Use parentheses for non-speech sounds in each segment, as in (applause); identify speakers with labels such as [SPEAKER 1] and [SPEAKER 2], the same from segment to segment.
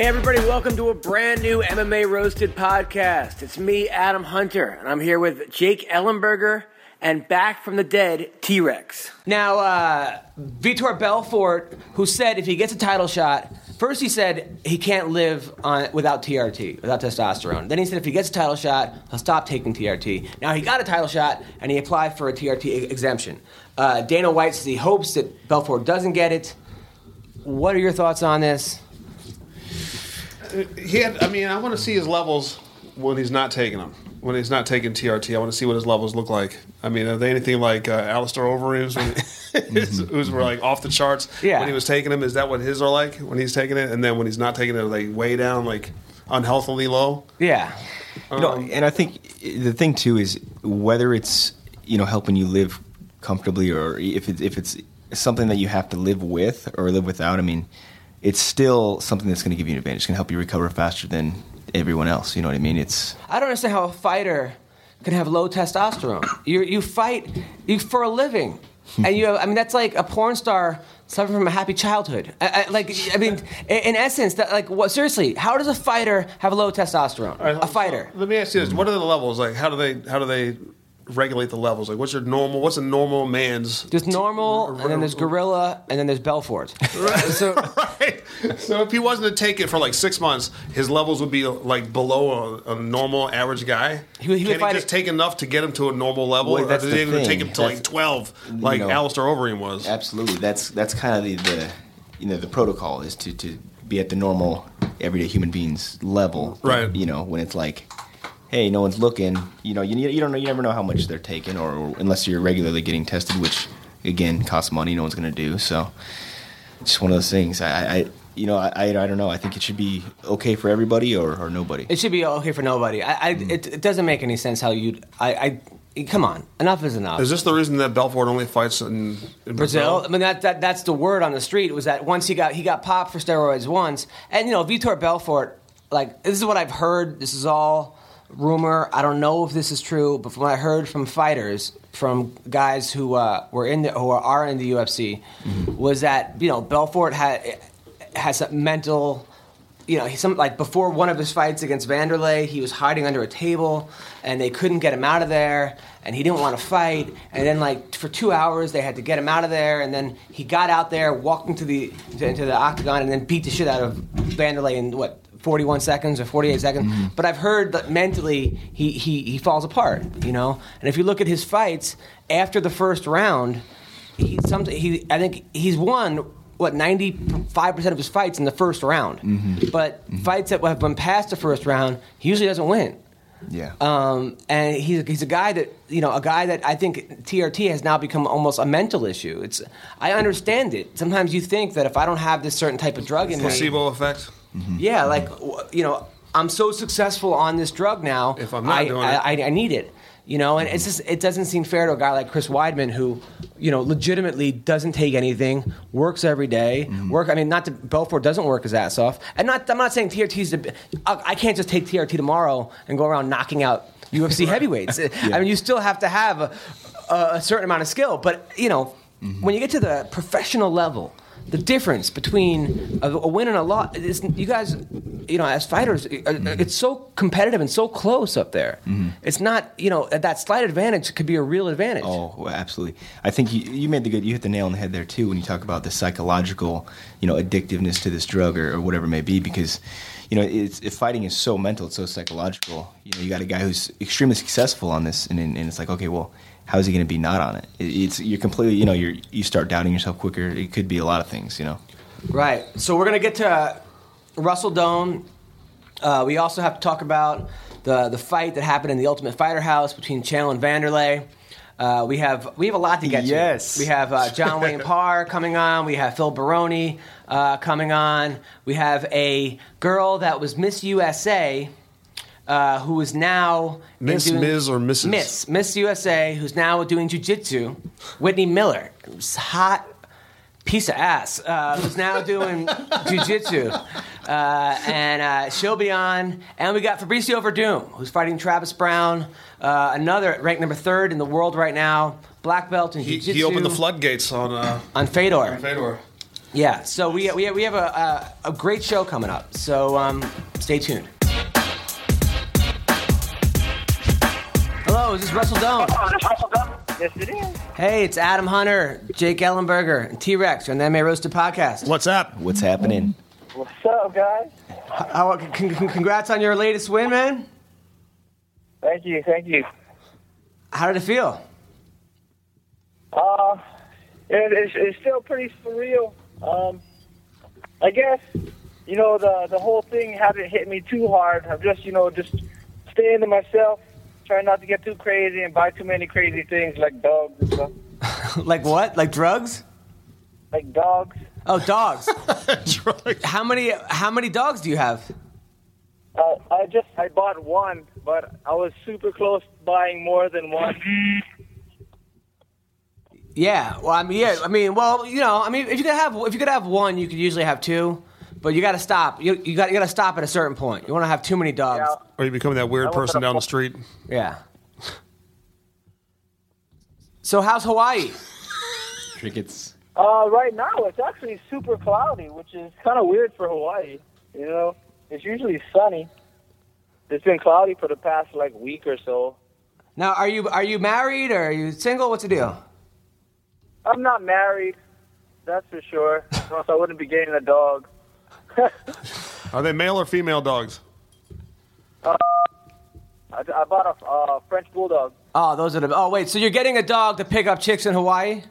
[SPEAKER 1] Hey, everybody, welcome to a brand new MMA Roasted podcast. It's me, Adam Hunter, and I'm here with Jake Ellenberger and back from the dead, T Rex. Now, uh, Vitor Belfort, who said if he gets a title shot, first he said he can't live on, without TRT, without testosterone. Then he said if he gets a title shot, he'll stop taking TRT. Now, he got a title shot and he applied for a TRT exemption. Uh, Dana White says he hopes that Belfort doesn't get it. What are your thoughts on this?
[SPEAKER 2] He had, I mean, I want to see his levels when he's not taking them. When he's not taking TRT, I want to see what his levels look like. I mean, are they anything like uh, Alistair Overeem's, when, (laughs) who's were like off the charts
[SPEAKER 1] Yeah.
[SPEAKER 2] when he was taking them? Is that what his are like when he's taking it? And then when he's not taking it, are they way down, like unhealthily low?
[SPEAKER 1] Yeah.
[SPEAKER 3] You know, and I think the thing too is whether it's you know helping you live comfortably or if it's if it's something that you have to live with or live without. I mean, it's still something that's going to give you an advantage. It's going to help you recover faster than everyone else. You know what I mean? It's
[SPEAKER 1] I don't understand how a fighter can have low testosterone. You you fight you for a living, (laughs) and you have, I mean that's like a porn star suffering from a happy childhood. I, I, like I mean, in, in essence, that like what? Seriously, how does a fighter have low testosterone?
[SPEAKER 2] All right,
[SPEAKER 1] a fighter.
[SPEAKER 2] Let me ask you this: What are the levels like? How do they how do they regulate the levels? Like, what's your normal? What's a normal man's?
[SPEAKER 1] There's normal, and then there's gorilla, and then there's Belfort. So (laughs)
[SPEAKER 2] right. So if he wasn't to take it for like six months, his levels would be like below a, a normal average guy.
[SPEAKER 1] He would- he would
[SPEAKER 2] Can
[SPEAKER 1] fight
[SPEAKER 2] he just
[SPEAKER 1] it-
[SPEAKER 2] take enough to get him to a normal level,
[SPEAKER 3] Well, that's
[SPEAKER 2] does
[SPEAKER 3] the
[SPEAKER 2] he even
[SPEAKER 3] thing.
[SPEAKER 2] take him to like twelve, like
[SPEAKER 3] know,
[SPEAKER 2] Alistair Overeem was?
[SPEAKER 3] absolutely that's that's kind of the, the you know the protocol is to to be at the normal everyday human beings level.
[SPEAKER 2] Right.
[SPEAKER 3] You know when it's like. Hey, no one's looking. You know, you, you don't know. You never know how much they're taking, or, or unless you're regularly getting tested, which again costs money. No one's going to do. So, it's just one of those things. I, I you know, I, I, I don't know. I think it should be okay for everybody or, or nobody.
[SPEAKER 1] it should be okay for nobody. I, I mm. it, it doesn't make any sense how you I. I Come on, enough is enough.
[SPEAKER 2] Is this the reason that Belfort only fights in, in
[SPEAKER 1] Brazil. I mean, that, that that's the word on the street was that once he got he got popped for steroids once, and you know Vitor Belfort, like this is what I've heard. This is all rumor. I don't know if this is true, but from what I heard from fighters, from guys who uh, were in the who are in the UFC, was that you know Belfort had has a mental you know, some like before one of his fights against Wanderlei, he was hiding under a table, and they couldn't get him out of there, and he didn't want to fight. And then like for two hours, they had to get him out of there, and then he got out there, walked into the into the octagon, and then beat the shit out of Wanderlei in what 41 seconds or 48 mm-hmm. seconds. Mm-hmm. But I've heard that mentally he, he he falls apart, you know. And if you look at his fights after the first round, he some he I think he's won what ninety five percent of his fights in the first round, mm-hmm. but fights that have been past the first round, he usually doesn't win.
[SPEAKER 3] yeah.
[SPEAKER 1] Um, and he's he's a guy that you know a guy that I think TRT has now become almost a mental issue. It's I understand it. Sometimes you think that if I don't have this certain type of drug in me,
[SPEAKER 2] placebo effect. Mm-hmm.
[SPEAKER 1] yeah, like mm-hmm. you know, I'm so successful on this drug now.
[SPEAKER 2] If I'm not
[SPEAKER 1] I,
[SPEAKER 2] doing
[SPEAKER 1] I,
[SPEAKER 2] it.
[SPEAKER 1] I, I need it. You know, and it's mm-hmm. just it doesn't seem fair to a guy like Chris Weidman who, you know, legitimately doesn't take anything, works every day, Work. I mean, not to Belfort doesn't work his ass off, and not. I'm not saying TRT's. The, I, I can't just take TRT tomorrow and go around knocking out UFC (laughs) heavyweights. (laughs) I mean, you still have to have a, a certain amount of skill, but you know, when you get to the professional level the difference between a, a win and a loss. Is, you guys, you know, as fighters, uh, uh mm-hmm. it's so competitive and so close up there. Mm-hmm. It's not, you know, that slight advantage could be a real advantage.
[SPEAKER 3] Oh, absolutely. I think you, you made the good. You hit the nail on the head there too when you talk about the psychological, you know, addictiveness to this drug or, or whatever it may be. Because, you know, it's, if fighting is so mental, it's so psychological. You know, you got a guy who's extremely successful on this, and and it's like, okay, well, how is he going to be not on it? it? It's you're completely, you know, you're you start doubting yourself quicker. It could be a lot of things, you know.
[SPEAKER 1] Right. So we're gonna get to uh, Russell Doane. Uh, we also have to talk about the the fight that happened in the Ultimate Fighter House between Chael and Wanderlei. Uh, we have we have a lot to get
[SPEAKER 3] Yes.
[SPEAKER 1] to. We have uh, John (laughs) Wayne Parr coming on. We have Phil Baroni uh, coming on. We have a girl that was Miss USA. Uh, who is now
[SPEAKER 2] Miss,
[SPEAKER 1] doing-
[SPEAKER 2] Ms., or Mrs.?
[SPEAKER 1] Miss Miss USA, who's now doing jujitsu. Whitney Miller, who's hot piece of ass uh, who's now doing (laughs) jujitsu, uh, and uh, she'll be on. And we got Fabrício Werdum, who's fighting Travis Browne, uh, another ranked number third in the world right now, black belt in
[SPEAKER 2] He,
[SPEAKER 1] jiu-jitsu
[SPEAKER 2] he opened the floodgates on uh,
[SPEAKER 1] on Fedor.
[SPEAKER 2] on Fedor.
[SPEAKER 1] Yeah. So we we we have a a, a great show coming up. So um, stay tuned. Hello, is this Russell Doane?
[SPEAKER 4] Yes, it is.
[SPEAKER 1] Hey, it's Adam Hunter, Jake Ellenberger, and T Rex on the MA Roasted podcast.
[SPEAKER 2] What's up?
[SPEAKER 3] What's happening?
[SPEAKER 4] What's up, guys?
[SPEAKER 1] How, con- con- congrats on your latest win, man.
[SPEAKER 4] Thank you, thank you.
[SPEAKER 1] How did it feel?
[SPEAKER 4] Uh, it, it's, it's still pretty surreal. Um, I guess you know the the whole thing hasn't hit me too hard. I'm just you know just staying to myself, trying not to get too crazy and buy too many crazy things like dogs and stuff. (laughs)
[SPEAKER 1] Like what? Like drugs?
[SPEAKER 4] Like dogs.
[SPEAKER 1] Oh, dogs. (laughs)
[SPEAKER 2] Drugs.
[SPEAKER 1] how many how many dogs do you have?
[SPEAKER 4] Uh, I just I bought one, but I was super close to buying more than one.
[SPEAKER 1] Yeah. Well, I mean, yeah. I mean, well, you know, I mean, if you could have if you could have one, you could usually have two, but you got to stop. You you got you got to stop at a certain point. You want to have too many dogs.
[SPEAKER 4] Yeah.
[SPEAKER 2] Or you becoming that weird person down the street?
[SPEAKER 1] Yeah. So how's Hawaii?
[SPEAKER 3] Crickets.
[SPEAKER 4] Uh, right now it's actually super cloudy, which is kind of weird for Hawaii. You know, it's usually sunny. It's been cloudy for the past like week or so.
[SPEAKER 1] Now, are you are you married or are you single? What's the deal?
[SPEAKER 4] I'm not married, that's for sure. (laughs) or else I wouldn't be getting a dog.
[SPEAKER 2] Are they male or female dogs?
[SPEAKER 4] I, I bought a uh, French bulldog.
[SPEAKER 1] Oh, those are the. Oh, wait. So you're getting a dog to pick up chicks in Hawaii?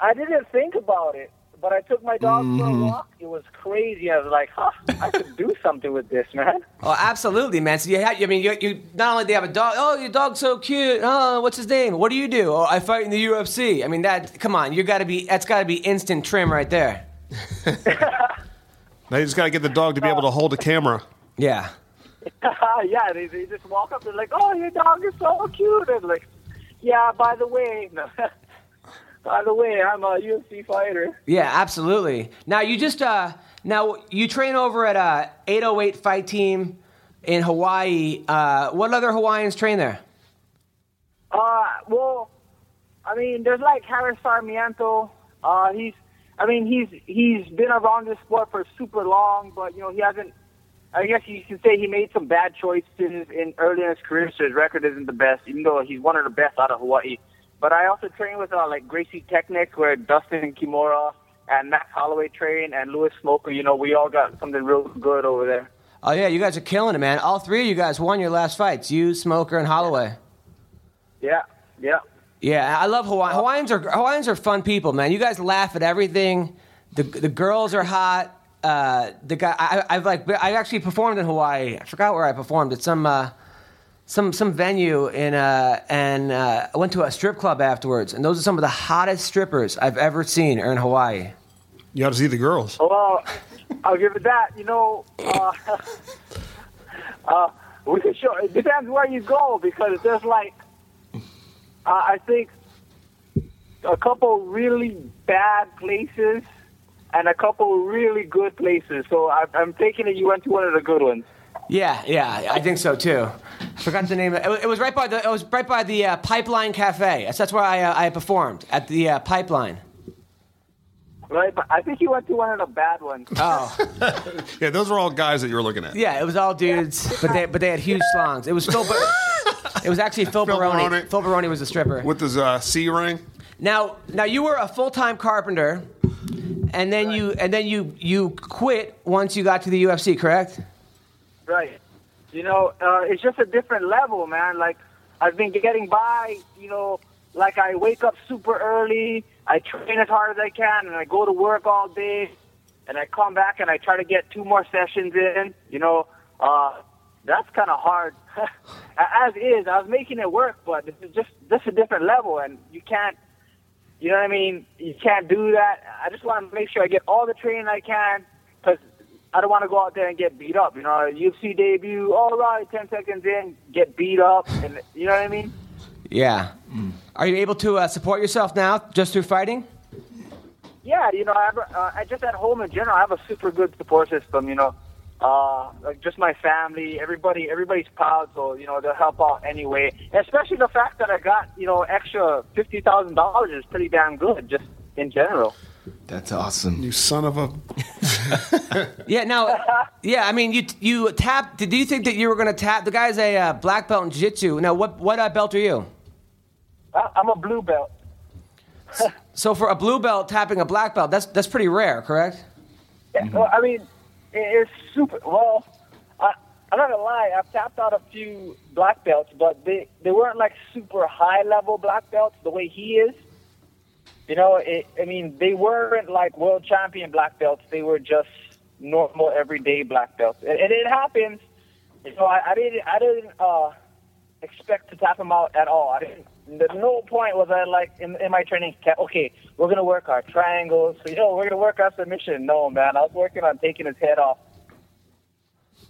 [SPEAKER 4] I didn't think about it, but I took my dog for a walk. It was crazy. I was like, huh, I could do something with this, man. (laughs)
[SPEAKER 1] Oh, absolutely, man. So you, ha- I mean, you, you not only do you have a dog. Oh, your dog's so cute. Oh, what's his name? What do you do? Oh, I fight in the UFC. I mean, that. Come on, you got to be. That's got to be instant trim right there.
[SPEAKER 2] Now you just got to get the dog to be able to hold a camera.
[SPEAKER 1] Yeah. (laughs)
[SPEAKER 4] yeah, they, they just walk up. They're like, "Oh, your dog is so cute." And like, yeah. By the way, (laughs) by the way, I'm a UFC fighter.
[SPEAKER 1] Yeah, absolutely. Now you just uh now you train over at uh 808 Fight Team in Hawaii. Uh, what other Hawaiians train there?
[SPEAKER 4] Uh, well, I mean, there's like Harris Sarmiento. Uh, he's, I mean, he's he's been around this sport for super long, but you know, he hasn't. I guess you can say he made some bad choices in early in his career, so his record isn't the best, even though he's one of the best out of Hawaii. But I also train with uh, like Gracie Technic, where Dustin Kimura and Max Holloway train, and Louis Smolka. You know, we all got something real good over there.
[SPEAKER 1] Oh yeah, you guys are killing it, man. All three of you guys won your last fights. You, Smolka, and Holloway.
[SPEAKER 4] Yeah, yeah.
[SPEAKER 1] Yeah, I love Hawaii. Hawaiians are Hawaiians are fun people, man. You guys laugh at everything. The the girls are hot. Uh, the guy I, I've like I actually performed in Hawaii. I forgot where I performed at some uh, some some venue in uh, and uh, I went to a strip club afterwards. And those are some of the hottest strippers I've ever seen are in Hawaii.
[SPEAKER 2] You got to see the girls.
[SPEAKER 4] Well, I'll give it that. You know, uh, (laughs) uh, we can show. It depends where you go because there's like, uh, I think, a couple really bad places and a couple really good places. So I, I'm taking it you went to one of the good ones.
[SPEAKER 1] Yeah, yeah, I think so too. I forgot the name. It. It was right by the. It was right by the uh, Pipeline Cafe. That's, that's where I uh, I performed at the uh, Pipeline.
[SPEAKER 4] Right, but I think you went to one of the bad ones. (laughs)
[SPEAKER 1] Oh. (laughs)
[SPEAKER 2] Yeah, those were all guys that you were looking at.
[SPEAKER 1] Yeah, it was all dudes, but they but they had huge slongs. It was Phil. Bar- (laughs) it was actually Phil,
[SPEAKER 2] Phil
[SPEAKER 1] Baroni.
[SPEAKER 2] Baroni.
[SPEAKER 1] Phil Baroni was a stripper.
[SPEAKER 2] With his uh, C ring.
[SPEAKER 1] Now, now you were a full time carpenter, and then you and then you you quit once you got to the UFC, correct?
[SPEAKER 4] Right. You know, uh, it's just a different level, man. Like, I've been getting by, you know, like I wake up super early, I train as hard as I can, and I go to work all day, and I come back and I try to get two more sessions in. You know, uh, that's kind of hard. (laughs) as is, I was making it work, but this is just just a different level, and you can't. You know what I mean? You can't do that. I just want to make sure I get all the training I can, because I don't want to go out there and get beat up. You know, UFC debut, all right, ten seconds in, get beat up, and you know what I mean?
[SPEAKER 1] Yeah. Are you able to uh, support yourself now just through fighting?
[SPEAKER 4] Yeah, you know, I, have, uh, I just at home in general, I have a super good support system. You know, uh, like just my family, everybody, everybody's proud, so you know they'll help out anyway. Especially the fact that I got you know extra fifty thousand dollars is pretty damn good, just in general.
[SPEAKER 3] That's awesome.
[SPEAKER 2] You son of a. (laughs) (laughs)
[SPEAKER 1] Yeah, now, yeah, I mean, you you tap. Did you think that you were going to tap? The guy's a uh, black belt in jiu-jitsu. Now, what what uh, belt are you?
[SPEAKER 4] I- I'm a blue belt. (laughs)
[SPEAKER 1] So for a blue belt tapping a black belt, that's that's pretty rare, correct?
[SPEAKER 4] Yeah, well, I mean, it's super. Well, I, I'm not gonna lie. I've tapped out a few black belts, but they they weren't like super high level black belts the way he is. You know, it, I mean, they weren't like world champion black belts. They were just normal everyday black belts, and, and it happens. So I, I didn't I didn't uh, expect to tap him out at all. I didn't. At no point was I like in, in my training. ca- Okay, we're gonna work our triangles. So, (laughs) you know, we're gonna work our submission. No, man, I was working on taking his head off.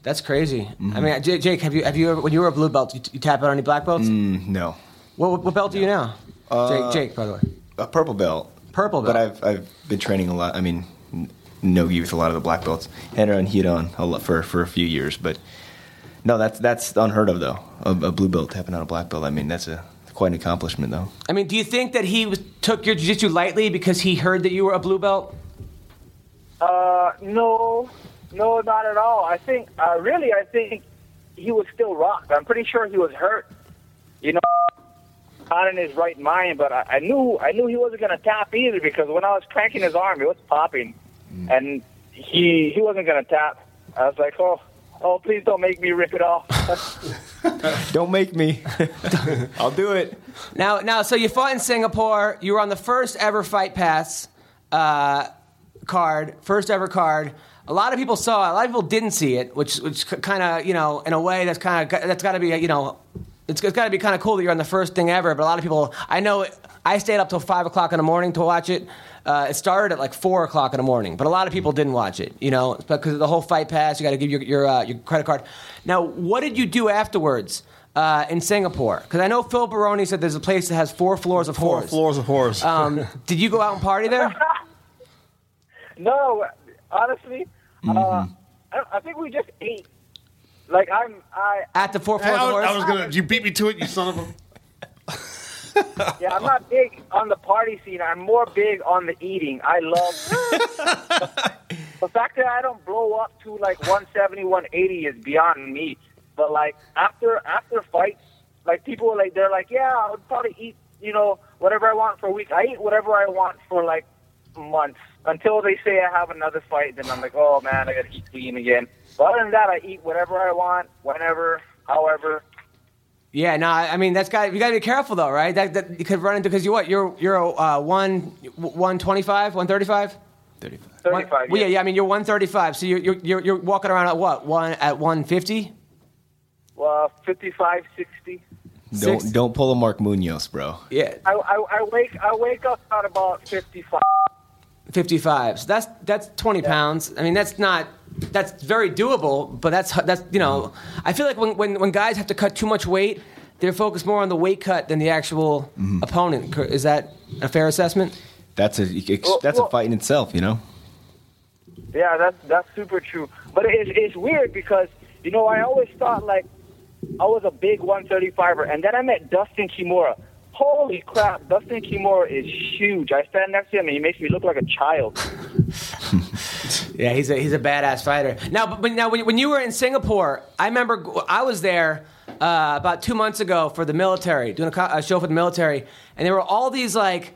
[SPEAKER 1] That's crazy. I mean, J- Jake, have you have you ever when you were a blue belt, you, you tap out any black belts?
[SPEAKER 3] Mm, no,
[SPEAKER 1] What, what what belt are you now? Jake, Jake, by the way.
[SPEAKER 3] a purple belt.
[SPEAKER 1] Purple belt. But.
[SPEAKER 3] I've I've been training a lot. I mean, n- no gi with a lot of the black belts. Henry and Hidon a lot for for a few years, but no, that's that's unheard of though. A, a blue belt tapping out a black belt. I mean, that's a quite an accomplishment though.
[SPEAKER 1] I mean, do you think that he was, took your jiu-jitsu lightly because he heard that you were a blue belt?
[SPEAKER 4] Uh, no, no, not at all. I think, uh, really, I think he was still rocked. I'm pretty sure he was hurt. You know, not in his right mind. But I, I knew, I knew he wasn't gonna tap either because when I was cranking his arm, it was popping, and he he wasn't gonna tap. I was like, oh, oh, please don't make me rip it off. (laughs)
[SPEAKER 3] Don't make me. (laughs) I'll do it.
[SPEAKER 1] Now, now, so you fought in Singapore. You were on the first ever Fight Pass uh, card, first ever card. A lot of people saw it. A lot of people didn't see it, which, which kind of, you know, in a way, that's kind of that's got to be, you know, it's, it's got to be kind of cool that you're on the first thing ever. But a lot of people, I know, I stayed up till five o'clock in the morning to watch it. Uh, it started at like four o'clock in the morning, but a lot of people didn't watch it. You know, because of the whole Fight Pass. You got to give your your, uh, your credit card. Now, what did you do afterwards? Uh, in Singapore, because I know Phil Baroni said there's a place that has four floors of
[SPEAKER 2] Four
[SPEAKER 1] whores.
[SPEAKER 2] floors of horse.
[SPEAKER 1] Um, (laughs) did you go out and party there? (laughs)
[SPEAKER 4] no, honestly, uh, I, I think we just ate. Like I'm, I
[SPEAKER 1] At the four floors
[SPEAKER 2] I,
[SPEAKER 1] of
[SPEAKER 2] was,
[SPEAKER 1] whores?
[SPEAKER 2] I was gonna. You beat me to it, you son of a. (laughs)
[SPEAKER 4] Yeah, I'm not big on the party scene. I'm more big on the eating. I love (laughs) the fact that I don't blow up to like 170, 180 is beyond me. But like after after fights, like people are like they're like, yeah, I would probably eat, you know, whatever I want for a week. I eat whatever I want for like months until they say I have another fight. Then I'm like, oh man, I gotta eat clean again. But other than that, I eat whatever I want, whenever, however.
[SPEAKER 1] Yeah, no, I I mean that's got you got to be careful though, right? That, that you could run into because you what you're you're uh, one one twenty five, one thirty five.
[SPEAKER 3] Thirty-five.
[SPEAKER 4] 35.
[SPEAKER 1] Well, yeah, yeah. I mean, you're 135, so you're, you're you're you're walking around at what one at 150.
[SPEAKER 4] Well, 55, 60.
[SPEAKER 3] Don't
[SPEAKER 1] Six-
[SPEAKER 3] don't pull a Mark Munoz, bro.
[SPEAKER 1] Yeah,
[SPEAKER 4] I, I, I wake I wake up at about 55.
[SPEAKER 1] 55. So that's that's 20 pounds. I mean, that's not that's very doable, but that's that's you know, I feel like when when when guys have to cut too much weight, they're focused more on the weight cut than the actual mm-hmm. opponent. Is that a fair assessment?
[SPEAKER 3] That's a
[SPEAKER 4] Well,
[SPEAKER 3] that's a
[SPEAKER 4] well-
[SPEAKER 3] fight in itself, you know.
[SPEAKER 4] Yeah, that's that's super true. But it's it's weird because you know I always thought like I was a big 135er, and then I met Dustin Kimura. Holy crap, Dustin Kimura is huge. I stand next to him and he makes me look like a child. (laughs) (laughs)
[SPEAKER 1] Yeah, he's a he's a badass fighter. Now, but, but now when, when you were in Singapore, I remember I was there uh, about two months ago for the military, doing a, co- a show for the military, and there were all these like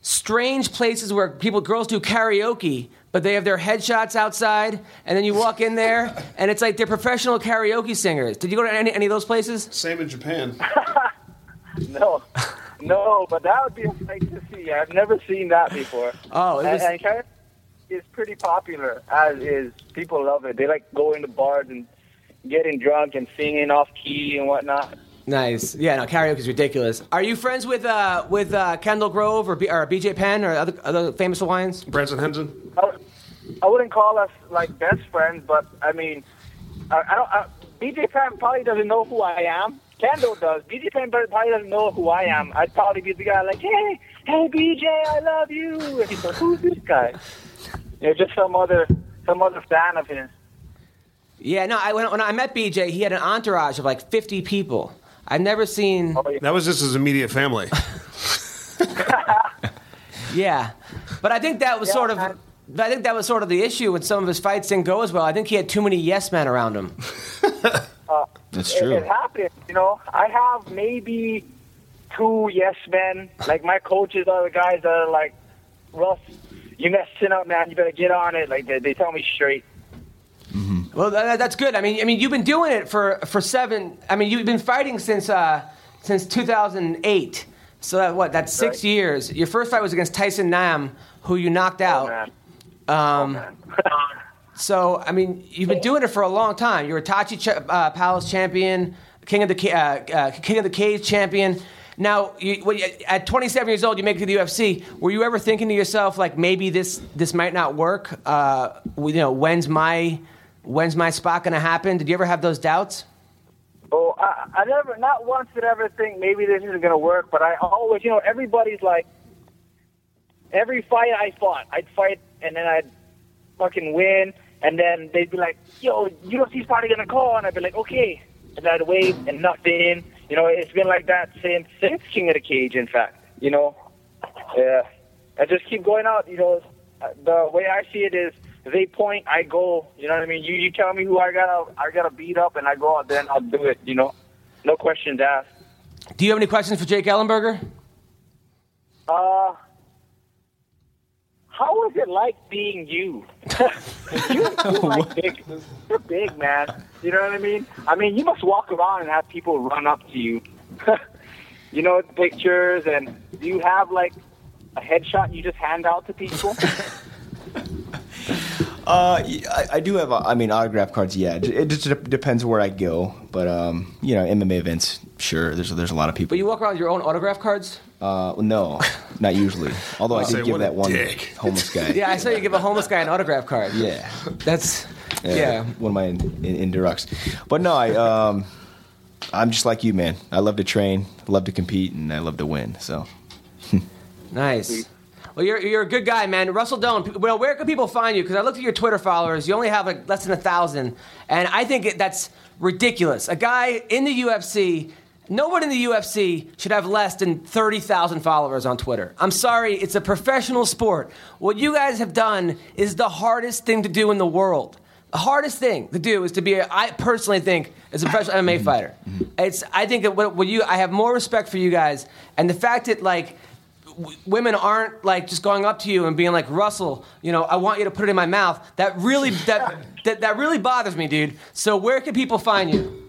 [SPEAKER 1] strange places where people girls do karaoke, but they have their headshots outside, and then you walk in there, and it's like they're professional karaoke singers. Did you go to any, any of those places?
[SPEAKER 2] Same in Japan. (laughs)
[SPEAKER 4] No, no, but that would be a sight to see. I've never seen that before.
[SPEAKER 1] Oh, it
[SPEAKER 4] and,
[SPEAKER 1] was-
[SPEAKER 4] and karaoke is pretty popular. As is, people love it. They like going to bars and getting drunk and singing off key and whatnot.
[SPEAKER 1] Nice. Yeah, no, karaoke is ridiculous. Are you friends with uh, with uh, Kendall Grove or, B- or BJ Penn or other other famous Hawaiians?
[SPEAKER 2] Branson Henson.
[SPEAKER 4] I, I wouldn't call us like best friends, but I mean, I, I don't. I, BJ Penn probably doesn't know who I am. Kendall does. BJ Penn probably doesn't know who I am. I'd probably be the guy like, hey, hey, BJ, I love you. And he's like, who's this guy? You know, just some other some other fan of his.
[SPEAKER 1] Yeah, no. I, when, when I met BJ, he had an entourage of like 50 people. I've never seen.
[SPEAKER 4] Oh, yeah.
[SPEAKER 2] That was just his immediate family. (laughs) (laughs)
[SPEAKER 1] Yeah, But I think that was
[SPEAKER 4] Yeah,
[SPEAKER 1] sort of.
[SPEAKER 4] man.
[SPEAKER 1] I think that was sort of the issue when some of his fights didn't go as well. I think he had too many yes men around him. (laughs)
[SPEAKER 3] Uh, That's
[SPEAKER 4] It,
[SPEAKER 3] true.
[SPEAKER 4] it happens, you know. I have maybe two yes men. Like my coaches are the guys that are like, Russ, you messing up, man. You better get on it. Like they, they tell me straight.
[SPEAKER 1] Well, that, that's good. I mean, I mean, you've been doing it for for seven. I mean, you've been fighting since uh, since 2008. So that, what? That's six
[SPEAKER 4] Right.
[SPEAKER 1] years. Your first fight was against Tyson Nam, who you knocked
[SPEAKER 4] Oh,
[SPEAKER 1] out.
[SPEAKER 4] man.
[SPEAKER 1] Um,
[SPEAKER 4] Man. (laughs)
[SPEAKER 1] So, I mean, you've been doing it for a long time. You're a Tachi ch- uh, Palace champion, King of the uh, uh, King of the Cage champion. Now, you, at 27 years old, you make it to the UFC. Were you ever thinking to yourself, like, maybe this this might not work? Uh, you know, when's my when's my spot going to happen? Did you ever have those doubts?
[SPEAKER 4] Oh, I, I never, not once did I ever think maybe this isn't going to work, but I always, you know, everybody's like, every fight I fought, I'd fight and then I'd fucking win, and then they'd be like, yo, UFC's probably to call, and I'd be like, okay. And I'd wait and nothing. You know, it's been like that since, since King of the Cage, in fact, you know. Yeah. I just keep going out, you know. The way I see it is, they point, I go. You know what I mean? You you tell me who I gotta I gotta beat up, and I go out there and I'll do it. You know, no questions asked.
[SPEAKER 1] Do you have any questions for Jake Ellenberger?
[SPEAKER 4] Uh, how is it like being you? You you're (laughs) like big. You're big, man. You know what I mean? I mean, you must walk around and have people run up to you. (laughs) you know, pictures, and do you have like a headshot you just hand out to people? (laughs)
[SPEAKER 3] Uh, y- I, I do have, uh, I mean, autograph cards. Yeah, it it just de- depends where I go, but um, you know, MMA events, sure. There's there's a lot of people.
[SPEAKER 1] But you walk around with your own autograph cards?
[SPEAKER 3] Uh, no, not usually. Although I
[SPEAKER 2] Say,
[SPEAKER 3] did give that one
[SPEAKER 2] dick.
[SPEAKER 3] homeless guy. (laughs)
[SPEAKER 1] Yeah, I saw you give a homeless guy an autograph card.
[SPEAKER 3] yeah,
[SPEAKER 1] That's
[SPEAKER 3] yeah,
[SPEAKER 1] yeah.
[SPEAKER 3] one of my in, in, Indurox. But no, I um, I'm just like you, man. I love to train, love to compete, and I love to win. So (laughs)
[SPEAKER 1] Nice. Well, you're, you're a good guy, man. Russell Doane, well, where can people find you? Because I looked at your Twitter followers. You only have like less than a thousand. And I think that's ridiculous. A guy in the UFC, no one in the UFC should have less than 30,000 followers on Twitter. I'm sorry, it's a professional sport. What you guys have done is the hardest thing to do in the world. The hardest thing to do is to be, a, I personally think, as a professional MMA fighter. Mm-hmm. It's, I think that what, what you, I have more respect for you guys. And the fact that, like, w- women aren't like just going up to you and being like Russell, you know, I want you to put it in my mouth. That really that that, that really bothers me, dude. So where can people find you?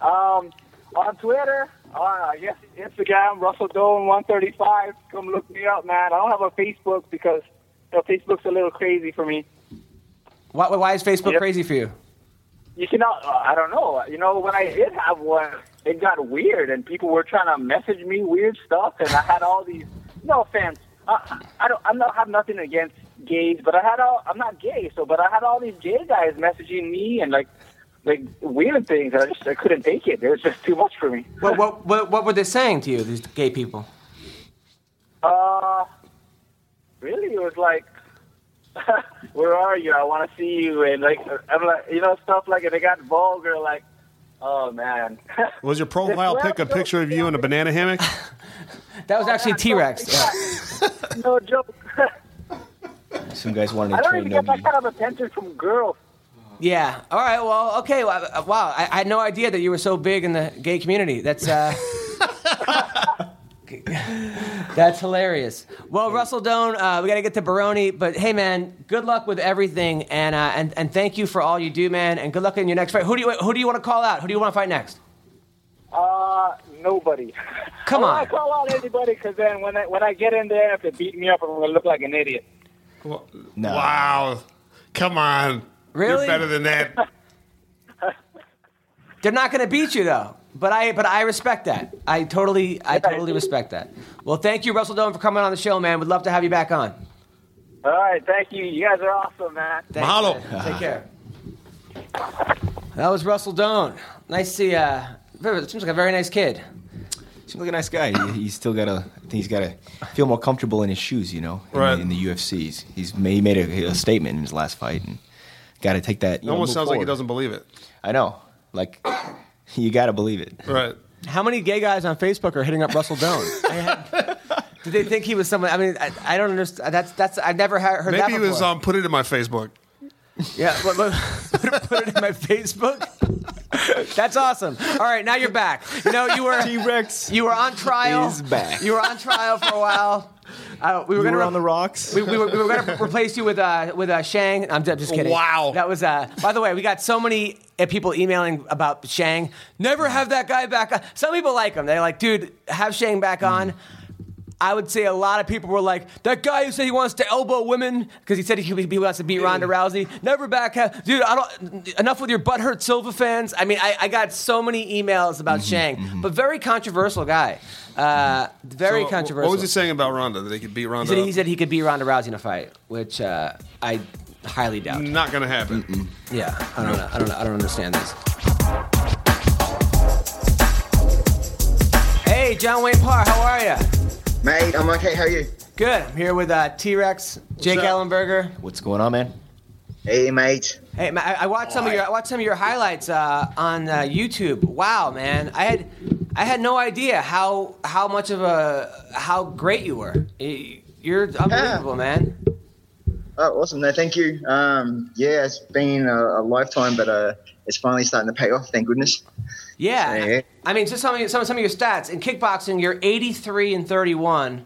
[SPEAKER 4] Um, on Twitter, uh, Instagram, Russell Doane one thirty five. Come look me up, man. I don't have a Facebook because you know, Facebook's a little crazy for me.
[SPEAKER 1] Why, why is Facebook
[SPEAKER 4] Yep.
[SPEAKER 1] crazy for you?
[SPEAKER 4] You cannot. Uh, I don't know. You know, when I did have one, it got weird, and people were trying to message me weird stuff, and I had all these. No offense. I, I don't. I'm not have nothing against gays, but I had all. I'm not gay, so but I had all these gay guys messaging me and like, like weird things. And I just I couldn't take it. It was just too much for me.
[SPEAKER 1] What, what what what were they saying to you, these gay people?
[SPEAKER 4] Uh, really, it was like, (laughs) where are you? I want to see you, and like, I'm like, you know, stuff like, and it got vulgar, like, oh man. (laughs)
[SPEAKER 2] Was your profile pic a picture of you in a banana hammock? (laughs)
[SPEAKER 1] That was actually T Rex.
[SPEAKER 4] Yeah. no joke. (laughs)
[SPEAKER 3] some guys wanted
[SPEAKER 4] I
[SPEAKER 3] to
[SPEAKER 4] don't even get that kind of attention from girls.
[SPEAKER 1] Yeah. All right. Well. Okay. Well, wow. I, I had no idea that you were so big in the gay community. That's uh, (laughs) that's hilarious. Well, Russell Doane, uh, we got to get to Baroni, but hey, man, good luck with everything, and uh, and and thank you for all you do, man, and good luck in your next fight. Who do you who do you want to call out? Who do you want to fight next?
[SPEAKER 4] Uh, nobody.
[SPEAKER 1] Come
[SPEAKER 4] I
[SPEAKER 1] on.
[SPEAKER 4] don't call out anybody because then when I when I get in there, if they beat me up, I'm gonna look like an idiot.
[SPEAKER 3] No.
[SPEAKER 2] Wow. Come on.
[SPEAKER 1] Really?
[SPEAKER 2] You're better than that. (laughs)
[SPEAKER 1] They're not going to beat you though. But I but I respect that. I totally I totally respect that. Well, thank you, Russell Doane, for coming on the show, man. We'd love to have you back on.
[SPEAKER 4] All right, thank you. You guys are awesome, man.
[SPEAKER 1] Thanks,
[SPEAKER 2] Mahalo.
[SPEAKER 1] man. Take care. That was Russell Doane. Nice to see. Uh, very- seems like a very nice kid.
[SPEAKER 3] Seems like a nice guy. He, he's still got to. I think he's got to feel more comfortable in his shoes. You know, in,
[SPEAKER 2] Right.
[SPEAKER 3] the, in the UFCs. He's made, he made a, a statement in his last fight and got to take that.
[SPEAKER 2] It
[SPEAKER 3] know,
[SPEAKER 2] almost
[SPEAKER 3] move
[SPEAKER 2] sounds like he doesn't believe it.
[SPEAKER 3] I know. Like (laughs) you got to believe it.
[SPEAKER 2] Right.
[SPEAKER 1] How many gay guys on Facebook are hitting up Russell Doane? (laughs) I had Did they think he was someone? I mean, I, I don't understand. That's that's I never ha- heard that
[SPEAKER 2] Maybe he was
[SPEAKER 1] before.
[SPEAKER 2] um, put it in my Facebook.
[SPEAKER 1] Yeah, but, (laughs) but, put, it, put it in my Facebook. That's awesome. All right, now you're back. You know, you were
[SPEAKER 3] T-Rex
[SPEAKER 1] you were on trial.
[SPEAKER 3] is back.
[SPEAKER 1] You were on trial for a while. Uh, we were going
[SPEAKER 3] were
[SPEAKER 1] to
[SPEAKER 3] on the rocks.
[SPEAKER 1] we, we were, we were going (laughs) to replace you with uh, with uh, Shang. I'm just kidding.
[SPEAKER 2] Wow.
[SPEAKER 1] That was. Uh, by the way, we got so many uh, people emailing about Shang. Never have that guy back on. Some people like him. They're like, dude, have Shang back on. I would say a lot of people were like, that guy who said he wants to elbow women because he said he, he wants to beat Ronda Rousey. Never back, dude. I don't. Enough with your butthurt Silva fans. I mean, I, I got so many emails about Shang, but very controversial guy. Uh, very
[SPEAKER 2] So,
[SPEAKER 1] controversial.
[SPEAKER 2] What was he saying about Ronda? That they could beat
[SPEAKER 1] He
[SPEAKER 2] Ronda?
[SPEAKER 1] said, he said he could beat Ronda Rousey in a fight, which uh, I highly doubt.
[SPEAKER 2] Not going to happen.
[SPEAKER 1] Yeah, I don't know. I don't know. I don't understand this. Hey, John Wayne Parr, how are you?
[SPEAKER 5] Mate, I'm okay. How are you?
[SPEAKER 1] Good. I'm here with uh, T Rex, Jake
[SPEAKER 2] up?
[SPEAKER 1] Ellenberger.
[SPEAKER 3] What's going on, man?
[SPEAKER 5] Hey, mate.
[SPEAKER 1] Hey, I, I watched some of your I watched some of your highlights uh, on uh, YouTube. Wow, man, I had I had no idea how how much of a how great you were. You're unbelievable, man.
[SPEAKER 5] Oh, awesome. No, thank you. Um, yeah, it's been a, a lifetime, but uh, it's finally starting to pay off. Thank goodness.
[SPEAKER 1] Yeah.
[SPEAKER 5] Yeah.
[SPEAKER 1] I mean, just some of, your, some, some of your stats. In kickboxing, you're 83 and 31.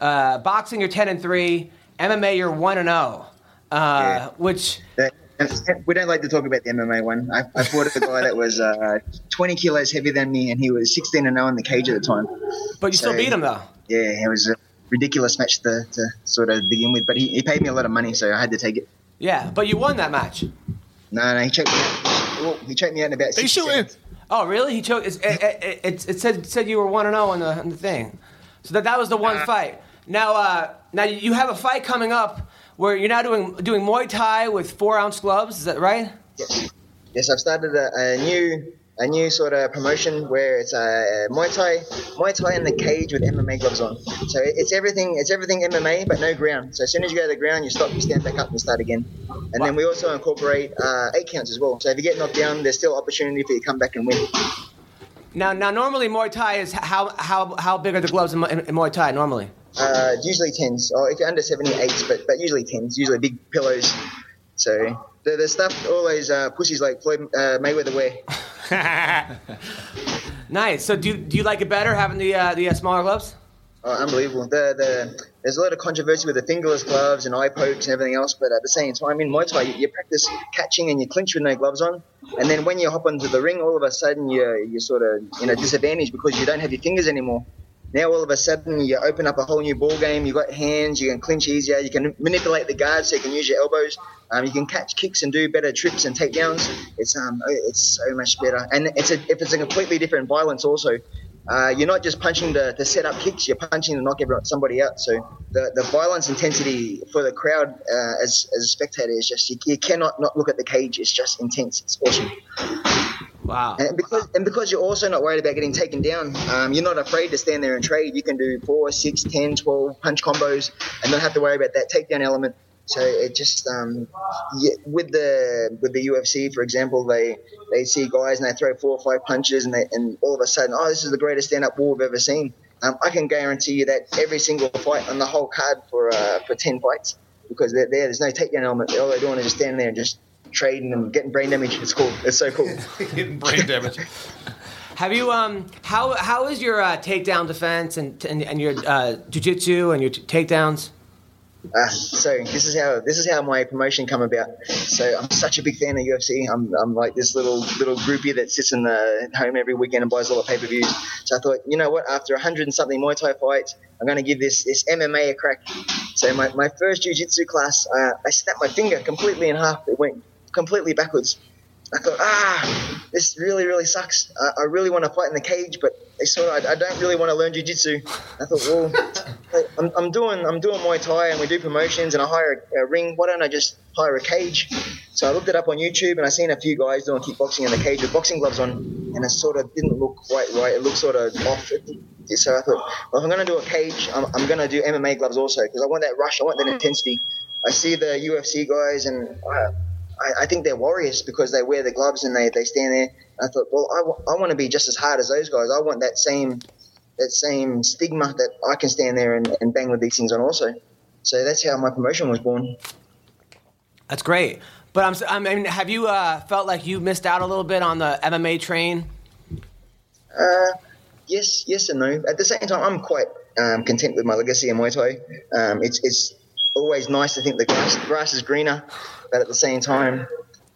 [SPEAKER 1] Uh, boxing, you're 10 and 3. MMA, you're 1 and 0. Uh,
[SPEAKER 5] Yeah.
[SPEAKER 1] Which,
[SPEAKER 5] That- we don't like to talk about the MMA one. I, I fought a guy that was uh, 20 kilos heavier than me, and he was 16 and 0 in the cage at the time.
[SPEAKER 1] but you still beat him, though.
[SPEAKER 5] Yeah, it was a ridiculous match to, to sort of begin with, but he, he paid me a lot of money, so I had to take it.
[SPEAKER 1] Yeah, but you won that match.
[SPEAKER 5] No, no, he choked me out. Well, he choked me out in about
[SPEAKER 2] They
[SPEAKER 5] 60
[SPEAKER 2] shoot
[SPEAKER 5] seconds.
[SPEAKER 1] Oh, really? He choked. It, it, it, it said said you were one and zero on the on the thing. So that that was the one fight. Now, uh, now you have a fight coming up where you're now doing doing Muay Thai with four ounce gloves. Is that right?
[SPEAKER 5] Yes, yes I've started a, a new a new sort of promotion where it's a Muay Thai Muay Thai in the cage with MMA gloves on. So it's everything it's everything MMA but no ground. So as soon as you go to the ground, you stop, you stand back up, and start again. And then we also incorporate uh, eight counts as well. So if you get knocked down, there's still opportunity for you to come back and win.
[SPEAKER 1] Now, now normally Muay Thai is how how how big are the gloves in, in, in Muay Thai normally?
[SPEAKER 5] Uh, usually tens, or if you're under 70, eights, but but usually tens. Usually big pillows. So the, the stuff all those uh, pussies like Floyd uh, Mayweather wear. (laughs)
[SPEAKER 1] Nice. So do you, do you like it better having the uh, the uh, smaller gloves?
[SPEAKER 5] Oh, unbelievable. The, the, there's a lot of controversy with the fingerless gloves and eye pokes and everything else, but at the same time, in Muay Thai, you, you practice catching and you clinch with no gloves on. And then when you hop onto the ring, all of a sudden you're, you're sort of in a disadvantage because you don't have your fingers anymore. Now all of a sudden you open up a whole new ball game. You've got hands, you can clinch easier, you can manipulate the guard so you can use your elbows. Um, you can catch kicks and do better trips and takedowns. It's um, it's so much better, and it's a if it's a completely different violence also. Uh, you're not just punching the, to set up kicks, you're punching to knock everyone, somebody out. So the, the violence intensity for the crowd uh, as, as a spectator is just, you, you cannot not look at the cage. It's just intense. It's awesome.
[SPEAKER 1] Wow.
[SPEAKER 5] And because, and because you're also not worried about getting taken down, um, you're not afraid to stand there and trade. You can do four, six, ten, twelve punch combos and not have to worry about that takedown element. So it just um, with the with the UFC, for example, they they see guys and they throw four or five punches and they, and all of a sudden, oh, this is the greatest stand up war we've ever seen. Um, I can guarantee you that every single fight on the whole card for uh, for ten fights because they're there. There's no takedown element. All they're doing is just standing there and just trading and getting brain damage. It's cool. It's so cool. (laughs)
[SPEAKER 2] Getting brain damage. (laughs)
[SPEAKER 1] Have you um how how is your uh, takedown defense and and, and your uh, jujitsu and your t- takedowns?
[SPEAKER 5] Uh, so this is how this is how my promotion come about. So I'm such a big fan of UFC. I'm, I'm like this little little groupie that sits in the home every weekend and buys all the pay per views. So I thought, you know what? After hundred and something Muay Thai fights, I'm going to give this this MMA a crack. So my, my first jiu-jitsu class, uh, I snapped my finger completely in half. It went completely backwards. I thought, ah, this really, really sucks. I, I really want to fight in the cage, but of, I, I don't really want to learn jiu-jitsu. I thought, well, I'm, I'm doing, I'm doing Muay Thai, and we do promotions, and I hire a, a ring. Why don't I just hire a cage? So I looked it up on YouTube, and I seen a few guys doing kickboxing in the cage with boxing gloves on, and it sort of didn't look quite right. It looked sort of off. So I thought, well, if I'm going to do a cage, I'm, I'm going to do MMA gloves also because I want that rush, I want that intensity. I see the UFC guys, and I, I, I think they're warriors because they wear the gloves and they, they stand there. I thought, well, I, w- I want to be just as hard as those guys. I want that same that same stigma that I can stand there and, and bang with these things on also. So that's how my promotion was born.
[SPEAKER 1] That's great. But I'm, I mean, have you uh, felt like you missed out a little bit on the MMA train?
[SPEAKER 5] Uh, yes, yes and no. At the same time, I'm quite um, content with my legacy in Muay Thai. Um, it's it's always nice to think the grass, grass is greener, but at the same time,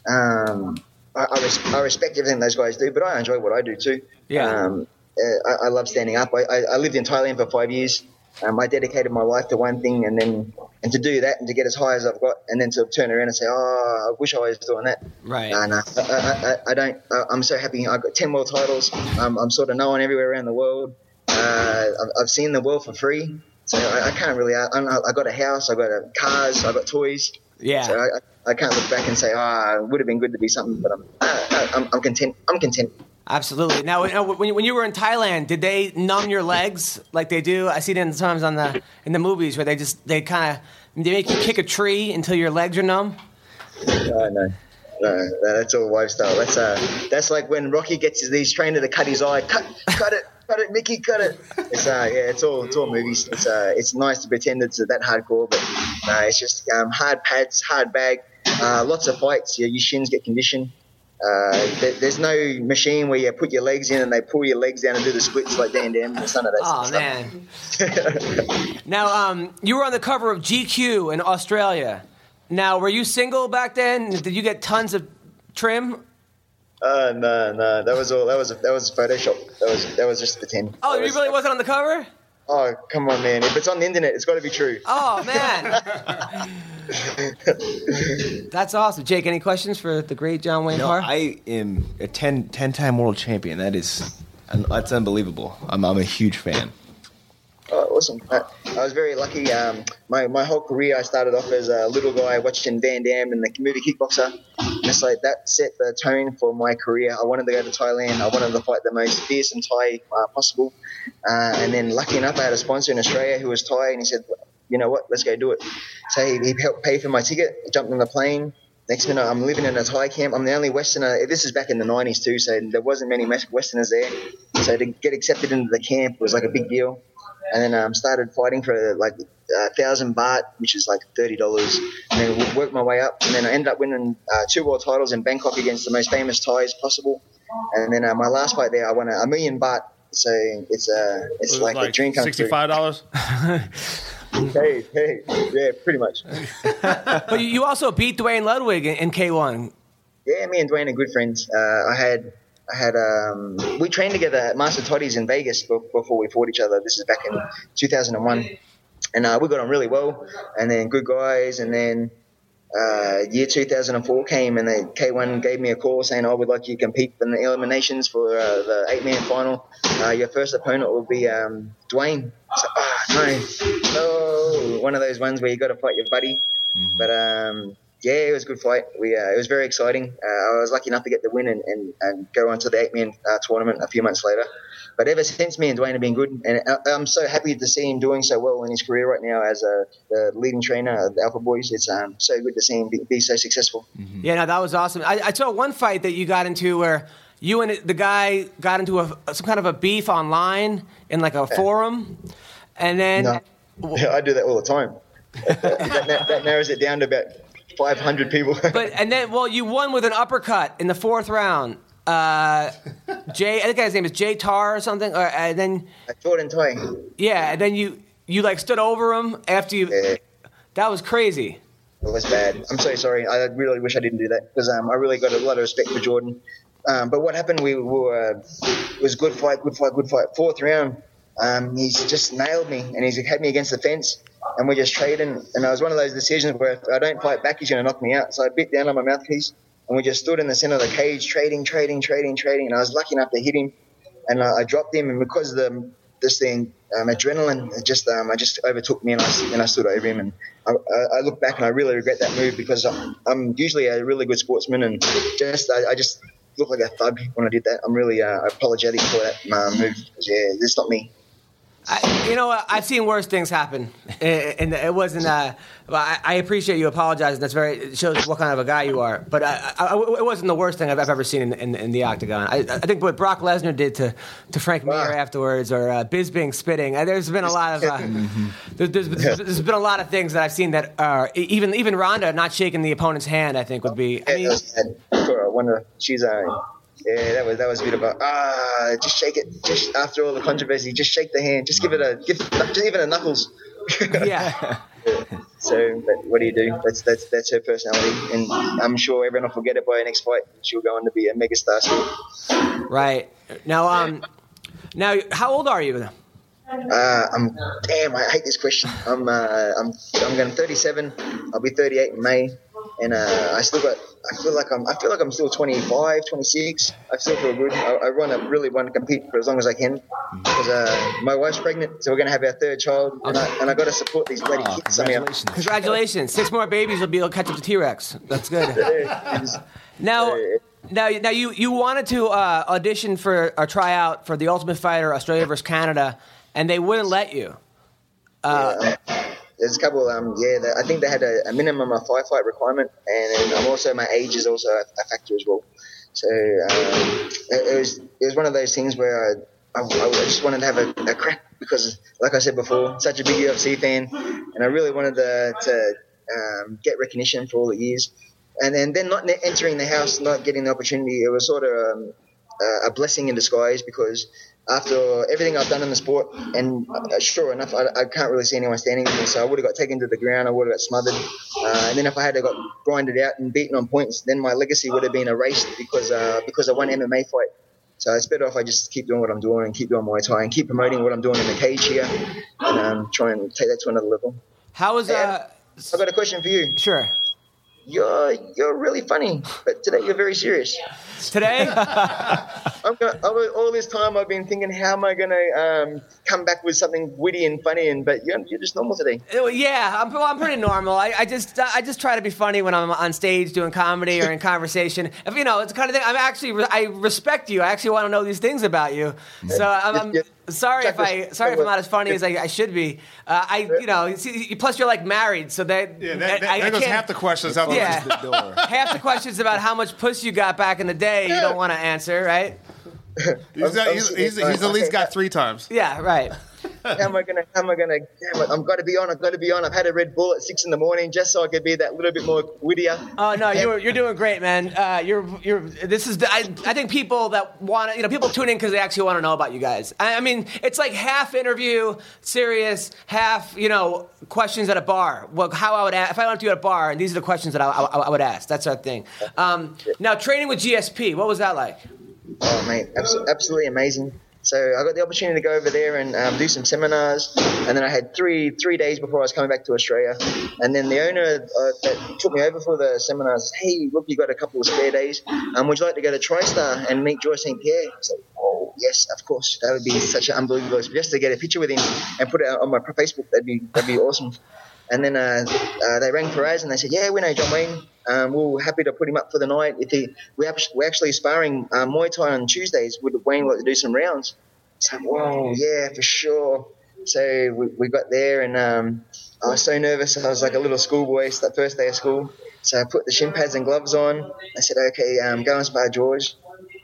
[SPEAKER 5] um, I, I, res- I respect everything those guys do, but I enjoy what I do too.
[SPEAKER 1] Yeah.
[SPEAKER 5] Um, uh, I, I love standing up. I, lived in Thailand for five years. Um, I dedicated my life to one thing, and then and to do that and to get as high as I've got, and then to turn around and say, "Oh, I wish I was doing that."
[SPEAKER 1] Right.
[SPEAKER 5] No, I, I, I, I don't. I, I'm so happy. I've got ten world titles. I'm, I'm sort of known everywhere around the world. Uh, I've, I've seen the world for free, so I, I can't really. I, I got a house. I got a cars. I got toys.
[SPEAKER 1] Yeah.
[SPEAKER 5] So I, I- can't look back and say, "Ah, it would have been good to be something," but I'm, I'm, I'm content. I'm content.
[SPEAKER 1] Absolutely. Now, when you, when you were in Thailand, did they numb your legs like they do? I see it sometimes on the in the movies where they just they kind of they make you kick a tree until your legs are numb.
[SPEAKER 5] No, no. That's all lifestyle. That's uh, that's like when Rocky gets his, he's trained to cut his eye. Cut, cut it, cut it, Mickey, cut it. It's uh, yeah, it's all, it's all movies. It's uh, it's nice to pretend it's that hardcore, but no, it's just um, hard pads, hard bag, uh, lots of fights. Yeah, your shins get conditioned. Uh, there, there's no machine where you put your legs in and they pull your legs down and do the splits like Dan Dan. There's none of that
[SPEAKER 1] Oh man. now, um, you were on the cover of GQ in Australia. Now, were you single back then? Did you get tons of trim?
[SPEAKER 5] Uh, no, no, that was all. That was that was Photoshop. That was that was just pretend.
[SPEAKER 1] Oh,
[SPEAKER 5] That
[SPEAKER 1] you
[SPEAKER 5] was-
[SPEAKER 1] really wasn't on the cover?
[SPEAKER 5] Oh, come on, man! If it's on the internet, it's got to be true.
[SPEAKER 1] Oh man. (laughs) That's awesome. Jake, any questions for the great John Wayne
[SPEAKER 3] No,
[SPEAKER 1] Parr?
[SPEAKER 3] I am a 10, 10 time world champion. That is, that's unbelievable. I'm, I'm a huge fan.
[SPEAKER 5] Oh, awesome! I, I was very lucky. Um, my my whole career, I started off as a little guy watching Van Damme and the movie Kickboxer. And that set the tone for my career. I wanted to go to Thailand. I wanted to fight the most fearsome Thai uh, possible. Uh, and then, lucky enough, I had a sponsor in Australia who was Thai, and he said, "You know what? Let's go do it." So he, he helped pay for my ticket. Jumped on the plane. Next minute, I'm living in a Thai camp. I'm the only Westerner. This is back in the 90s too, so there wasn't many Westerners there. So to get accepted into the camp was like a big deal and then um, started fighting for like a thousand baht, which is like thirty dollars, and then worked my way up, and then I ended up winning uh, two world titles in Bangkok against the most famous Thais possible, and then uh, my last fight there, I won a, a million baht. So it's uh, it's
[SPEAKER 2] Was
[SPEAKER 5] like, a dream come true.
[SPEAKER 2] Sixty-five dollars. (laughs)
[SPEAKER 5] Hey, hey, yeah, pretty much. (laughs)
[SPEAKER 1] but you- also beat Duane Ludwig in, in K1.
[SPEAKER 5] Yeah, me and Duane are good friends. Uh, I had, I had, um, we trained together at Master Toddy's in Vegas before we fought each other. This is back in 2001, and uh, we got on really well. And then good guys, and then uh, year 2004 came, and the K1 gave me a call saying, "I would like you to compete in the eliminations for uh, the eight-man final. Uh, your first opponent will be um, Duane." So, ah, no, no, one of those ones where you got to fight your buddy. But um, yeah, it was a good fight. We uh, it was very exciting. Uh, I was lucky enough to get the win and, and, and go on to the eight man uh, tournament a few months later. But ever since, me and Duane have been good, and I- I'm so happy to see him doing so well in his career right now as a the leading trainer of the Alpha Boys. It's um, so good to see him be, be so successful.
[SPEAKER 1] Yeah, no, that was awesome. I, I saw one fight that you got into where you and the guy got into a, some kind of a beef online in like a forum, and then
[SPEAKER 5] No, (laughs) I do that all the time. (laughs) that, that, that narrows it down to about 500 people. (laughs)
[SPEAKER 1] but and then well, you won with an uppercut in the fourth round. Uh, (laughs) Jay, I think his name is Jay Tar or something. Or, and then
[SPEAKER 5] Jordan Tai.
[SPEAKER 1] yeah, and then you you like stood over him after you.
[SPEAKER 5] Yeah.
[SPEAKER 1] That was crazy.
[SPEAKER 5] It was bad. I'm so sorry. I really wish I didn't do that because um, I really got a lot of respect for Jordan. Um, but what happened? We, we were it was good fight, good fight, good fight. Fourth round, um, he's just nailed me and he's had me against the fence, and we're just trading. And it was one of those decisions where if I don't fight back, he's going to knock me out. So I bit down on my mouthpiece, and we just stood in the center of the cage, trading, trading, trading, trading. And I was lucky enough to hit him, and I, I dropped him. And because of the this thing, um, adrenaline, just um, I just overtook me, and I and I stood over him. And I, I, I look back and I really regret that move because I'm, I'm usually a really good sportsman, and just I, I just looked like a thug when I did that. I'm really uh, apologetic for that uh, move. yeah, it's not me.
[SPEAKER 1] I, you know what? I've seen worse things happen, (laughs) and it wasn't. Uh, I, I appreciate you apologizing. That's very it shows what kind of a guy you are. But I, I, it wasn't the worst thing I've ever seen in, in, in the octagon. I, I, think what Brock Lesnar did to, to Frank Mir afterwards, or uh, Bisping spitting. uh, There's been a lot of uh, there, (laughs) there's, there's, there's been a lot of things that I've seen that are even even Ronda not shaking the opponent's hand. I think would be. I mean,
[SPEAKER 5] for one she's uh, yeah, that was that was a bit of a ah, just shake it. Just after all the controversy, just shake the hand. Just give it a give, just it a knuckles. (laughs)
[SPEAKER 1] yeah.
[SPEAKER 5] So, but what do you do? That's that's that's her personality, and I'm sure everyone will forget it by her next fight. She'll go on to be a megastar. Still.
[SPEAKER 1] Right now, um, now how old are you?
[SPEAKER 5] Uh, I'm damn. I hate this question. I'm uh, I'm I'm going 37. I'll be 38 in May, and uh, I still got. I feel like I'm. I feel like I'm still 25, 26. I still feel good. I, I want to really want to compete for as long as I can because uh, my wife's pregnant, so we're going to have our third child, and I, and I got to support these bloody
[SPEAKER 3] Oh,
[SPEAKER 5] kids somehow.
[SPEAKER 3] congratulations.
[SPEAKER 1] Congratulations! Six more babies, you'll be able to catch up to T-Rexx. That's good. (laughs) Now,
[SPEAKER 5] Uh,
[SPEAKER 1] now, now you, you wanted to uh, audition for or try out for the Ultimate Fighter Australia versus Canada, and they wouldn't let you.
[SPEAKER 5] Yeah, there's a couple. Um, yeah, they, I think they had a, a minimum of five fight requirement, and I'm also my age is also a, factor as well. So um, it, it was it was one of those things where I, I, I just wanted to have a, a crack because, like I said before, such a big UFC fan, and I really wanted to, to um, get recognition for all the years. And then, then not entering the house, not getting the opportunity, it was sort of um, a blessing in disguise because after everything I've done in the sport, and uh, sure enough, I, I can't really see anyone standing me, so I would have got taken to the ground, I would have got smothered, uh, and then if I had got grinded out and beaten on points, then my legacy would have been erased because uh, because of one MMA fight. So it's better if I just keep doing what I'm doing and keep doing Muay Thai and keep promoting what I'm doing in the cage here, and um, try and take that to another level.
[SPEAKER 1] How was uh?
[SPEAKER 5] I've got a question for you.
[SPEAKER 1] Sure.
[SPEAKER 5] You're you're really funny, but today you're very serious.
[SPEAKER 1] Today,
[SPEAKER 5] I'm gonna, over all this time I've been thinking, how am I going to um, come back with something witty and funny? And but you're, you're just normal today.
[SPEAKER 1] Uh, yeah, I'm, well, I'm pretty normal. I, I just I just try to be funny when I'm on stage doing comedy or in (laughs) conversation. If you know, it's the kind of thing. I'm actually I respect you. I actually want to know these things about you. So I'm, I'm
[SPEAKER 5] Yeah.
[SPEAKER 1] sorry if I
[SPEAKER 5] Check
[SPEAKER 1] sorry if I'm not as funny as I, I should be. Uh, I you know see, plus you're like married, so that
[SPEAKER 2] Yeah, that, that,
[SPEAKER 1] I, I
[SPEAKER 2] that goes
[SPEAKER 1] can't-
[SPEAKER 2] half the questions out the
[SPEAKER 1] Yeah.
[SPEAKER 3] The door. (laughs)
[SPEAKER 1] half the questions about how much puss you got back in the day you don't want to answer, right?
[SPEAKER 2] He's, got, he's, he's, he's at least got three times.
[SPEAKER 1] Yeah, right.
[SPEAKER 5] How am I gonna? How am I gonna? Damn it! I'm got to be on. I've got to be on. I've had a Red Bull at six in the morning just so I could be that little bit more wittier.
[SPEAKER 1] Oh no, you're you're doing great, man. Uh, you're you're. This is. I, I think people that want to, you know, people tune in because they actually want to know about you guys. I, I mean, it's like half interview, serious, half you know, questions at a bar. Well, how I would ask, if I went to you at a bar, and these are the questions that I, I, I would ask. That's our thing. Um, now, training with GSP, what was that like?
[SPEAKER 5] Oh mate, abso- absolutely amazing. So I got the opportunity to go over there and um, do some seminars, and then I had three three days before I was coming back to Australia. And then the owner uh, that took me over for the seminars, hey, look, you got a couple of spare days. Um, would you like to go to TriStar and meet George St Pierre? I oh yes, of course. That would be such an unbelievable experience. Just to get a picture with him and put it on my Facebook, that'd be that'd be awesome. And then uh, uh, they rang Firas and they said, "Yeah, we know John Wayne. Um, we we're happy to put him up for the night. If he, we actually, we're actually sparring uh, Muay Thai on Tuesdays. Would Wayne like to do some rounds?" So, whoa, yeah, for sure. So we, we got there and um, I was so nervous. I was like a little schoolboy. It's the first day of school. So I put the shin pads and gloves on. I said, "Okay, um, go and spar George."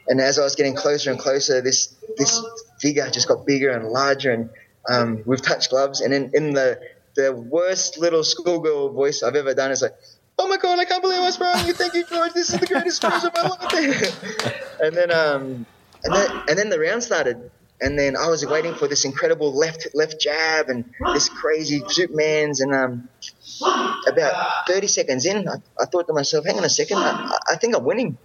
[SPEAKER 5] And as I was getting closer and closer, this this figure just got bigger and larger, and um, we've touched gloves. And in, in the the worst little schoolgirl voice I've ever done is like, "Oh my god, I can't believe I'm sparring you! Thank you, George. This is the greatest cruise of my life." (laughs) and then um, and then and then the round started. And then I was waiting for this incredible left left jab and this crazy Superman's and um, about 30 seconds in, I, I thought to myself, hang on a second, I, I think I'm winning.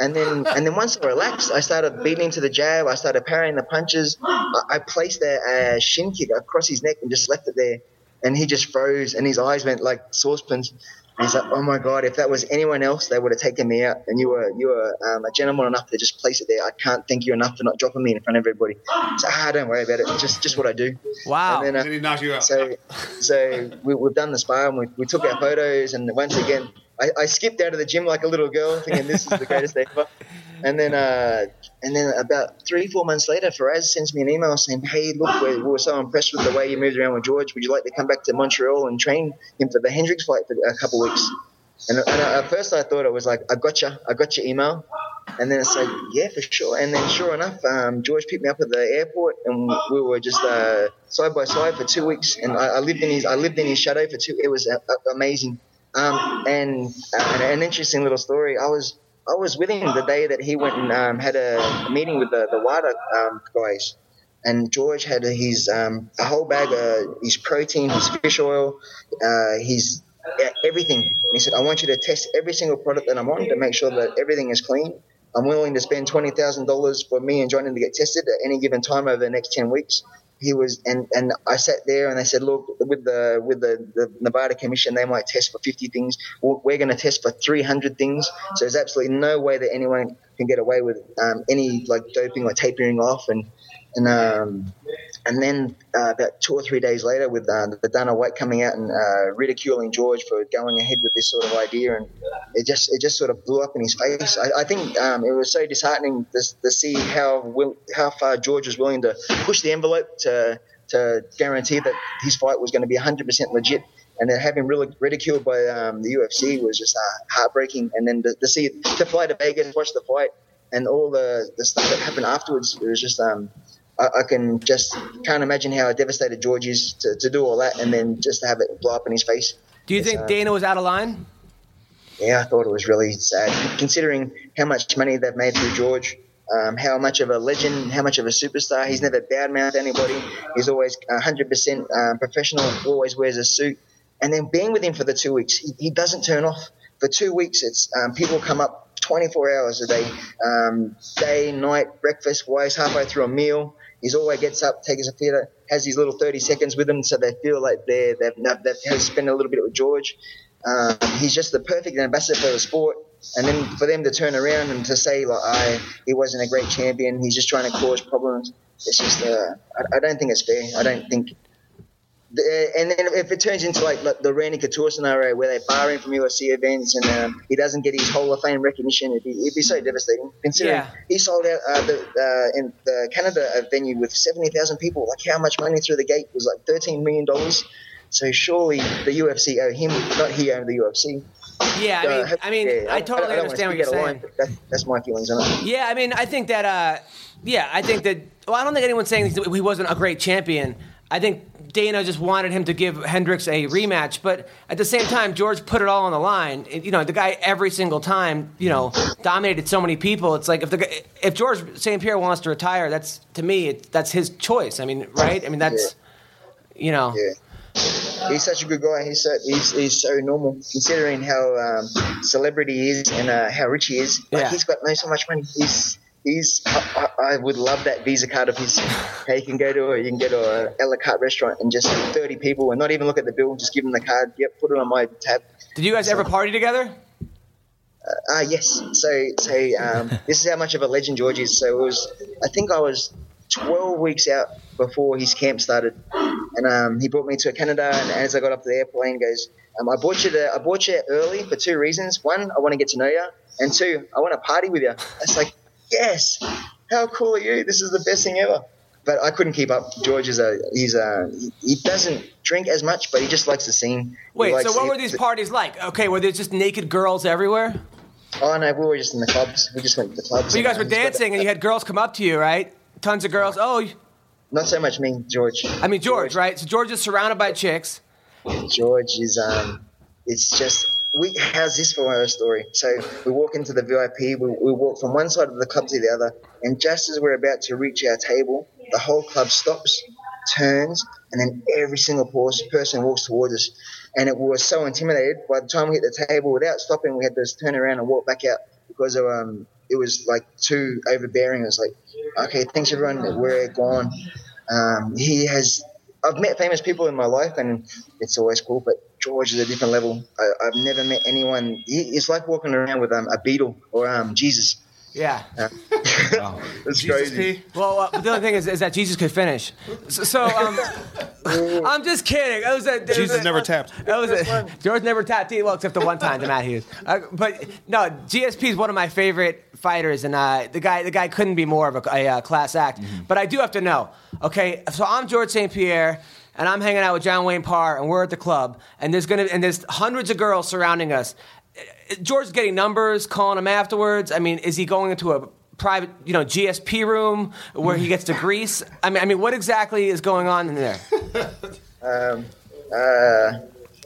[SPEAKER 5] And then and then once I relaxed, I started beating into the jab. I started parrying the punches. I, I placed a, a shin kick across his neck and just left it there. And he just froze and his eyes went like saucepans. And he's like, oh my God, if that was anyone else, they would have taken me out. And you were you were um, a gentleman enough to just place it there. I can't thank you enough for not dropping me in front of everybody. So, ah, don't worry about it. Just just what I do.
[SPEAKER 1] Wow.
[SPEAKER 5] And then, uh,
[SPEAKER 2] Then he knocked you out.
[SPEAKER 5] so, so we, we've done the spa and we, we took our photos, and once again, I, I skipped out of the gym like a little girl, thinking this is the greatest day (laughs) ever. And then, uh, and then about three, four months later, Firas sends me an email saying, "Hey, look, we, we were so impressed with the way you moved around with George. Would you like to come back to Montreal and train him for the Hendricks fight for a couple of weeks?" And, and at first, I thought it was like, "I got you, I got your email." And then it's like, yeah, for sure. And then sure enough, um, George picked me up at the airport, and we were just uh, side by side for two weeks. And I, I, lived in his I lived in his shadow for two. It was uh, amazing. Um, and, uh, an interesting little story. I was I was with him the day that he went and um, had a meeting with the the VADA um, guys, and George had his um, a whole bag of his protein, his fish oil, uh, his everything. And he said, "I want you to test every single product that I'm on to make sure that everything is clean." I'm willing to spend twenty thousand dollars for me and Johnny to get tested at any given time over the next ten weeks he was and and I sat there and they said, look, with the with the, the Nevada Commission, they might test for 50 things. We're going to test for 300 things. So there's absolutely no way that anyone can get away with um, any like doping or tapering off and and um, and then uh, about two or three days later, with uh, the Dana White coming out and uh, ridiculing George for going ahead with this sort of idea, and it just it just sort of blew up in his face. I, I think um, it was so disheartening to, to see how will, how far George was willing to push the envelope to to guarantee that his fight was going to be 100% legit. And then having really ridiculed by um, the UFC was just uh, heartbreaking. And then to, to see to fly to Vegas, watch the fight, and all the, the stuff that happened afterwards, it was just um, I, I, can just can't imagine how devastated George is to, to do all that and then just to have it blow up in his face.
[SPEAKER 1] Do you it's, think uh, Dana was out of line?
[SPEAKER 5] Yeah, I thought it was really sad, considering how much money they've made through George. Um, how much of a legend, how much of a superstar. He's never badmouthed anybody. He's always 100% um, professional, always wears a suit. And then being with him for the two weeks, he, he doesn't turn off. For two weeks, it's um, people come up 24 hours a day, um, day, night, breakfast, wise halfway through a meal. He's always gets up, takes a theatre, has his little 30 seconds with them so they feel like they're, they've, they've spent a little bit with George. Um, he's just the perfect ambassador for the sport. And then for them to turn around and to say, like, I, he wasn't a great champion, he's just trying to cause problems. It's just, uh, I, I don't think it's fair. I don't think and then if it turns into like, like the Randy Couture scenario where they bar him from UFC events and um, he doesn't get his Hall of Fame recognition, it'd be, it'd be so devastating. Considering yeah. he sold out uh, the uh, in the Canada venue with seventy thousand people, like how much money through the gate was like thirteen million dollars. So surely the UFC owe him, not he owe the UFC.
[SPEAKER 1] Yeah, I mean, I mean, yeah, I totally I, I understand what you're saying. Line,
[SPEAKER 5] that's, that's my feelings on it.
[SPEAKER 1] Yeah, I mean, I think that, uh, yeah, I think that. Well, I don't think anyone's saying he wasn't a great champion. I think Dana just wanted him to give Hendricks a rematch, but at the same time, George put it all on the line. You know, the guy every single time, you know, dominated so many people. It's like if the if George St. Pierre wants to retire, that's to me, it, that's his choice. I mean, right? I mean, that's yeah. you know.
[SPEAKER 5] Yeah. He's such a good guy. He's so, he's, he's so normal considering how um, celebrity he is and uh, how rich he is. Like, yeah. he's got no so much money. He's he's I, I, would love that Visa card of his. How you can go to a, you can go to a la carte restaurant and just 30 people and not even look at the bill, just give them the card. Yep, put it on my tab.
[SPEAKER 1] Did you guys so, ever party together?
[SPEAKER 5] Uh, uh, yes. So so um, (laughs) this is how much of a legend George is. So it was. I think I was 12 weeks out before his camp started, and um, he brought me to Canada. And as I got up to the airplane, goes, um, "I bought you to, I bought you early for two reasons. One, I want to get to know you, and two, I want to party with you." It's like yes, how cool are you? This is the best thing ever. But I couldn't keep up. George is a he's a he doesn't drink as much, but he just likes the scene.
[SPEAKER 1] Wait, so what were these parties like? Okay, were there just naked girls everywhere?
[SPEAKER 5] Oh no, we were just in the clubs. We just went to the clubs.
[SPEAKER 1] But you guys were dancing, and you had girls come up to you, right? Tons of girls. Oh,
[SPEAKER 5] not so much me, George.
[SPEAKER 1] I mean George, George. right? So George is surrounded by chicks.
[SPEAKER 5] George is um, it's just we how's this for our story? So we walk into the VIP. We, we walk from one side of the club to the other, and just as we're about to reach our table, the whole club stops, turns, and then every single person walks towards us. And it was so intimidated. By the time we hit the table, without stopping, we had to turn around and walk back out because of, um, it was like too overbearing. It was like, okay, thanks everyone, we're gone. Um, he has. I've met famous people in my life, and it's always cool. But George is a different level. I, have never met anyone. He, it's like walking around with um, a Beatle or um, Jesus.
[SPEAKER 1] Yeah.
[SPEAKER 5] It's (laughs) (laughs)
[SPEAKER 2] Jesus
[SPEAKER 5] crazy.
[SPEAKER 2] P.
[SPEAKER 1] Well, uh, the only thing is, is that Jesus could finish. So, so um, (laughs) I'm just kidding. It was a, it was
[SPEAKER 2] Jesus
[SPEAKER 1] a-
[SPEAKER 2] never tapped.
[SPEAKER 1] That was a, George never tapped Well, except the one time to Matt Hughes. Uh, but no, GSP is one of my favorite fighters, and uh, the guy the guy couldn't be more of a, a, uh class act. But I do have to know. Okay, so I'm George St. Pierre. And I'm hanging out with John Wayne Parr, and we're at the club, and there's gonna and there's hundreds of girls surrounding us. George's getting numbers, calling him afterwards. I mean, is he going into a private, you know, GSP room where he gets to (laughs) grease? I mean, I mean, what exactly is going on in there? (laughs)
[SPEAKER 5] Um, uh,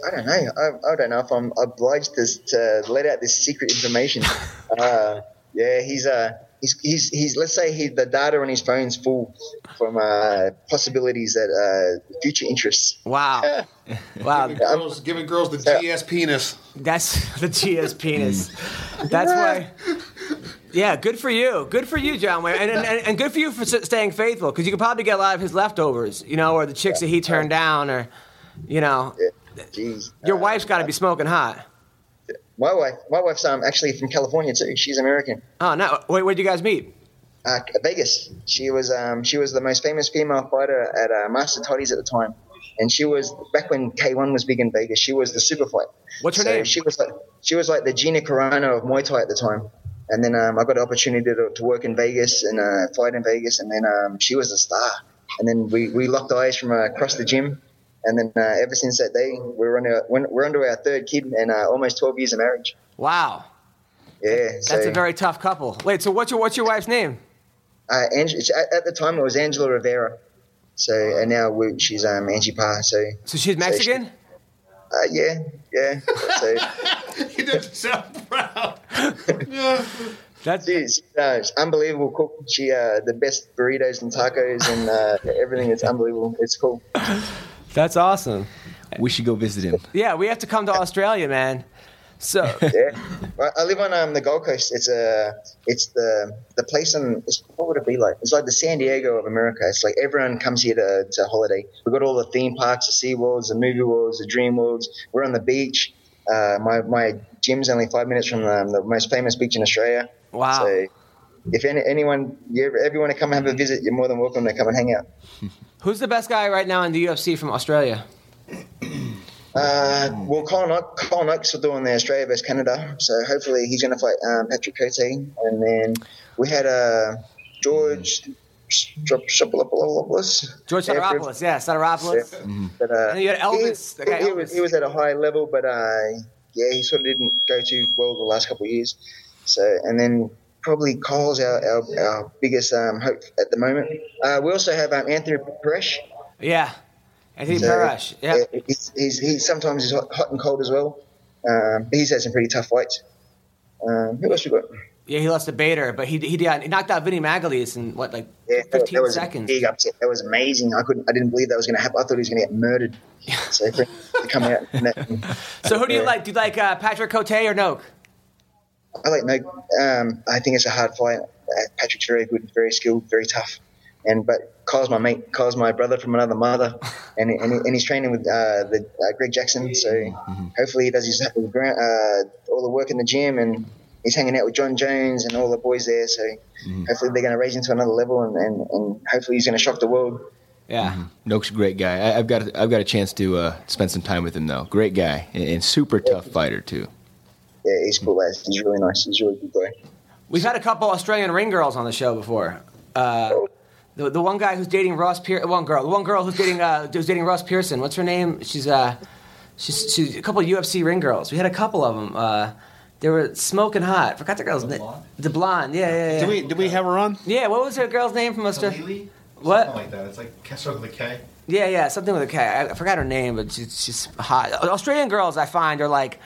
[SPEAKER 5] I don't know. I, I don't know if I'm obliged to, to let out this secret information. (laughs) uh, yeah, he's uh, he's he's he's. Let's say he the data on his phone's full from uh, possibilities that uh, future interests.
[SPEAKER 1] Wow, (laughs) wow,
[SPEAKER 2] Girls, giving girls the GS penis.
[SPEAKER 1] that's (laughs) the GS penis. (laughs) That's why. Yeah, good for you. Good for you, John Wayne, and and, and good for you for staying faithful because you could probably get a lot of his leftovers, you know, or the chicks that he turned down, or you know,
[SPEAKER 5] Yeah, Jeez.
[SPEAKER 1] your
[SPEAKER 5] Uh,
[SPEAKER 1] wife's got to be smoking hot.
[SPEAKER 5] My wife, my wife's um actually from California too. She's American.
[SPEAKER 1] Oh no! Wait, where'd you guys meet?
[SPEAKER 5] Uh, Vegas. She was um she was the most famous female fighter at uh, Master Toddy's at the time, and she was back when K1 was big in Vegas. She was the super fight.
[SPEAKER 1] What's her
[SPEAKER 5] So
[SPEAKER 1] name?
[SPEAKER 5] She was like she was like the Gina Carano of Muay Thai at the time. And then um, I got an opportunity to, to work in Vegas and uh, fight in Vegas, and then um, she was a star. And then we, we locked eyes from uh, across the gym, and then uh, ever since that day, we're on our, we're under our third kid and uh, almost 12 years of marriage.
[SPEAKER 1] Wow,
[SPEAKER 5] Yeah, so
[SPEAKER 1] that's a very tough couple. Wait, so what's your what's your wife's name?
[SPEAKER 5] uh, Ange- at, at the time it was Angela Rivera. So and now we, she's um, Angie Parr. So
[SPEAKER 1] So she's Mexican.
[SPEAKER 5] uh, yeah, yeah. So (laughs)
[SPEAKER 2] He doesn't sound proud. (laughs)
[SPEAKER 1] That's
[SPEAKER 5] she's uh, she's unbelievable cook. She uh, the best burritos and tacos and uh, everything. It's unbelievable. It's cool. (laughs)
[SPEAKER 1] that's awesome.
[SPEAKER 3] We should go visit him.
[SPEAKER 1] Yeah, we have to come to Australia, man. So (laughs)
[SPEAKER 5] Yeah, Well, I live on um, the Gold Coast. It's a it's the the place in it's, what would it be like? It's like the San Diego of America. It's like everyone comes here to, to holiday. We've got all the theme parks, the Sea Worlds, the Movie Worlds, the Dream Worlds. We're on the beach. Uh, my my gym's only five minutes from the, the most famous beach in Australia.
[SPEAKER 1] Wow.
[SPEAKER 5] So if any, anyone you ever, ever want to come and have a visit, you're more than welcome to come and hang out. (laughs)
[SPEAKER 1] who's the best guy right now in the UFC from Australia? (clears throat)
[SPEAKER 5] Uh, well, Colin, Oak, Kyle Noke will do on the Australia vs Canada, so hopefully he's going to fight um, Patrick Cote. And then we had uh, George Shopolopoulos.
[SPEAKER 1] George Soteropoulos. Yeah, Soteropoulos.
[SPEAKER 5] But, uh,
[SPEAKER 1] And you had Elvis,
[SPEAKER 5] He,
[SPEAKER 1] the guy
[SPEAKER 5] he
[SPEAKER 1] Elvis.
[SPEAKER 5] was, he was at a high level, but uh, yeah, he sort of didn't go too well the last couple of years. So, and then probably Cole's our, our, our biggest um, hope at the moment. Uh, we also have um, Anthony Perosh.
[SPEAKER 1] Yeah, Anthony
[SPEAKER 5] So,
[SPEAKER 1] Perosh. Yeah.
[SPEAKER 5] he's, he's, he's sometimes he's hot, hot and cold as well. Um, he's had some pretty tough fights. Um, who else we got?
[SPEAKER 1] Yeah, he lost to Bader, but he he, he knocked out Vinny Magalhaes in what like
[SPEAKER 5] Yeah,
[SPEAKER 1] 15
[SPEAKER 5] that was
[SPEAKER 1] seconds.
[SPEAKER 5] a big upset. That was amazing. I couldn't. I didn't believe that was going to happen. I thought he was going to get murdered. (laughs) So for him to come out. And (laughs) that,
[SPEAKER 1] So who do you
[SPEAKER 5] Yeah.
[SPEAKER 1] like? Do you like uh, Patrick Cote or Noke?
[SPEAKER 5] I like no. Um, I think it's a hard fight. Uh, Patrick's very good, very skilled, very tough. And but Kyle's my mate. Kyle's my brother from another mother, (laughs) and and, and he's training with uh, the uh, Greg Jackson. So hopefully he does his uh, all the work in the gym, and he's hanging out with Jon Jones and all the boys there. So hopefully they're going to raise him to another level, and, and, and hopefully he's going to shock the world.
[SPEAKER 1] Yeah.
[SPEAKER 3] Noke's a great guy. I, I've got I've got a chance to uh, spend some time with him though. Great guy and, and super tough fighter too.
[SPEAKER 5] Yeah, he's cool. Lad. He's really nice. He's a really good guy.
[SPEAKER 1] We've had a couple Australian ring girls on the show before. Uh, the, the one guy who's dating Ross Pearson, one girl, the one girl who's dating uh, who's dating Ross Pearson. What's her name? She's uh, she's, she's a couple of UFC ring girls. We had a couple of them. Uh, they were smoking hot. Forgot the girl's name. The blonde. Yeah, yeah, yeah.
[SPEAKER 2] Did we did we have her on?
[SPEAKER 1] yeah. What was her girl's name from Australia?
[SPEAKER 6] Halili?
[SPEAKER 1] What?
[SPEAKER 6] Something like that. It's like Kessler with a K.
[SPEAKER 1] Yeah, yeah, something with a K. I forgot her name, but she's, she's hot. Australian girls, I find, are like.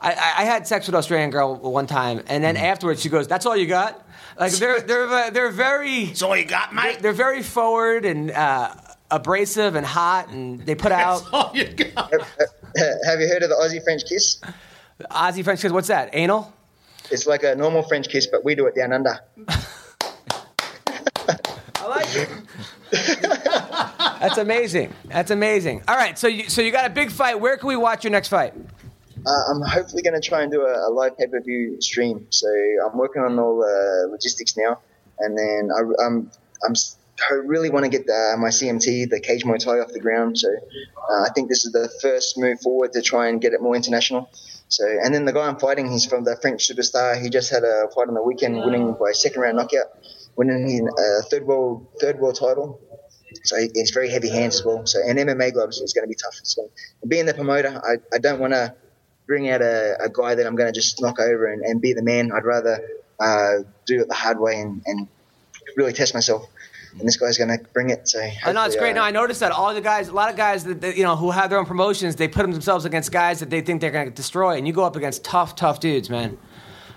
[SPEAKER 1] I, I I had sex with an Australian girl one time, and then afterwards she goes, "That's all you got." Like they're they're they're very
[SPEAKER 2] That's all you got, mate.
[SPEAKER 1] they're very forward and uh, abrasive and hot, and they put out That's
[SPEAKER 2] all you got.
[SPEAKER 5] Have you heard of the Aussie French kiss?
[SPEAKER 1] Aussie French kiss. What's that? Anal?
[SPEAKER 5] It's like a normal French kiss, but we do it down under. (laughs)
[SPEAKER 1] I like it. That's amazing. That's amazing. All right, so you so you got a big fight. Where can we watch your next fight?
[SPEAKER 5] Uh, I'm hopefully going to try and do a, a live pay per view stream. So I'm working on all the logistics now, and then I, I'm I'm I really want to get the, my CMT, the cage Muay Thai, off the ground. So uh, I think this is the first move forward to try and get it more international. So and then the guy I'm fighting, he's from the French superstar. He just had a fight on the weekend, winning by second round knockout, winning a third world third world title. So it's very heavy hands as well. So and MMA gloves is going to be tough. So being the promoter, I, I don't want to bring out a, a guy that I'm going to just knock over and, and be the man. I'd rather uh, do it the hard way and, and really test myself. And this guy's going to bring it. So
[SPEAKER 1] I know it's great.
[SPEAKER 5] uh,
[SPEAKER 1] No, I noticed that all the guys, a lot of guys that, that you know who have their own promotions, they put themselves against guys that they think they're going to destroy, and you go up against tough, tough dudes, man.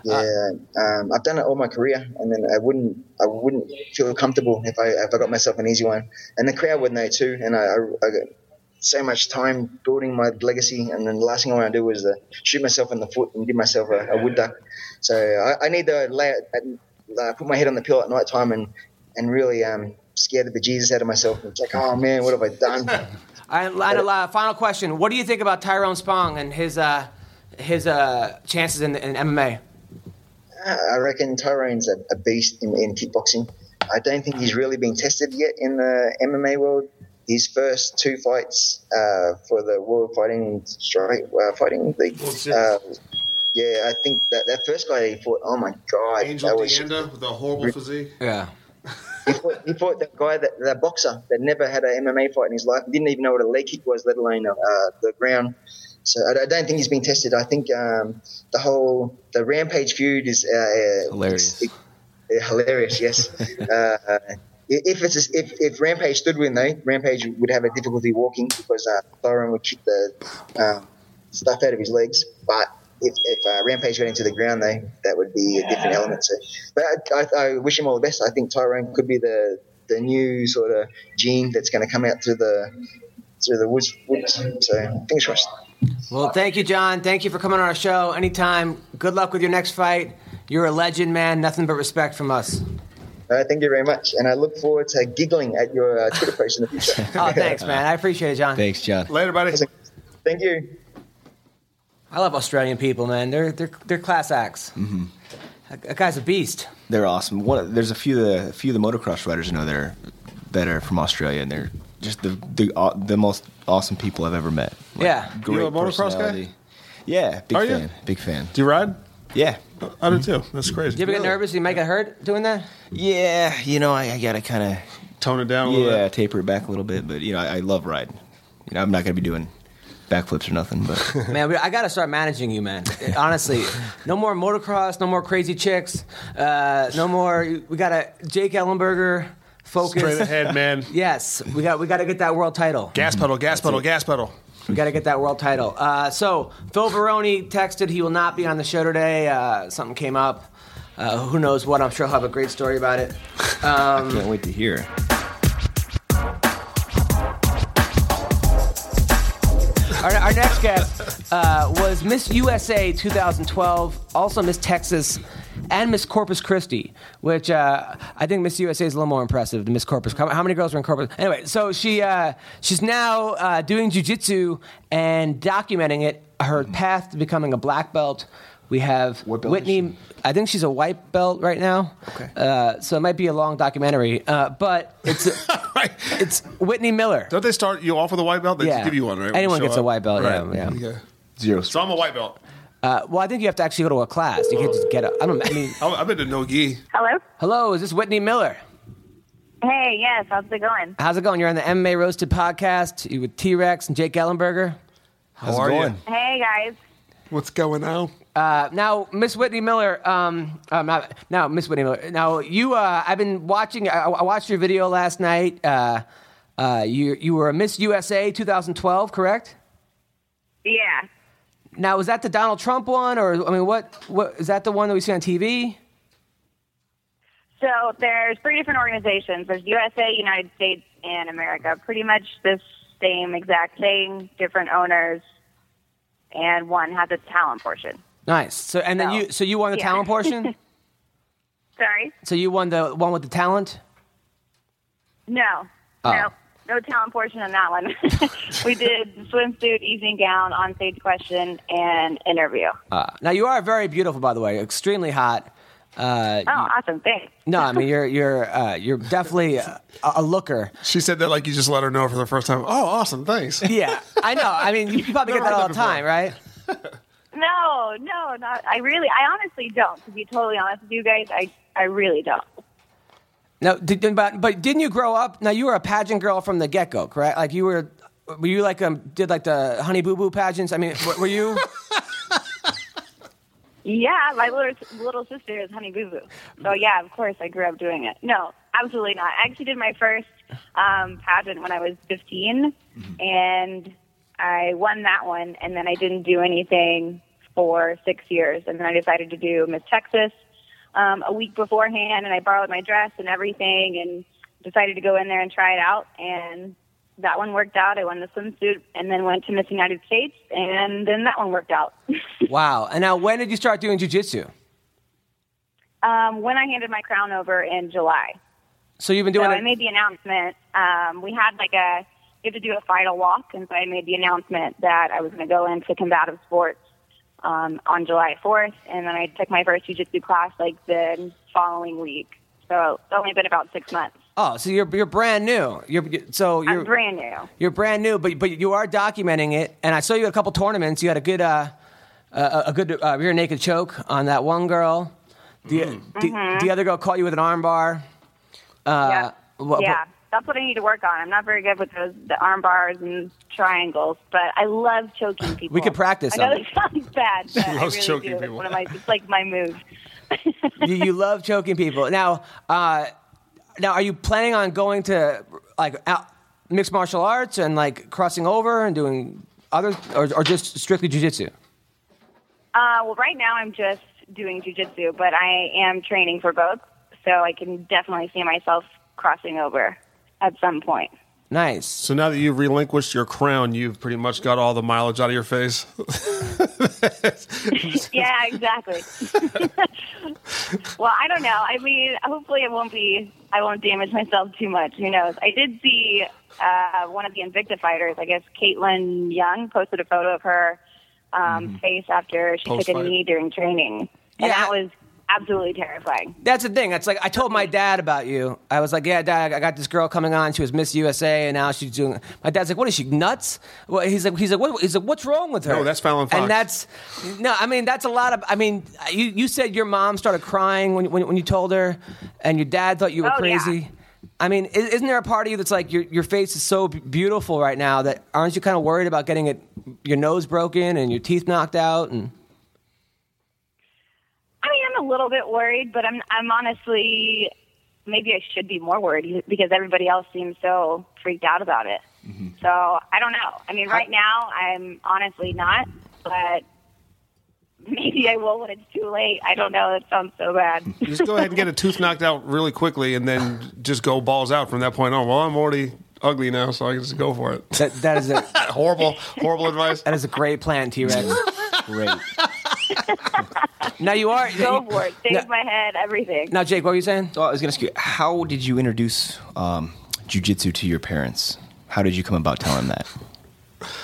[SPEAKER 5] Yeah, um, I've done it all my career, and then I wouldn't, I wouldn't feel comfortable if I if I got myself an easy one, and the crowd would know too. And I, I, I so much time building my legacy, and then the last thing I want to do is uh, shoot myself in the foot and give myself a, a wood duck. So I, I need to lay, uh, put my head on the pillow at night time and and really um, scare the bejesus out of myself. It's like, oh man, what have I done? (laughs)
[SPEAKER 1] I, I, uh, final question: What do you think about Tyrone Spong and his uh, his uh, chances in, in MMA?
[SPEAKER 5] I reckon Tyrone's a, a beast in, in kickboxing. I don't think he's really been tested yet in the MMA world. His first two fights uh, for the World Fighting Strike uh, Fighting League. Uh, yeah, I think that that first guy he fought. Oh my god,
[SPEAKER 2] Angel
[SPEAKER 5] that was
[SPEAKER 2] Deanda with a horrible physique.
[SPEAKER 1] Yeah. (laughs)
[SPEAKER 5] he fought, he fought that guy, that, that boxer that never had an MMA fight in his life. Didn't even know what a leg kick was, let alone uh, the ground. So I, I don't think he's been tested. I think um, the whole the Rampage feud is uh,
[SPEAKER 3] Hilarious.
[SPEAKER 5] it's- uh, hilarious, yes. (laughs) if it's a, if, if Rampage stood with him though, Rampage would have a difficulty walking because uh, Tyrone would kick the um, stuff out of his legs. But if, if uh, Rampage got into the ground though, that would be a different element. So, but I, I, I wish him all the best. I think Tyrone could be the the new sort of gene that's going to come out through the through the woods. woods. So fingers crossed.
[SPEAKER 1] Well, thank you, John. Thank you for coming on our show. Anytime. Good luck with your next fight. You're a legend, man. Nothing but respect from us.
[SPEAKER 5] Uh, thank you very much, and I look forward to giggling at your uh, Twitter post in the future. (laughs)
[SPEAKER 1] Oh, thanks, man. I appreciate it, John.
[SPEAKER 3] Thanks, John.
[SPEAKER 2] Later, buddy.
[SPEAKER 5] Thank you.
[SPEAKER 1] I love Australian people, man. They're they're they're class acts. Mm-hmm. That, that guy's a beast.
[SPEAKER 3] They're awesome. One, there's a few of the a few of the motocross riders I know that are that are from Australia, and they're just the the, uh, the most awesome people I've ever met. Like,
[SPEAKER 1] Yeah.
[SPEAKER 3] great
[SPEAKER 2] You a motocross guy?
[SPEAKER 3] personality. Yeah, big
[SPEAKER 2] Are you?
[SPEAKER 3] fan. Big fan.
[SPEAKER 2] Do you ride?
[SPEAKER 3] Yeah,
[SPEAKER 2] I do too. That's crazy.
[SPEAKER 1] Do you ever get nervous? You might get hurt doing that.
[SPEAKER 3] yeah. You know, I, I gotta kind of
[SPEAKER 2] Tone it down a little
[SPEAKER 3] yeah
[SPEAKER 2] bit.
[SPEAKER 3] taper it back a little bit, but you know, I, I love riding. You know, I'm not gonna be doing backflips or nothing, but (laughs)
[SPEAKER 1] Man, we, I got to start managing you, man. Honestly, no more motocross, no more crazy chicks, uh, no more. We got to Jake Ellenberger focus.
[SPEAKER 2] Straight ahead, man. (laughs)
[SPEAKER 1] Yes, we got we got to get that world title.
[SPEAKER 2] Gas pedal, gas pedal, gas pedal.
[SPEAKER 1] We got to get that world title. Uh, so Phil Baroni texted he will not be on the show today. Uh, something came up. Uh, who knows what? I'm sure he'll have a great story about it. Um,
[SPEAKER 3] can't wait to hear.
[SPEAKER 1] Our, our next guest uh, was Miss USA 2012, also Miss Texas, and Miss Corpus Christi, which uh, I think Miss USA is a little more impressive than Miss Corpus. How how many girls were in Corpus? Anyway, so she uh, she's now uh, doing jujitsu and documenting it, her path to becoming a black belt. We have
[SPEAKER 3] What belt is
[SPEAKER 1] Whitney. I think she's a white belt right now.
[SPEAKER 3] Okay.
[SPEAKER 1] Uh, so it might be a long documentary, uh, but it's (laughs)
[SPEAKER 2] Right.
[SPEAKER 1] it's Whitney Miller.
[SPEAKER 2] Don't they start you off with a white belt? They
[SPEAKER 1] Yeah.
[SPEAKER 2] just give you one, right? when
[SPEAKER 1] Anyone
[SPEAKER 2] you show
[SPEAKER 1] gets a white belt, yeah,
[SPEAKER 2] Right.
[SPEAKER 1] yeah.
[SPEAKER 3] Zero.
[SPEAKER 2] So I'm a white belt.
[SPEAKER 1] Uh, well, I think you have to actually go to a class. You can't just get a. I don't. I mean, (laughs)
[SPEAKER 2] I'm- I've been to no gi.
[SPEAKER 7] Hello.
[SPEAKER 1] hello, is this Whitney Miller?
[SPEAKER 7] Hey, yes. How's it going?
[SPEAKER 1] How's it going? You're on the MMA Roasted podcast. You with T-Rexx and Jake Ellenberger.
[SPEAKER 3] How's
[SPEAKER 2] are
[SPEAKER 3] it
[SPEAKER 2] you?
[SPEAKER 3] going?
[SPEAKER 7] Hey, guys.
[SPEAKER 2] What's going on?
[SPEAKER 1] Uh, now, Miss Whitney Miller. Um, um, not, now, Miss Whitney Miller. Now, you. Uh, I've been watching. I, I watched your video last night. Uh, uh, you you were a Miss USA 2012, correct?
[SPEAKER 7] Yeah.
[SPEAKER 1] Now, was that the Donald Trump one, or I mean, what what is that the one that we see on TV?
[SPEAKER 7] So there's three different organizations. There's USA, United States, and America. Pretty much the same exact thing, different owners, and one has a talent portion.
[SPEAKER 1] Nice. So, and then you. So you won the
[SPEAKER 7] Yeah.
[SPEAKER 1] talent portion. (laughs)
[SPEAKER 7] Sorry?
[SPEAKER 1] so you won the one with the talent.
[SPEAKER 7] No.
[SPEAKER 1] Oh.
[SPEAKER 7] No. No talent portion on that one. (laughs) we did swimsuit, evening gown, on stage question, and interview.
[SPEAKER 1] Uh, now you are very beautiful, by the way, extremely hot. Uh,
[SPEAKER 7] Oh, awesome! Thanks.
[SPEAKER 1] no, I mean you're you're uh, you're definitely a, a looker.
[SPEAKER 2] She said that like you just let her know for the first time. Oh, awesome, thanks. (laughs)
[SPEAKER 1] Yeah, I know. I mean, you (laughs) probably get that all the time, right?
[SPEAKER 7] No, no, not. I really, I honestly don't. To be totally honest with you guys, I, I really don't.
[SPEAKER 1] No, did, but but didn't you grow up? Now you were a pageant girl from the get go, correct? Like you were, were you like um did like the Honey Boo Boo pageants? I mean, were, were you? (laughs)
[SPEAKER 7] Yeah, my little little sister is Honey Boo Boo. So yeah, of course I grew up doing it. No, absolutely not. I actually did my first um, pageant when I was 15, and I won that one. And then I didn't do anything for six years, and then I decided to do Miss Texas um, a week beforehand, and I borrowed my dress and everything, and decided to go in there and try it out. And that one worked out. I won the swimsuit, and then went to Miss United States, and then that one worked out. (laughs)
[SPEAKER 1] Wow. And now, when did you start doing jujitsu?
[SPEAKER 7] um, when I handed my crown over in July.
[SPEAKER 1] So you've been doing.
[SPEAKER 7] So
[SPEAKER 1] doing
[SPEAKER 7] I made the announcement. Um, we had like a you have to do a final walk, and so I made the announcement that I was going to go into combative sports um, on July 4th, and then I took my first jiu-jitsu class like the following week. So it's only been about six months.
[SPEAKER 1] Oh, so you're you're brand new. You're so you're
[SPEAKER 7] I'm brand new.
[SPEAKER 1] You're brand new, but but you are documenting it. And I saw you at a couple tournaments. You had a good uh, a, a good uh, rear naked choke on that one girl. The, the, the other girl caught you with an armbar. Uh,
[SPEAKER 7] yeah, yeah. That's what I need to work on. I'm not very good with those the arm bars and triangles, but I love choking people.
[SPEAKER 1] We could practice
[SPEAKER 7] I know
[SPEAKER 1] them.
[SPEAKER 7] that sounds bad, (laughs) but I
[SPEAKER 2] loves
[SPEAKER 7] really
[SPEAKER 2] choking
[SPEAKER 7] do. It's
[SPEAKER 2] people.
[SPEAKER 7] one of my it's like my move. (laughs)
[SPEAKER 1] you, you love choking people. Now, uh, now, are you planning on going to like out, mixed martial arts and like crossing over and doing other, or, or just strictly jujitsu?
[SPEAKER 7] Uh, well, right now I'm just doing jujitsu, but I am training for both, so I can definitely see myself crossing over at some point.
[SPEAKER 1] Nice.
[SPEAKER 2] So now that you've relinquished your crown, you've pretty much got all the mileage out of your face. (laughs)
[SPEAKER 7] yeah, exactly. (laughs) well, I don't know. I mean, hopefully it won't be. I won't damage myself too much. Who knows? I did see uh, one of the Invicta fighters. I guess Kaitlin Young posted a photo of her um, face after she took a
[SPEAKER 2] Post-fight.
[SPEAKER 7] knee during training,
[SPEAKER 1] Yeah.
[SPEAKER 7] and that was absolutely terrifying.
[SPEAKER 1] That's the thing. It's like I told my dad about you. I was like, "Yeah, dad, I got this girl coming on. She was Miss USA, and now she's doing." My dad's like, "What is she nuts?" Well, he's like, "He's like, what, he's like, what's wrong with her?"
[SPEAKER 2] No, that's Fallon Fox.
[SPEAKER 1] And that's no. I mean, that's a lot of. I mean, you you said your mom started crying when when, when you told her, and your dad thought you were
[SPEAKER 7] Oh, yeah.
[SPEAKER 1] crazy. I mean, isn't there a part of you that's like your your face is so beautiful right now that aren't you kind of worried about getting it your nose broken and your teeth knocked out and
[SPEAKER 7] I mean, I'm a little bit worried, but I'm I'm honestly maybe I should be more worried because everybody else seems so freaked out about it. Mm-hmm. So I don't know. I mean, right now I'm honestly not, but maybe I will when it's too late. I don't know. That sounds so bad. (laughs)
[SPEAKER 2] just go ahead and get a tooth knocked out really quickly, and then just go balls out from that point on. Well, I'm already ugly now, so I can just go for it.
[SPEAKER 1] that that is a (laughs)
[SPEAKER 2] horrible, horrible advice.
[SPEAKER 1] that is a great plan, T-Rexx. (laughs)
[SPEAKER 3] Great. (laughs)
[SPEAKER 1] now you are
[SPEAKER 7] Go for it. Save
[SPEAKER 1] Now-
[SPEAKER 7] my head. Everything.
[SPEAKER 1] Now, Jake, what were you saying?
[SPEAKER 3] So I was going to ask you, how did you introduce um, jujitsu to your parents? How did you come about telling them that? (laughs)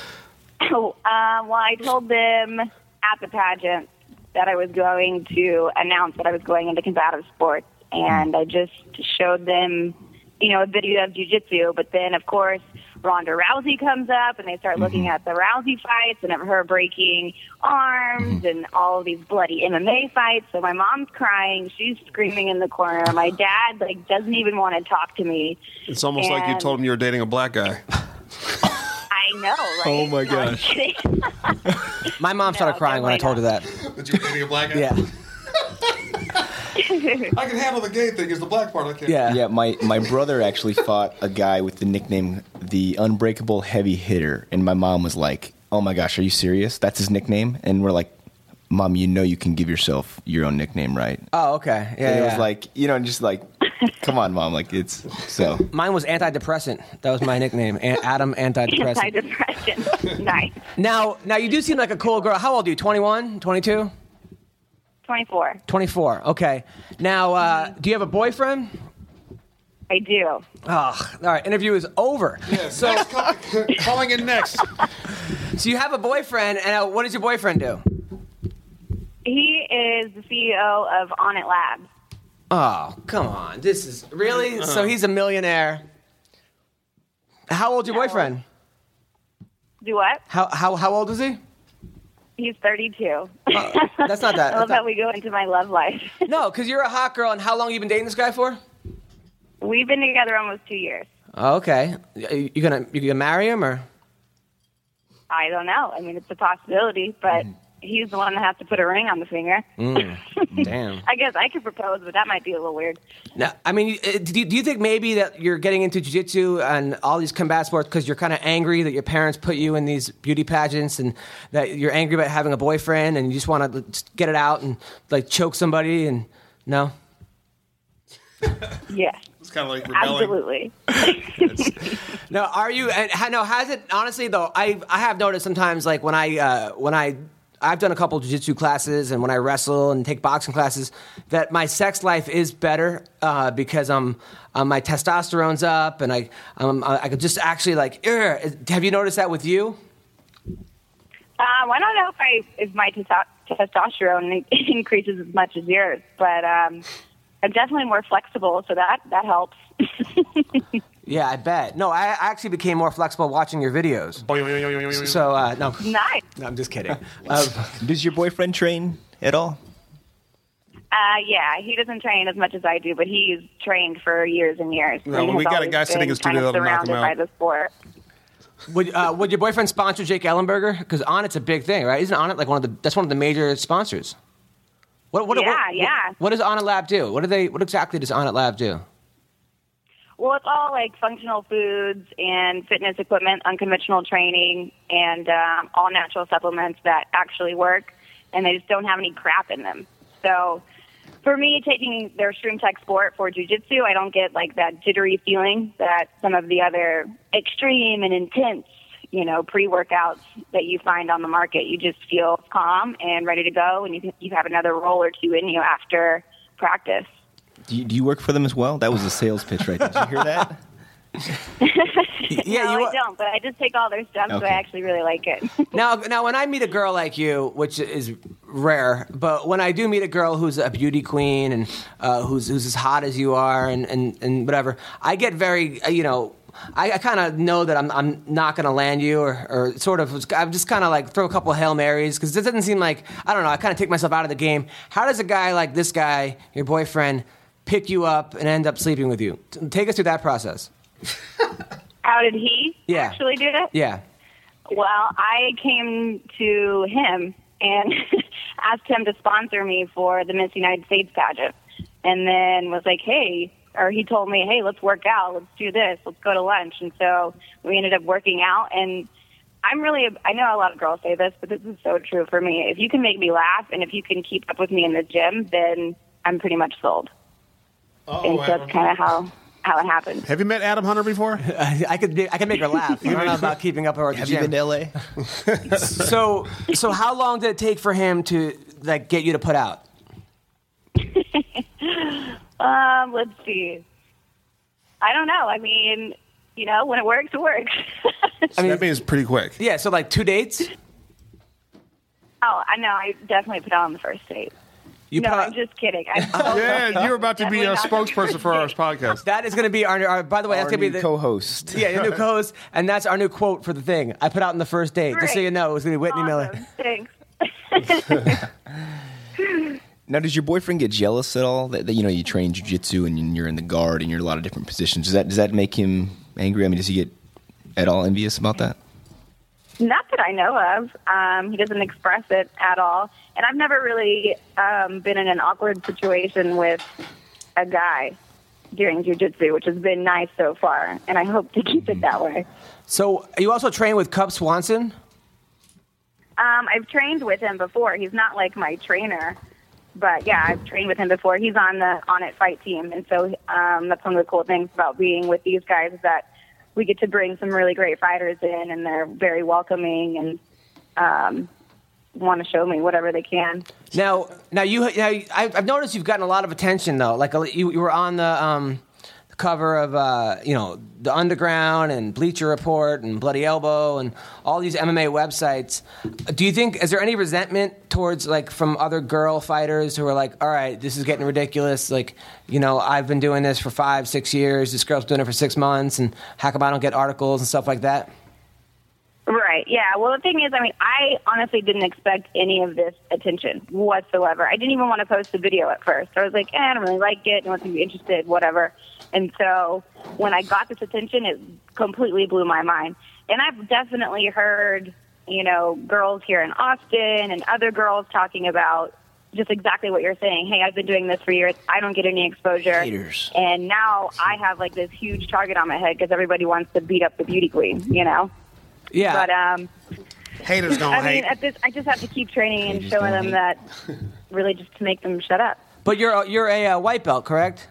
[SPEAKER 7] Oh, um, well, I told them at the pageant that I was going to announce that I was going into combative sports, and I just showed them, you know, a video of jujitsu. But then, of course, Ronda Rousey comes up, and they start mm-hmm. looking at the Rousey fights and of her breaking arms mm-hmm. and all of these bloody MMA fights. So my mom's crying, she's screaming in the corner. My dad like doesn't even want to talk to me.
[SPEAKER 2] It's almost like you told him you were dating a black guy.
[SPEAKER 7] I know, right?
[SPEAKER 3] Oh, my
[SPEAKER 7] No,
[SPEAKER 3] gosh.
[SPEAKER 1] My mom started
[SPEAKER 7] No,
[SPEAKER 1] crying when I told
[SPEAKER 7] definitely
[SPEAKER 1] her that.
[SPEAKER 2] That you were dating a black guy?
[SPEAKER 1] Yeah, (laughs)
[SPEAKER 2] I can handle the gay thing. Is the black part I can't.
[SPEAKER 1] yeah,
[SPEAKER 3] Yeah, my, my brother actually (laughs) fought a guy with the nickname the Unbreakable Heavy Hitter, and my mom was like, "Oh my gosh, are you serious? That's his nickname?" And we're like, "Mom, you know you can give yourself your own nickname, right?"
[SPEAKER 1] Oh, okay. Yeah,
[SPEAKER 3] and it
[SPEAKER 1] yeah.
[SPEAKER 3] was like, you know, just like, come on, mom, like it's so.
[SPEAKER 1] Mine was antidepressant. That was my nickname, An- Adam Antidepressant.
[SPEAKER 7] Anti-depression. (laughs) nice.
[SPEAKER 1] now, now you do seem like a cool girl. How old are you? 21, 22,
[SPEAKER 7] 24.
[SPEAKER 1] 24. Okay. Now, uh, do you have a boyfriend?
[SPEAKER 7] I do.
[SPEAKER 1] Oh, all right. Interview is over.
[SPEAKER 2] So (laughs) calling in next. (laughs)
[SPEAKER 1] So you have a boyfriend, and uh, what does your boyfriend do?
[SPEAKER 7] He is the CEO of Onnit Labs.
[SPEAKER 1] Oh, come on. This is really so. He's a millionaire. How old's your boyfriend?
[SPEAKER 7] Do what?
[SPEAKER 1] How how how old is he?
[SPEAKER 7] He's 32. (laughs)
[SPEAKER 1] That's not that.
[SPEAKER 7] I love how we go into my love life. (laughs)
[SPEAKER 1] no, because you're a hot girl, and how long you been dating this guy for?
[SPEAKER 7] We've been together almost two years.
[SPEAKER 1] Okay. You you gonna you gonna marry him or?
[SPEAKER 7] I don't know. I mean, it's a possibility, but
[SPEAKER 1] Mm.
[SPEAKER 7] He's the one that has to put a ring on the finger. (laughs)
[SPEAKER 1] Damn.
[SPEAKER 7] I guess I could propose, but that might be a little weird.
[SPEAKER 1] Now, I mean, uh, do you, do you think maybe that you're getting into jiu-jitsu and all these combat sports because you're kind of angry that your parents put you in these beauty pageants and that you're angry about having a boyfriend and you just want to get it out and like choke somebody and no? (laughs)
[SPEAKER 7] Yeah,
[SPEAKER 2] It's kind of like rebelling.
[SPEAKER 7] absolutely. (laughs)
[SPEAKER 1] No, are you? And no, has it honestly though? I I have noticed sometimes like when I uh, when I I've done a couple jiu-jitsu classes and when I wrestle and take boxing classes that my sex life is better uh, because I'm uh, my testosterone's up and I um, I could just actually like. Have you noticed that with you?
[SPEAKER 7] Um, I don't know if I if my testo- testosterone (laughs) increases as much as yours, but um, I'm definitely more flexible, so that that helps. (laughs)
[SPEAKER 1] Yeah, I bet. No, I I actually became more flexible watching your videos. So uh, no,
[SPEAKER 7] nice.
[SPEAKER 1] no, I'm just kidding. Um, (laughs)
[SPEAKER 3] Does your boyfriend train at all?
[SPEAKER 7] Uh, yeah, he doesn't train as much as I do, but he's trained for years and years.
[SPEAKER 2] No,
[SPEAKER 7] and
[SPEAKER 2] we
[SPEAKER 7] has
[SPEAKER 2] got a
[SPEAKER 7] always
[SPEAKER 2] guy sitting
[SPEAKER 7] been
[SPEAKER 2] in studio
[SPEAKER 7] kind of
[SPEAKER 2] that'll knock him
[SPEAKER 7] surrounded
[SPEAKER 2] out.
[SPEAKER 7] by the sport.
[SPEAKER 1] would uh, would your boyfriend sponsor Jake Ellenberger? Because Onnit's a big thing, right? Isn't Onnit like one of the that's one of the major sponsors? What, what,
[SPEAKER 7] Yeah,
[SPEAKER 1] what,
[SPEAKER 7] yeah.
[SPEAKER 1] What, what does Onnit Lab do? What do they? What exactly does Onnit Lab do?
[SPEAKER 7] Well, it's all like functional foods and fitness equipment, unconventional training, and um, all natural supplements that actually work, and they just don't have any crap in them. So, for me, taking their Shroom Tech Sport for jujitsu, I don't get like that jittery feeling that some of the other extreme and intense, you know, pre-workouts that you find on the market. You just feel calm and ready to go, and you you have another roll or two in you after practice.
[SPEAKER 3] Do you, do you work for them as well? That was a sales pitch, right? Did you hear that? (laughs) (laughs)
[SPEAKER 1] Yeah,
[SPEAKER 7] no,
[SPEAKER 1] you
[SPEAKER 7] I don't, but I just take all their stuff, so I actually really like it. (laughs)
[SPEAKER 1] now now when I meet a girl like you, which is rare, but when I do meet a girl who's a beauty queen and uh, who's who's as hot as you are and and, and whatever, I get very uh, you know. I, I kind of know that I'm, I'm not going to land you, or, or sort of. I'm just kind of like throw a couple hail marys because it doesn't seem like I don't know. I kind of take myself out of the game. How does a guy like this guy, your boyfriend, pick you up and end up sleeping with you? T- Take us through that process. (laughs)
[SPEAKER 7] How did he
[SPEAKER 1] Yeah.
[SPEAKER 7] actually do it?
[SPEAKER 1] Yeah.
[SPEAKER 7] Well, I came to him and (laughs) asked him to sponsor me for the Miss United States pageant, and then was like, "Hey," or he told me, "Hey, let's work out. Let's do this. Let's go to lunch." And so we ended up working out, and I'm really, I know a lot of girls say this, but this is so true for me. If you can make me laugh and if you can keep up with me in the gym, then I'm pretty much sold. And so that's kind of how how it happened.
[SPEAKER 2] Have you met Adam Hunter before?
[SPEAKER 1] I, (laughs) I could be- I could make her laugh. I (laughs) don't know about keeping up with her at the
[SPEAKER 3] Have
[SPEAKER 1] gym.
[SPEAKER 3] you been to LA? (laughs)
[SPEAKER 1] So, so how long did it take for him to like get you to put out?
[SPEAKER 7] Um, let's see. I don't know. I mean, you know, when it works, it works.
[SPEAKER 1] I mean,
[SPEAKER 2] that means pretty quick.
[SPEAKER 1] yeah. So like two dates.
[SPEAKER 7] oh, I know. I definitely put out on the first date.
[SPEAKER 1] You
[SPEAKER 7] no,
[SPEAKER 1] put
[SPEAKER 7] I'm just kidding. I, (laughs)
[SPEAKER 2] Yeah, you're about to be a spokesperson for our podcast.
[SPEAKER 1] that is going to be our, our. Uh, by the way, that's going to be the
[SPEAKER 3] co-host.
[SPEAKER 1] yeah your new (laughs) co-host, and that's our new quote for the thing. I put out in the first date, just so you know, it was going to be Whitney Miller.
[SPEAKER 7] Thanks. (laughs)
[SPEAKER 3] Now, does your boyfriend get jealous at all that, that you know you train jujitsu and you're in the guard and you're in a lot of different positions? Does that does that make him angry? I mean, does he get at all envious about that?
[SPEAKER 7] Not that I know of. Um, he doesn't express it at all. And I've never really um, been in an awkward situation with a guy during jujitsu, which has been nice so far. And I hope to keep it that way.
[SPEAKER 1] So you also train with Cub Swanson.
[SPEAKER 7] Um, I've trained with him before. He's not like my trainer, but yeah, I've trained with him before. He's on the Onnit fight team, and so um, that's one of the cool things about being with these guys is that we get to bring some really great fighters in, and they're very welcoming and um, want to show me whatever they can.
[SPEAKER 1] Now, now you, now I've noticed you've gotten a lot of attention though. Like you, you were on the um, cover of uh, you know the Underground and Bleacher Report and Bloody Elbow and all these MMA websites. Do you think is there any resentment towards like from other girl fighters who are like, all right, this is getting ridiculous. Like, you know, I've been doing this for five, six years. This girl's doing it for six months, and how come I don't get articles and stuff like that?
[SPEAKER 7] Right. Yeah. Well, the thing is, I mean, I honestly didn't expect any of this attention whatsoever. I didn't even want to post the video at first. I was like, eh, I don't really like it. No one's gonna be interested. Whatever. And so when I got this attention, it completely blew my mind. And I've definitely heard, you know, girls here in Austin and other girls talking about just exactly what you're saying. Hey, I've been doing this for years. I don't get any exposure.
[SPEAKER 3] Haters.
[SPEAKER 7] And now I have like this huge target on my head because everybody wants to beat up the beauty queen, you know?
[SPEAKER 1] Yeah.
[SPEAKER 7] But um,
[SPEAKER 2] Haters gonna
[SPEAKER 7] I
[SPEAKER 2] hate.
[SPEAKER 7] mean, at this, I just have to keep training and showing
[SPEAKER 3] don't
[SPEAKER 7] them that, really, just to make them shut up.
[SPEAKER 1] but you're you're a uh, white belt, correct?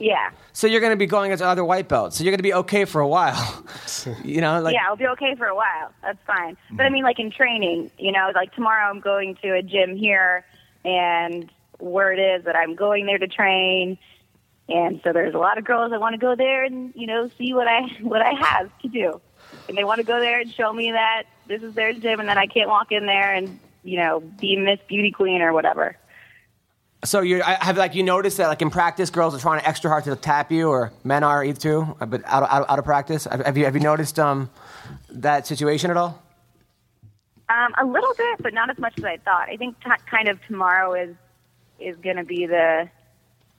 [SPEAKER 7] Yeah,
[SPEAKER 1] So you're going to be going as other white belts. So you're going to be okay for a while. (laughs) you know, like
[SPEAKER 7] yeah, I'll be okay for a while. That's fine. But I mean, like in training, you know, like tomorrow I'm going to a gym here, and word is that I'm going there to train, and so there's a lot of girls that want to go there and you know see what I (laughs) what I have to do, and they want to go there and show me that this is their gym, and that I can't walk in there and you know be Miss Beauty Queen or whatever.
[SPEAKER 1] So you have like you noticed that like in practice, girls are trying extra hard to tap you, or men are either too, but out of, out of, out of practice. Have have you have you noticed um, that situation at all?
[SPEAKER 7] Um, a little bit, but not as much as I thought. I think t- kind of tomorrow is is going to be the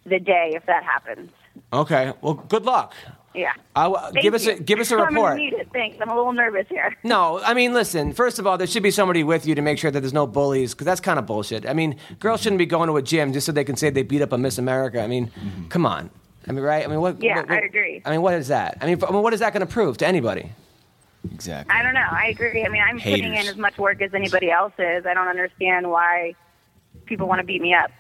[SPEAKER 7] the day if that happens.
[SPEAKER 1] Okay. Well, good luck.
[SPEAKER 7] Yeah.
[SPEAKER 1] I w-
[SPEAKER 7] Thank
[SPEAKER 1] give us
[SPEAKER 7] you.
[SPEAKER 1] a give us a
[SPEAKER 7] I'm gonna
[SPEAKER 1] report.
[SPEAKER 7] need it. Thanks. I'm a little nervous here.
[SPEAKER 1] No, I mean, listen. First of all, there should be somebody with you to make sure that there's no bullies, because that's kind of bullshit. I mean, girls shouldn't be going to a gym just so they can say they beat up a Miss America. I mean, mm-hmm. come on. I mean, right? I mean, what?
[SPEAKER 7] Yeah,
[SPEAKER 1] what- what-
[SPEAKER 7] I agree.
[SPEAKER 1] I mean, what is that? I mean, f- I mean, what is that going to prove to anybody?
[SPEAKER 3] Exactly.
[SPEAKER 7] I don't know. I agree. I mean, I'm putting in as much work as anybody else is. I don't understand why people want to beat me up.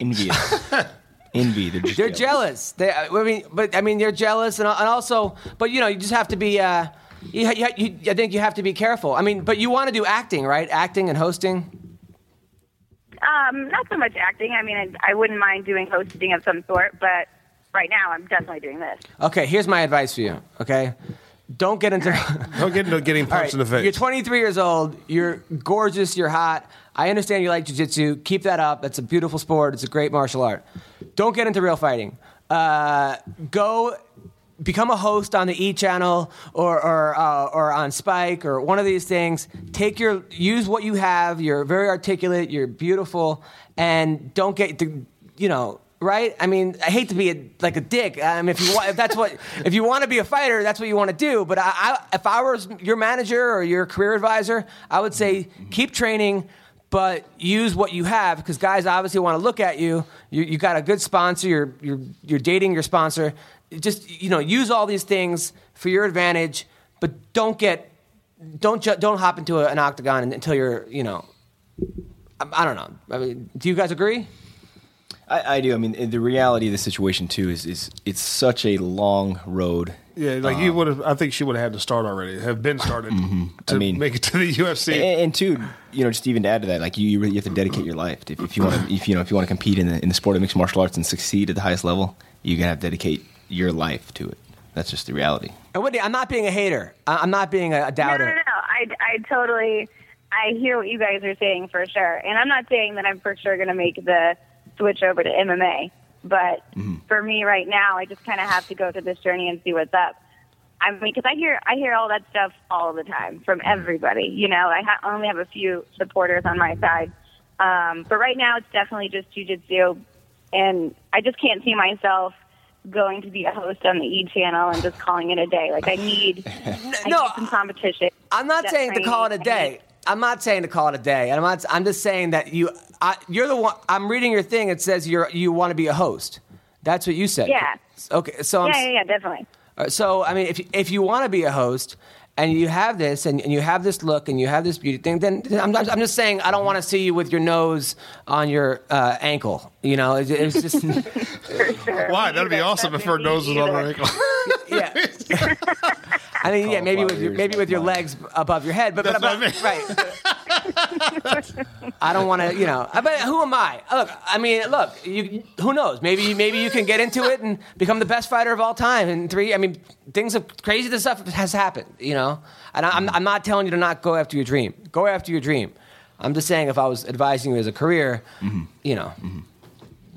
[SPEAKER 3] Envious. (laughs) Envy. They're just
[SPEAKER 1] They're jealous. They, I mean, but I mean, they're jealous, and, and also, but you know, you just have to be. Uh, you, you, you, I think you have to be careful. I mean, but you want to do acting, right? Acting and hosting.
[SPEAKER 7] um, not so much acting. I mean, I, I wouldn't mind doing hosting of some sort, but right now I'm definitely doing this.
[SPEAKER 1] Okay, here's my advice for you. Okay, don't get into. (laughs) (laughs)
[SPEAKER 2] Don't get into getting
[SPEAKER 1] All
[SPEAKER 2] punched
[SPEAKER 1] right,
[SPEAKER 2] in the face.
[SPEAKER 1] You're 23 years old. You're gorgeous. You're hot. I understand you like jujitsu. Keep that up. That's a beautiful sport. It's a great martial art. Don't get into real fighting. Uh, go become a host on the E channel or or uh, or on Spike or one of these things. Take your use what you have. You're very articulate. You're beautiful, and don't get the you know. Right? I mean, I hate to be a, like a dick. I mean, if you want, if that's what, if you want to be a fighter, that's what you want to do. But I, I, if I was your manager or your career advisor, I would say keep training, but use what you have because guys obviously want to look at you. You, you got a good sponsor. You're, you're, you're dating your sponsor. Just you know, use all these things for your advantage, but don't get, don't ju- don't hop into a, an octagon until you're you know. I, I don't know. I mean, do you guys agree?
[SPEAKER 3] I, I do. I mean, the reality of the situation too is, is it's such a long road.
[SPEAKER 2] Yeah, like you would have. I think she would have had to start already. Have been started (laughs) to
[SPEAKER 3] Mm-hmm. I mean-
[SPEAKER 2] make it to the UFC.
[SPEAKER 3] And, and two, you know, just even to add to that, like you, you really have to dedicate your life if, if you want to, if you know, if you want to compete in the in the sport of mixed martial arts and succeed at the highest level, you're gonna have to dedicate your life to it. That's just the reality.
[SPEAKER 1] And Whitney, I'm not being a hater. I- I'm not being a, a
[SPEAKER 7] No, no,
[SPEAKER 1] doubter.
[SPEAKER 7] no, no. I, I totally, I hear what you guys are saying for sure. And I'm not saying that I'm for sure going to make the switch over to MMA. But for me right now, I just kind of have to go through this journey and see what's up. I mean, because I hear I hear all that stuff all the time from everybody. You know, I ha- only have a few supporters on my side, um, but right now it's definitely just jujitsu, and I just can't see myself going to be a host on the E channel and just calling it a day. Like I need, (laughs) I
[SPEAKER 1] no,
[SPEAKER 7] need some competition.
[SPEAKER 1] I'm not
[SPEAKER 7] That
[SPEAKER 1] saying to call it a
[SPEAKER 7] training, I
[SPEAKER 1] day.
[SPEAKER 7] Need-
[SPEAKER 1] I'm not saying to call it a day. I'm not. I'm just saying that you. I, you're the one. I'm reading your thing. It says you're you want to be a host. That's what you said.
[SPEAKER 7] Yeah.
[SPEAKER 1] Okay. So I'm.
[SPEAKER 7] Yeah, yeah, yeah, definitely.
[SPEAKER 1] Uh, So I mean, if if you want to be a host and you have this and, and you have this look and you have this beauty thing, then then I'm, I'm just saying I don't want to see you with your nose on your uh, ankle. You know, it, it's just (laughs)
[SPEAKER 7] sure.
[SPEAKER 2] Why? That'd be awesome if her nose was on her ankle.
[SPEAKER 1] yeah. (laughs) (laughs) I mean, yeah, maybe with your maybe with your
[SPEAKER 3] ears,
[SPEAKER 1] legs above your head, but, but,
[SPEAKER 2] what I
[SPEAKER 1] but right. I don't want to, you know. But who am I? Look, I mean, look. You, who knows? Maybe, maybe you can get into it and become the best fighter of all time in three. I mean, things have crazy the stuff has happened, you know. And I'm, I'm not telling you to not go after your dream. Go after your dream. I'm just saying, if I was advising you as a career, mm-hmm. you know. Mm-hmm.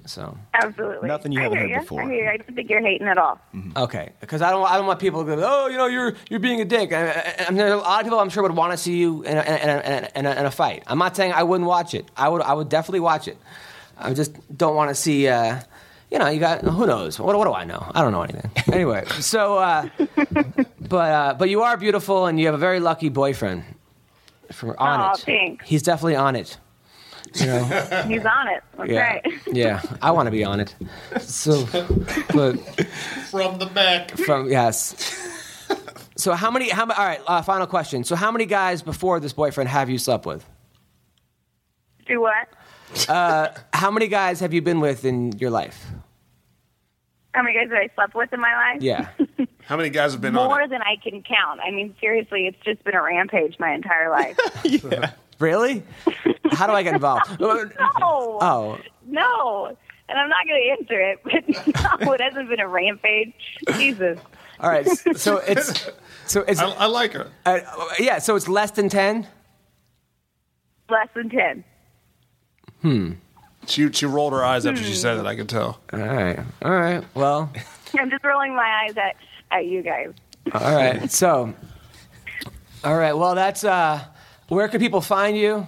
[SPEAKER 1] So
[SPEAKER 7] Absolutely.
[SPEAKER 3] Nothing you
[SPEAKER 7] I
[SPEAKER 3] haven't
[SPEAKER 7] hear
[SPEAKER 3] heard
[SPEAKER 7] ya.
[SPEAKER 3] before.
[SPEAKER 7] I hear you. I don't think you're hating at all.
[SPEAKER 1] okay, because I don't, I don't want people to go, oh, you know, you're you're being a dick. I, I, I mean, a lot of people I'm sure would want to see you in a, in, a, in, a, in, a, in a fight. I'm not saying I wouldn't watch it. I would, I would definitely watch it. I just don't want to see. Uh, you know, you got who knows? What, what do I know? I don't know anything. (laughs) Anyway, so, uh, but uh, but you are beautiful, and you have a very lucky boyfriend. For on
[SPEAKER 7] Aw,
[SPEAKER 1] it,
[SPEAKER 7] thanks.
[SPEAKER 1] he's definitely on it. You know, (laughs)
[SPEAKER 7] He's on it. That's
[SPEAKER 1] yeah,
[SPEAKER 7] right. (laughs)
[SPEAKER 1] yeah. I want to be on it. So, but
[SPEAKER 2] From the back.
[SPEAKER 1] from yes. So how many? How all right? Uh, final question. So how many guys before this boyfriend have you slept with?
[SPEAKER 7] Do what?
[SPEAKER 1] Uh, How many guys have you been with in your life?
[SPEAKER 7] How many guys have I slept with in my life?
[SPEAKER 1] Yeah. (laughs)
[SPEAKER 2] How many guys have been
[SPEAKER 7] More
[SPEAKER 2] on it?
[SPEAKER 7] than I can count. I mean, seriously, it's just been a rampage my entire life.
[SPEAKER 1] Really? How do I get involved? (laughs)
[SPEAKER 7] no.
[SPEAKER 1] Oh,
[SPEAKER 7] No. And I'm not going to answer it, but (laughs) no, it hasn't been a rampage. Jesus.
[SPEAKER 1] all right. So (laughs) it's so it's
[SPEAKER 2] I, I like her.
[SPEAKER 1] uh, yeah. So it's less than ten.
[SPEAKER 7] Less than 10. Hmm.
[SPEAKER 2] She she rolled her eyes after she said it. I could tell.
[SPEAKER 1] All right. All right. Well.
[SPEAKER 7] I'm just rolling my eyes at, at you guys.
[SPEAKER 1] All right. So. All right. Well, that's uh. Where can people find you?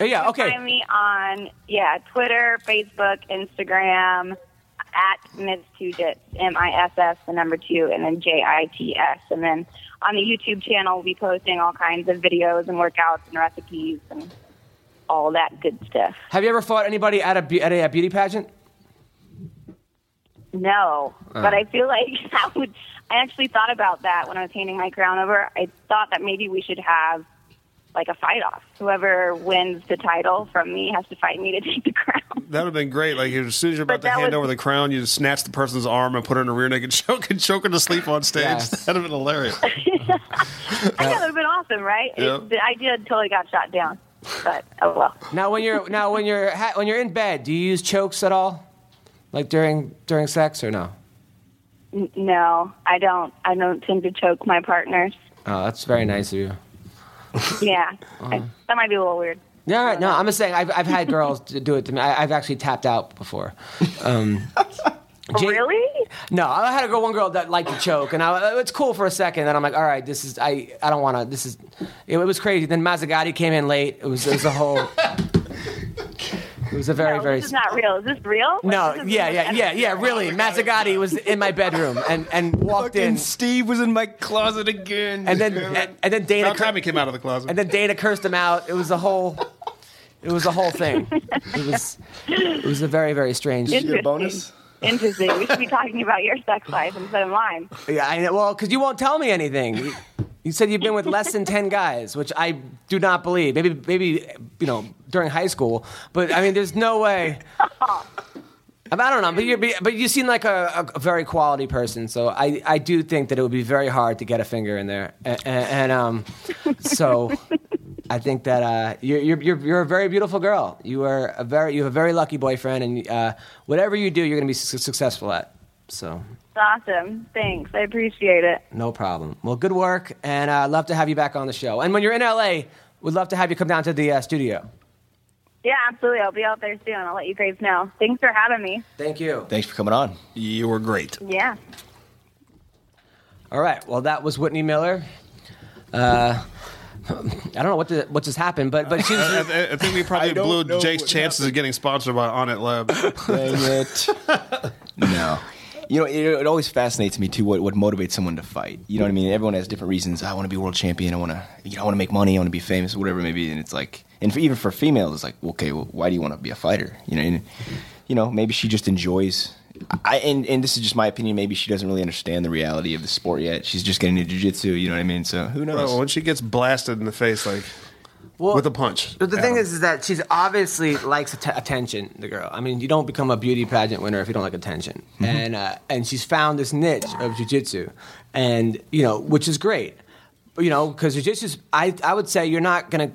[SPEAKER 1] Oh, yeah. Okay.
[SPEAKER 7] Find me on, yeah, Twitter, Facebook, Instagram, at Miss2Jits, M-I-S-S, the number two, and then J-I-T-S. And then on the YouTube channel, we'll be posting all kinds of videos and workouts and recipes and all that good stuff.
[SPEAKER 1] Have you ever fought anybody at a at a beauty pageant?
[SPEAKER 7] No, oh. but I feel like (laughs) I would. I actually thought about that when I was handing my crown over. I thought that maybe we should have like a fight off. Whoever wins the title from me has to fight me to (laughs) take the crown.
[SPEAKER 2] That would have been great. Like as soon as you're about
[SPEAKER 7] But
[SPEAKER 2] to hand
[SPEAKER 7] was-
[SPEAKER 2] over the crown, you just snatch the person's arm and put her in a rear naked (laughs) choke and choke her to sleep on stage.
[SPEAKER 1] Yes.
[SPEAKER 2] That'd have been hilarious.
[SPEAKER 7] I thought it would have been awesome, right?
[SPEAKER 2] Yeah.
[SPEAKER 7] It, the idea totally got shot down. But oh well.
[SPEAKER 1] Now, when you're now when you're ha- when you're in bed, do you use chokes at all, like during during sex or no?
[SPEAKER 7] No, I don't. I don't tend to choke my partners.
[SPEAKER 1] Oh, that's very nice of you.
[SPEAKER 7] Yeah,
[SPEAKER 1] Uh-huh. (laughs)
[SPEAKER 7] I, that might be a little weird.
[SPEAKER 1] Yeah, no, I'm just saying I've I've had girls (laughs) do it to me. I, I've actually tapped out before. Um, (laughs) Jay-
[SPEAKER 7] really?
[SPEAKER 1] No, I had a girl, one girl that liked to choke, and I, it's cool for a second. Then I'm like, all right, this is I I don't want to. This is it, was crazy. Then Mazzagatti came in late. It was it was a whole. It was a very
[SPEAKER 7] no,
[SPEAKER 1] very.
[SPEAKER 7] this is not real. Is this real?
[SPEAKER 1] no,
[SPEAKER 7] Like, this is
[SPEAKER 1] yeah, yeah, yeah, yeah. Really, Mazzagatti was in my bedroom and and walked in,
[SPEAKER 3] Fucking Steve was in my closet again.
[SPEAKER 1] and then (laughs) and, and then Dana
[SPEAKER 2] About time he came out of the closet.
[SPEAKER 1] and then Dana cursed him out. It was a whole. It was a whole thing. It was. It was a very very strange.
[SPEAKER 3] Did you get a
[SPEAKER 7] Interesting.
[SPEAKER 3] bonus?
[SPEAKER 7] Interesting. We should be talking about your sex life instead of mine.
[SPEAKER 1] Yeah, I know. Well, because you won't tell me anything. You, you said you've been with less than ten guys, which I do not believe. Maybe, maybe you know during high school, but I mean, there's no way. I don't know, but you but you seem like a, a very quality person, so I, I do think that it would be very hard to get a finger in there, and, and, um, so I think that uh, you're, you're you're a very beautiful girl. You are a very you have a very lucky boyfriend, and uh, whatever you do, you're going to be su- successful at. So
[SPEAKER 7] Awesome. Thanks. I appreciate it.
[SPEAKER 1] no problem. Well, good work, and uh, I'd love to have you back on the show. And when you're in LA, we'd love to have you come down to the uh, studio.
[SPEAKER 7] Yeah, absolutely. I'll be out there soon. I'll let you guys know. Thanks for having me.
[SPEAKER 1] Thank you.
[SPEAKER 3] Thanks for coming on.
[SPEAKER 2] you were great.
[SPEAKER 7] Yeah.
[SPEAKER 1] All right. Well, that was Whitney Miller. Uh, I don't know what the, what just happened, but but she (laughs)
[SPEAKER 2] I,
[SPEAKER 1] was.
[SPEAKER 2] I- I think we probably
[SPEAKER 3] I
[SPEAKER 2] blew Jake's
[SPEAKER 3] what
[SPEAKER 2] chances of getting sponsored by Onnit Lab.
[SPEAKER 3] Dang it. (laughs) no. You know, it, it always fascinates me too. What what motivates someone to fight? You know what I mean? Everyone has different reasons. I want to be world champion. I want to, you know, I want to make money. I want to be famous, whatever it may be. And it's like, and for, even for females, it's like, okay, well, why do you want to be a fighter? You know, and, you know, maybe she just enjoys. I and, and this is just my opinion. Maybe she doesn't really understand the reality of the sport yet. She's just getting into jujitsu. You know what I mean? So who knows?
[SPEAKER 2] Well, when she gets blasted in the face, like
[SPEAKER 1] Well,
[SPEAKER 2] with a punch.
[SPEAKER 1] But the thing is, is that she's obviously likes att- attention. The girl. I mean, you don't become a beauty pageant winner if you don't like attention. And uh, and she's found this niche of jujitsu, and you know, which is great. But, you know, because jujitsu, I I would say you're not gonna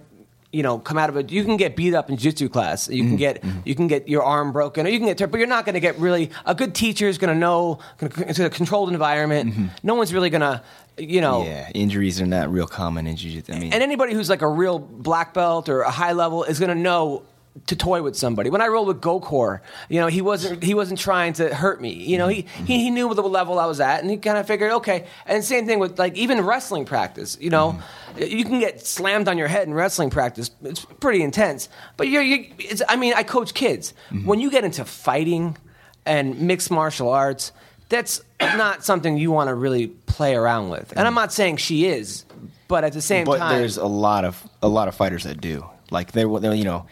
[SPEAKER 1] you know come out of it. You can get beat up in jiu-jitsu class. You can mm-hmm. get mm-hmm. you can get your arm broken, or you can get. But you're not going to get really. A good teacher is going to know. It's a controlled environment. Mm-hmm. No one's really going to. You know,
[SPEAKER 3] Yeah, injuries are not real common in jiu-jitsu. I mean,
[SPEAKER 1] and anybody who's like a real black belt or a high level is going to know to toy with somebody. When I rolled with Gokor, you know, he wasn't he wasn't trying to hurt me. You know, he mm-hmm. he, he knew the level I was at, and he kind of figured, okay. And same thing with like even wrestling practice. You know, mm-hmm. you can get slammed on your head in wrestling practice. It's pretty intense. But you're, you it's, I mean, I coach kids. Mm-hmm. When you get into fighting and mixed martial arts. That's not something you want to really play around with, and I'm not saying she is, but at the same
[SPEAKER 3] but
[SPEAKER 1] time,
[SPEAKER 3] there's a lot of a lot of fighters that do. Like they're, they're you know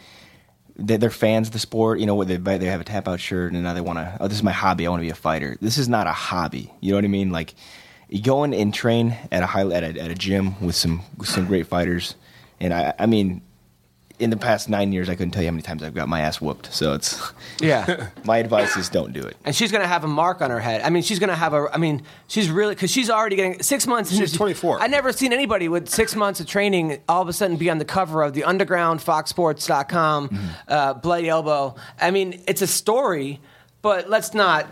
[SPEAKER 3] they're, fans of the sport. You know, they they have a tap out shirt and now they want to. Oh, this is my hobby. I want to be a fighter. This is not a hobby. You know what I mean? Like you go in and train at a high at a, at a gym with some some great fighters. And I I mean, in the past nine years, I couldn't tell you how many times I've got my ass whooped. So it's (laughs)
[SPEAKER 1] yeah. (laughs)
[SPEAKER 3] my advice is don't do it.
[SPEAKER 1] and she's going to have a mark on her head. I mean, she's going to have a. I mean, she's really because she's already getting six months.
[SPEAKER 2] She's 24.
[SPEAKER 1] I never seen anybody with six months of training all of a sudden be on the cover of the Underground, FoxSports.com,
[SPEAKER 2] Mm-hmm.
[SPEAKER 1] uh, Bloody Elbow. I mean, it's a story, but let's not.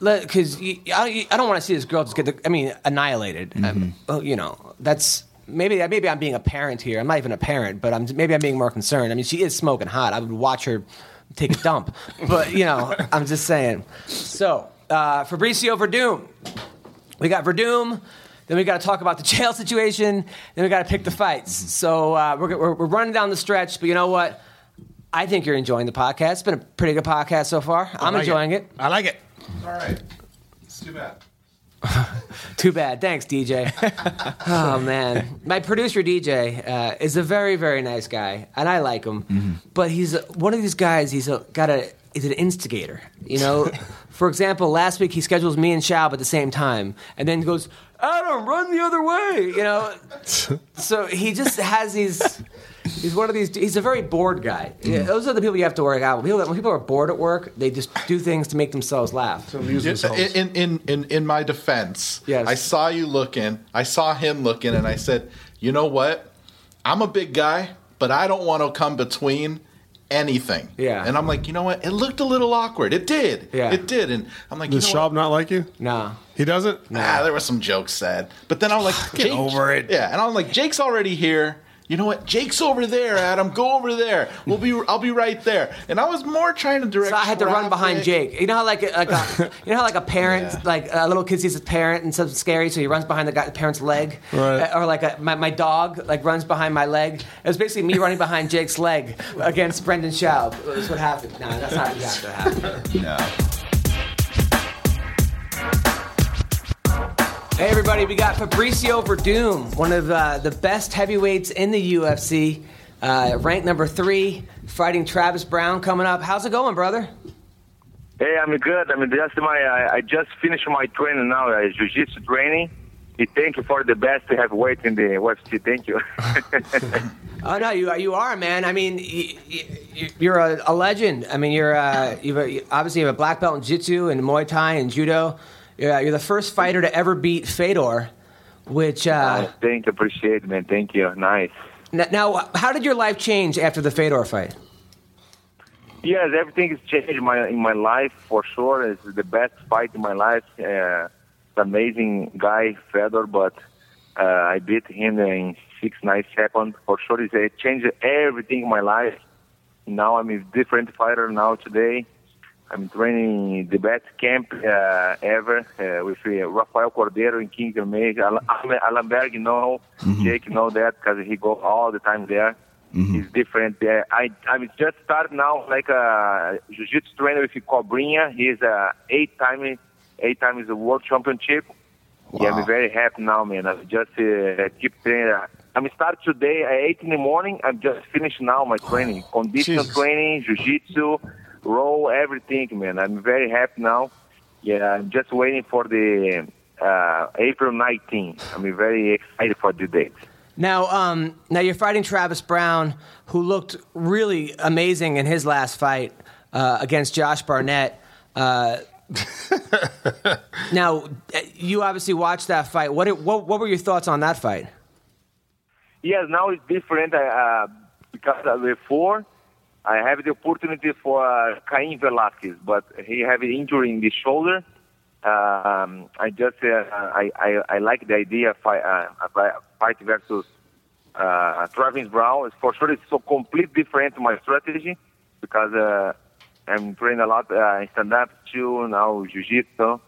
[SPEAKER 1] Because I, I don't want to see this girl just get, the, I mean, annihilated.
[SPEAKER 2] Mm-hmm.
[SPEAKER 1] Um, oh, you know, that's maybe maybe I'm being a parent here. I'm not even a parent, but I'm maybe I'm being more concerned. I mean, she is smoking hot. I would watch her take a dump, (laughs) but you know, I'm just saying. So uh, Fabrício Werdum, we got Werdum. Then we got to talk about the (laughs) jail situation. Then we got to pick the fights. So uh, we're, we're we're running down the stretch, but you know what? I think you're enjoying the podcast. It's been a pretty good podcast so far. I'm
[SPEAKER 2] like
[SPEAKER 1] enjoying it.
[SPEAKER 2] I like it.
[SPEAKER 6] All right. It's too bad. (laughs)
[SPEAKER 1] Too bad. Thanks, DJ. (laughs) oh man, my producer DJ uh, is a very very nice guy, and I like him. But he's a, one of these guys. He's a, got a he's an instigator. You know, (laughs) for example, last week he schedules me and Schaub at the same time, and then goes, "Adam, run the other way." You know, so he just has these. He's one of these. He's a very bored guy. Mm-hmm. Yeah, those are the people you have to work out. When people, when people are bored at work, they just do things to make themselves laugh.
[SPEAKER 2] To amuse themselves.
[SPEAKER 6] in, in in in my defense,
[SPEAKER 1] Yes.
[SPEAKER 6] I saw you looking. I saw him looking, and I said, "You know what? I'm a big guy, but I don't want to come between anything."
[SPEAKER 1] Yeah.
[SPEAKER 6] And I'm like, you know what? It looked a little awkward. It did.
[SPEAKER 1] Yeah.
[SPEAKER 6] It did. And I'm like,
[SPEAKER 2] Does
[SPEAKER 6] you know
[SPEAKER 2] Schaub not like you?
[SPEAKER 1] No.
[SPEAKER 2] He doesn't?
[SPEAKER 6] Nah, there were some jokes said, but then I'm like, (laughs)
[SPEAKER 2] Get over it.
[SPEAKER 6] Yeah, and I'm like, Jake's already here. You know what? Jake's over there, Adam. Go over there. We'll be. I'll be right there. And I was more trying to direct.
[SPEAKER 1] So I had to run behind. Jake. You know how like a, like a, (laughs) you know how like a parent
[SPEAKER 6] Yeah.
[SPEAKER 1] like a little kid sees his parent and something scary, so he runs behind the, guy, the parent's leg,
[SPEAKER 2] Right.
[SPEAKER 1] Uh, or like a, my, my dog like runs behind my leg. It was basically me running behind Jake's leg against Brendan Schaub. That's what happened. No, that's not exactly what happened. (laughs)
[SPEAKER 3] No.
[SPEAKER 1] Hey everybody, we got Fabrício Werdum, one of uh, the best heavyweights in the UFC, uh, ranked number three, fighting Travis Browne coming up. How's it going, brother?
[SPEAKER 8] Hey, I'm good. I'm just my. I, I just finished my training now, uh, jiu-jitsu training. Thank you for the best to have weight in the UFC. Thank you. (laughs)
[SPEAKER 1] Oh no, you you are man. I mean, you, you, you're a, a legend. I mean, you're uh, you've a, you obviously have a black belt in jiu-jitsu and Muay Thai and judo. You're, you're the first fighter to ever beat Fedor, which uh,
[SPEAKER 8] Thank you. Appreciate it, man. Thank you. Nice.
[SPEAKER 1] n- now how did your life change after the Fedor fight?
[SPEAKER 8] Yes, everything has changed in my in my life for sure. It's the best fight in my life. Uh, amazing guy, Fedor, but uh, I beat him in six nine seconds. For sure, uh, changed everything in my life. Now I'm a different fighter. Now today, I'm training the best camp uh, ever uh, with uh, Rafael Cordeiro in King May. Alamberg, you know, Jake, know that because he go all the time there. He's different. Uh, I I'm just started now like a jiu-jitsu trainer with Cobrinha. He's a eight time eight times the world championship. Yeah, I'm very happy now, man. I just uh, keep training. I'm start today at eight in the morning. I'm just finished now my training, (sighs) conditional
[SPEAKER 2] Jesus.
[SPEAKER 8] training, jiu-jitsu, roll, everything, man. I'm very happy now. Yeah, I'm just waiting for the uh, April 19th. I'm very excited for the date.
[SPEAKER 1] Now, um, now you're fighting Travis Browne, who looked really amazing in his last fight uh, against Josh Barnett. Uh, (laughs) now, uh, you obviously watched that fight. What, what what were your thoughts on that fight?
[SPEAKER 8] Yes, now it's different uh, because uh, before I have the opportunity for uh, Cain Velasquez, but he have an injury in the shoulder. Um, I just uh, I, I I like the idea fight uh, fight- fight versus uh, Travis Browne. It's for sure, it's so completely different to my strategy because uh, I'm training a lot uh, in stand up too now jiu-jitsu,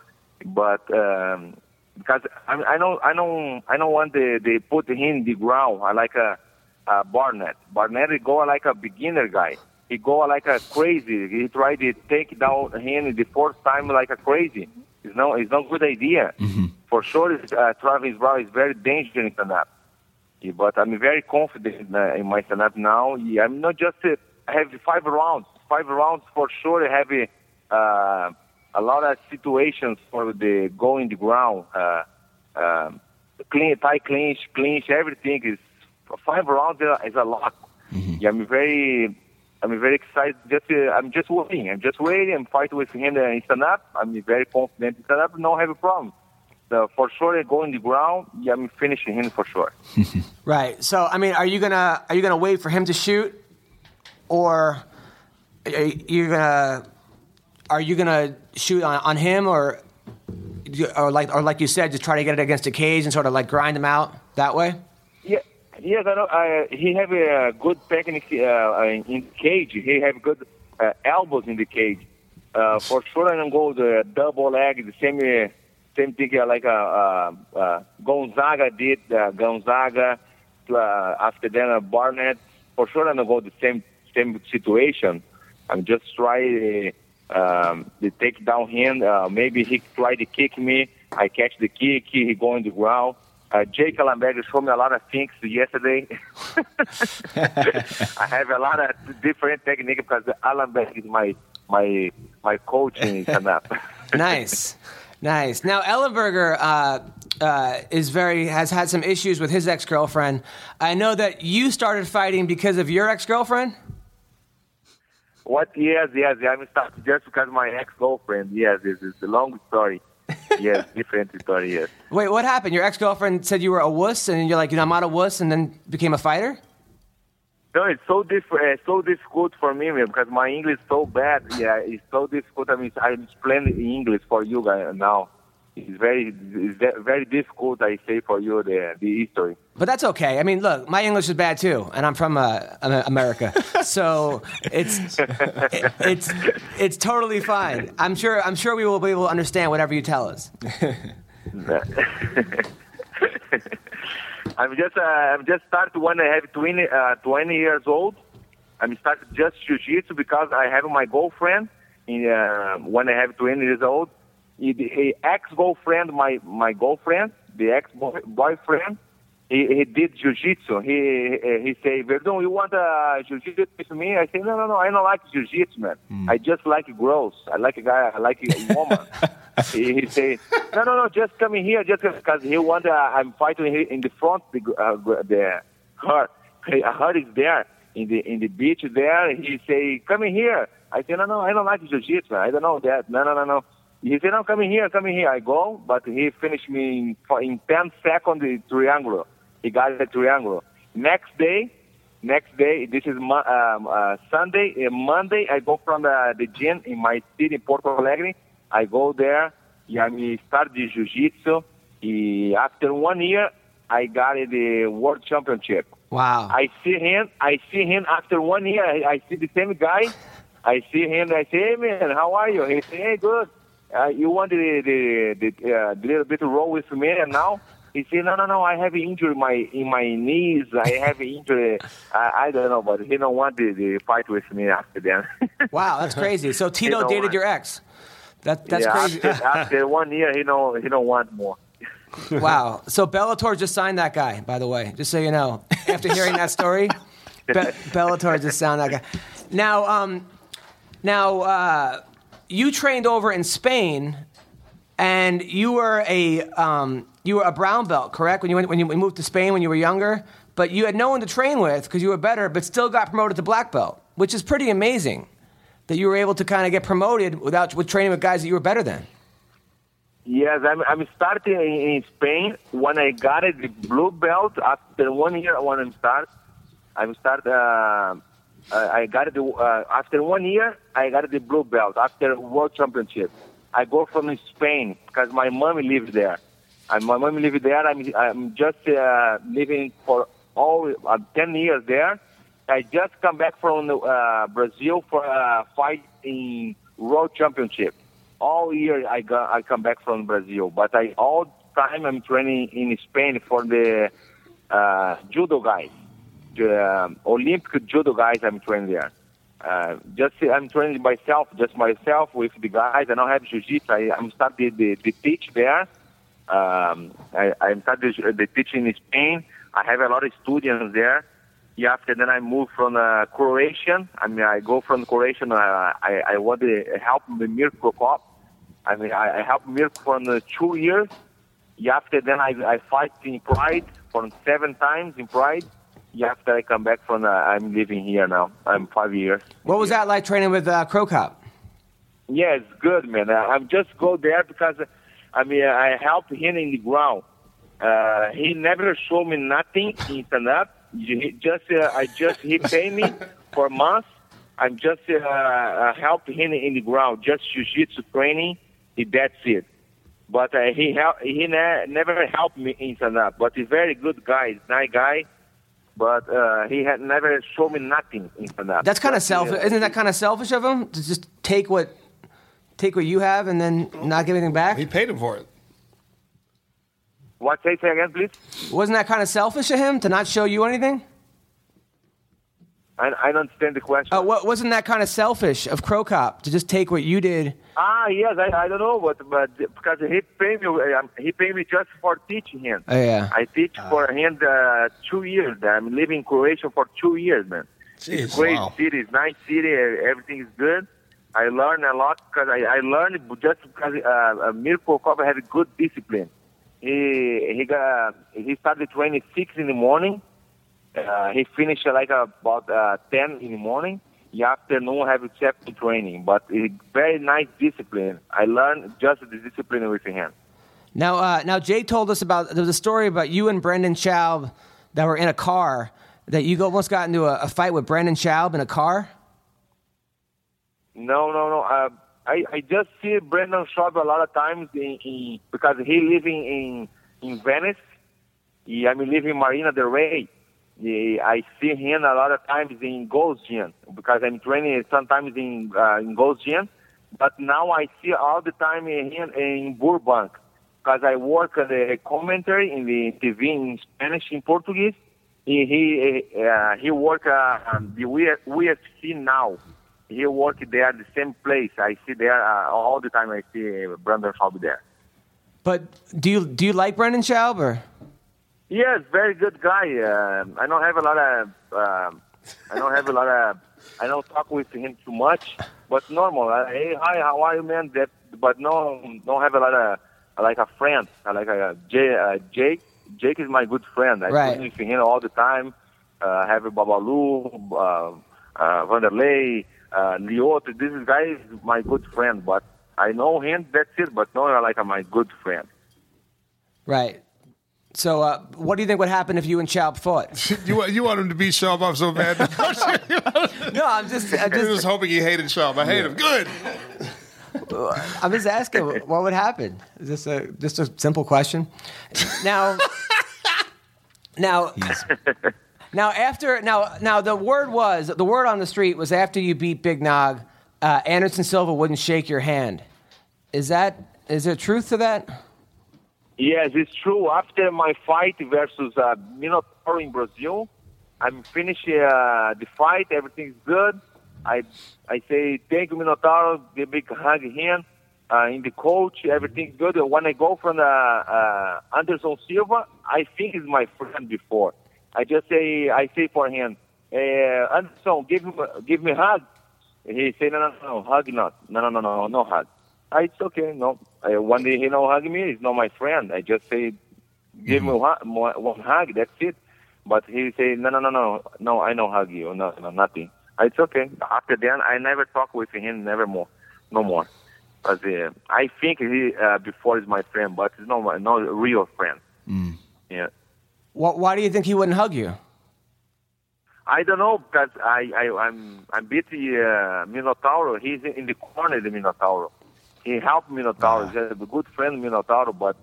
[SPEAKER 8] but um, because I, I don't I don't I don't want the they put him in the ground. I like a, a Barnett. Barnett he go like a beginner guy. He go like a crazy. He tried to take down him the fourth time like a crazy. It's no it's no good idea. For sure, uh, Travis Browne is very dangerous in stand up. Yeah, but I'm very confident uh, in my stand-up now. Yeah, I'm not just uh, I have five rounds. Five rounds for sure. I have uh, uh, a lot of situations for the going the ground. Uh, um, clean, tight clinch, clinch, everything is five rounds uh, is a lot. Mm-hmm. Yeah, I'm very, I'm very excited. Just, uh, I'm just waiting. I'm just waiting. I'm fighting with him uh, in stand-up. I'm very confident in stand-up. No have a problem. So for sure, go in the ground. Yeah, I'm finishing him for sure. (laughs)
[SPEAKER 1] Right. So, I mean, are you gonna are you gonna wait for him to shoot, or are you gonna are you gonna shoot on, on him, or or like or like you said, just try to get it against a cage and sort of like grind him out that way?
[SPEAKER 8] Yes, I know. Uh, he have a good technique uh, in cage. He have good uh, elbows in the cage. Uh, for sure, I don't go the double leg, the same uh, same thing uh, like uh, uh, uh, Gonzaga did. Uh, Gonzaga uh, after then uh, Barnett. For sure, I don't go the same same situation. I'm just try uh, um, the take down hand. Uh, maybe he try to kick me. I catch the kick. He go on the ground. Uh, Jake Allenberg showed me a lot of things yesterday. (laughs) I have a lot of different technique because Allenberg is my my my coach in (laughs) stand-up.
[SPEAKER 1] nice, nice. Now Ellenberger uh, uh, is very has had some issues with his ex girlfriend. I know that you started fighting because of your ex girlfriend.
[SPEAKER 8] What? Yes, yes. I'm starting just because my ex-girlfriend. Yes, it's, it's a long story. (laughs) yes, different story. Yes.
[SPEAKER 1] Wait, what happened? Your ex girlfriend said you were a wuss, and you're like, you know, I'm not a wuss, and then became a fighter.
[SPEAKER 8] No, it's so different, uh, so difficult for me because my English is so bad. Yeah, it's so difficult. I mean, I'm explaining in English for you guys now. It's very, it's very difficult. I say for you the the history.
[SPEAKER 1] But that's okay. I mean, look, my English is bad too, and I'm from uh, America, so it's it, (laughs) it's it's totally fine. I'm sure I'm sure we will be able to understand whatever you tell us. (laughs)
[SPEAKER 8] I'm just uh, I'm just started when I have 20, uh, 20 years old. I'm started just jiu-jitsu because I have my girlfriend in, uh, when I have 20 years old. He, the ex-girlfriend, my my girlfriend, the ex-boyfriend, he, he did jiu-jitsu. He he say, Werdum, you want uh, jiu-jitsu with me? I say, no, no, no, I don't like jiu-jitsu, man. I just like girls. I like a guy. I like a woman. (laughs) he, he say, no, no, no, just come in here, just because he want. Uh, I'm fighting in the front. The uh, the her her is there in the in the beach there. He say, come in here. I say, no, no, I don't like jiu-jitsu. I don't know that. No, no, no, no. He said, no, come in here, come in here. I go, but he finished me in, in 10 seconds the triangle. He got the triangle. Next day, next day, this is um, uh, Sunday. Uh, Monday, I go from the, the gym in my city, Porto Alegre. I go there. Yeah, I start the jiu-jitsu. After one year, I got the world championship.
[SPEAKER 1] Wow.
[SPEAKER 8] I see him. I see him after one year. I, I see the same guy. I see him. I say, "Hey man, how are you?" He say, "Hey, good." Uh, you want the the, the, uh, the little bit of roll with me, and now he said "No, no, no. I have an injury my in my knees. I have an injury. I, I don't know, but he don't want the, the fight with me after that." (laughs)
[SPEAKER 1] Wow, that's crazy. So Tito dated
[SPEAKER 8] what?
[SPEAKER 1] your ex. That that's
[SPEAKER 8] yeah,
[SPEAKER 1] crazy.
[SPEAKER 8] After, after one year, he don't he don't want more. (laughs)
[SPEAKER 1] wow. So Bellator just signed that guy, by the way, just so you know. (laughs) After hearing that story, Be- Bellator just signed that guy. Now, um, now uh, you trained over in Spain, and you were a um, you were a brown belt, correct? When you went, when you moved to Spain when you were younger, but you had no one to train with because you were better, but still got promoted to black belt, which is pretty amazing. That you were able to kind of get promoted without with training with guys that you were better than.
[SPEAKER 8] Yes, I'm, I'm starting in, in Spain. When I got it, the blue belt, after one year when I start, I start. Uh, I I got the uh, after one year. I got the blue belt after World Championship. I go from Spain because my mom lives there. And my mom lives there. I'm I'm just uh, living for all uh, ten years there. I just come back from uh, Brazil for a fight in World Championship. All year I go, I come back from Brazil, but I all time I'm training in Spain for the uh, judo guys, um, Olympic judo guys. I'm training there. Uh, just I'm training myself, just myself with the guys. I don't have jiu-jitsu. I, I'm starting the, the teach there. Um, I, I'm starting the, the teaching in Spain. I have a lot of students there. Yeah, after then I moved from uh. I mean, I go from Croatian. Uh, I I want to help the Mirko Cop. I mean, I, I help Mirko for uh, two years. Yeah, after then I I fight in Pride for seven times in Pride. Yeah, after I come back from, uh, I'm living here now. I'm five years.
[SPEAKER 1] What was that like training with uh, Cro Cop?
[SPEAKER 8] Yeah, it's good, man. I, I'm just go there because, I mean, I help him in the ground. Uh, he never showed me nothing in stand up. He just, uh, I just, he pay me for months. I'm just uh, uh, help him in the ground, just jiu-jitsu training. That's it. But uh, he help, he ne- never helped me in stand up. But he's very good guy, nice guy. But uh, he had never shown me nothing in stand up.
[SPEAKER 1] That's kind of
[SPEAKER 8] Just,
[SPEAKER 1] selfish.
[SPEAKER 8] uh,
[SPEAKER 1] Isn't that kind of selfish of him to just take what take what you have and then not give anything back?
[SPEAKER 2] He paid him for it.
[SPEAKER 8] What? Say, say again, please.
[SPEAKER 1] Wasn't that kind of selfish of him to not show you anything?
[SPEAKER 8] I, I don't understand the question.
[SPEAKER 1] Uh, what, wasn't that kind of selfish of Cro Cop to just take what you did?
[SPEAKER 8] Ah, yes, I, I don't know, but but because he paid me, um, he paid me just for teaching him.
[SPEAKER 1] Oh, yeah.
[SPEAKER 8] I teach for him uh, two years. I'm living in Croatia for two years, man. it's great
[SPEAKER 2] wow.
[SPEAKER 8] city, it's nice city, uh, everything is good. I learn a lot because I, I learned just because uh, uh, Mirko Koba had a good discipline. He he got he started training six in the morning. Uh, he finished like about uh, ten in the morning. The afternoon have separate training, but a very nice discipline. I learned just the discipline with him.
[SPEAKER 1] Now, uh, now Jay told us about there was a story about you and Brendan Schaub that were in a car that you almost got into a, a fight with Brendan Schaub in a car.
[SPEAKER 8] No, no, no. Uh, I I just see Brendan Schaub a lot of times in, in because he living in in Venice. He, I'm living in Marina del Rey. I see him a lot of times in Gold's Gym because I'm training sometimes in uh, in Gold's Gym. But now I see all the time in him in Burbank because I work the commentary in the TV in Spanish in Portuguese. He he uh, he work uh, the UFC now he work there the same place. I see there uh, all the time. I see Brendan Schaub there.
[SPEAKER 1] But do you do you like Brendan Schaub or?
[SPEAKER 8] Yes, very good guy. Uh, I don't have a lot of. Um, I don't have a lot of. I don't talk with him too much, but normal. Uh, hey, hi, how are you, man? That, but no, don't have a lot of like a friend. I like a Jay, uh, Jake. Jake is my good friend. I
[SPEAKER 1] Right.
[SPEAKER 8] talk with him all the time. Uh, have Babalu, uh, uh, Wanderlei, uh, Lyoto. This guy is my good friend, but I know him. That's it. But no, like my good friend.
[SPEAKER 1] Right. So, uh, what do you think would happen if you and Schaub fought? (laughs)
[SPEAKER 2] You want you want him to beat Schaub up so bad. (laughs)
[SPEAKER 1] no, I'm just, I'm
[SPEAKER 2] I was
[SPEAKER 1] just,
[SPEAKER 2] hoping he hated Schaub. I hate him. Good. (laughs)
[SPEAKER 1] I'm just asking what would happen. Is this a just a simple question? Now, now, now after now now the word was the word on the street was after you beat Big Nog, uh, Anderson Silva wouldn't shake your hand. Is that is there truth to that?
[SPEAKER 8] Yes, it's true. After my fight versus uh, Minotauro in Brazil, I'm finishing uh, the fight. Everything's good. I I say thank you, Minotauro. Give a big hug him. Uh, in the coach, everything's good. When I go from uh, uh, Anderson Silva, I think he's my friend before. I just say I say for him, uh, Anderson, give give me hug. He say no no no hug not no no no no no hug. Ah, it's okay. No, uh, one day he no hug me. He's not my friend. I just say, give me one, one one hug. That's it. But he say, no, no, no, no, no. I no hug you. No, no, nothing. Ah, It's okay. After then, I never talk with him. Never more. No more. Cause uh, I think he uh, before is my friend, but he's not my not real friend. Yeah.
[SPEAKER 1] Wh- why do you think he wouldn't hug you?
[SPEAKER 8] I don't know because I, I I'm I'm beat the uh, Minotauro. He's in the corner, the Minotauro. He helped Minotauro. He's a good friend, Minotauro. But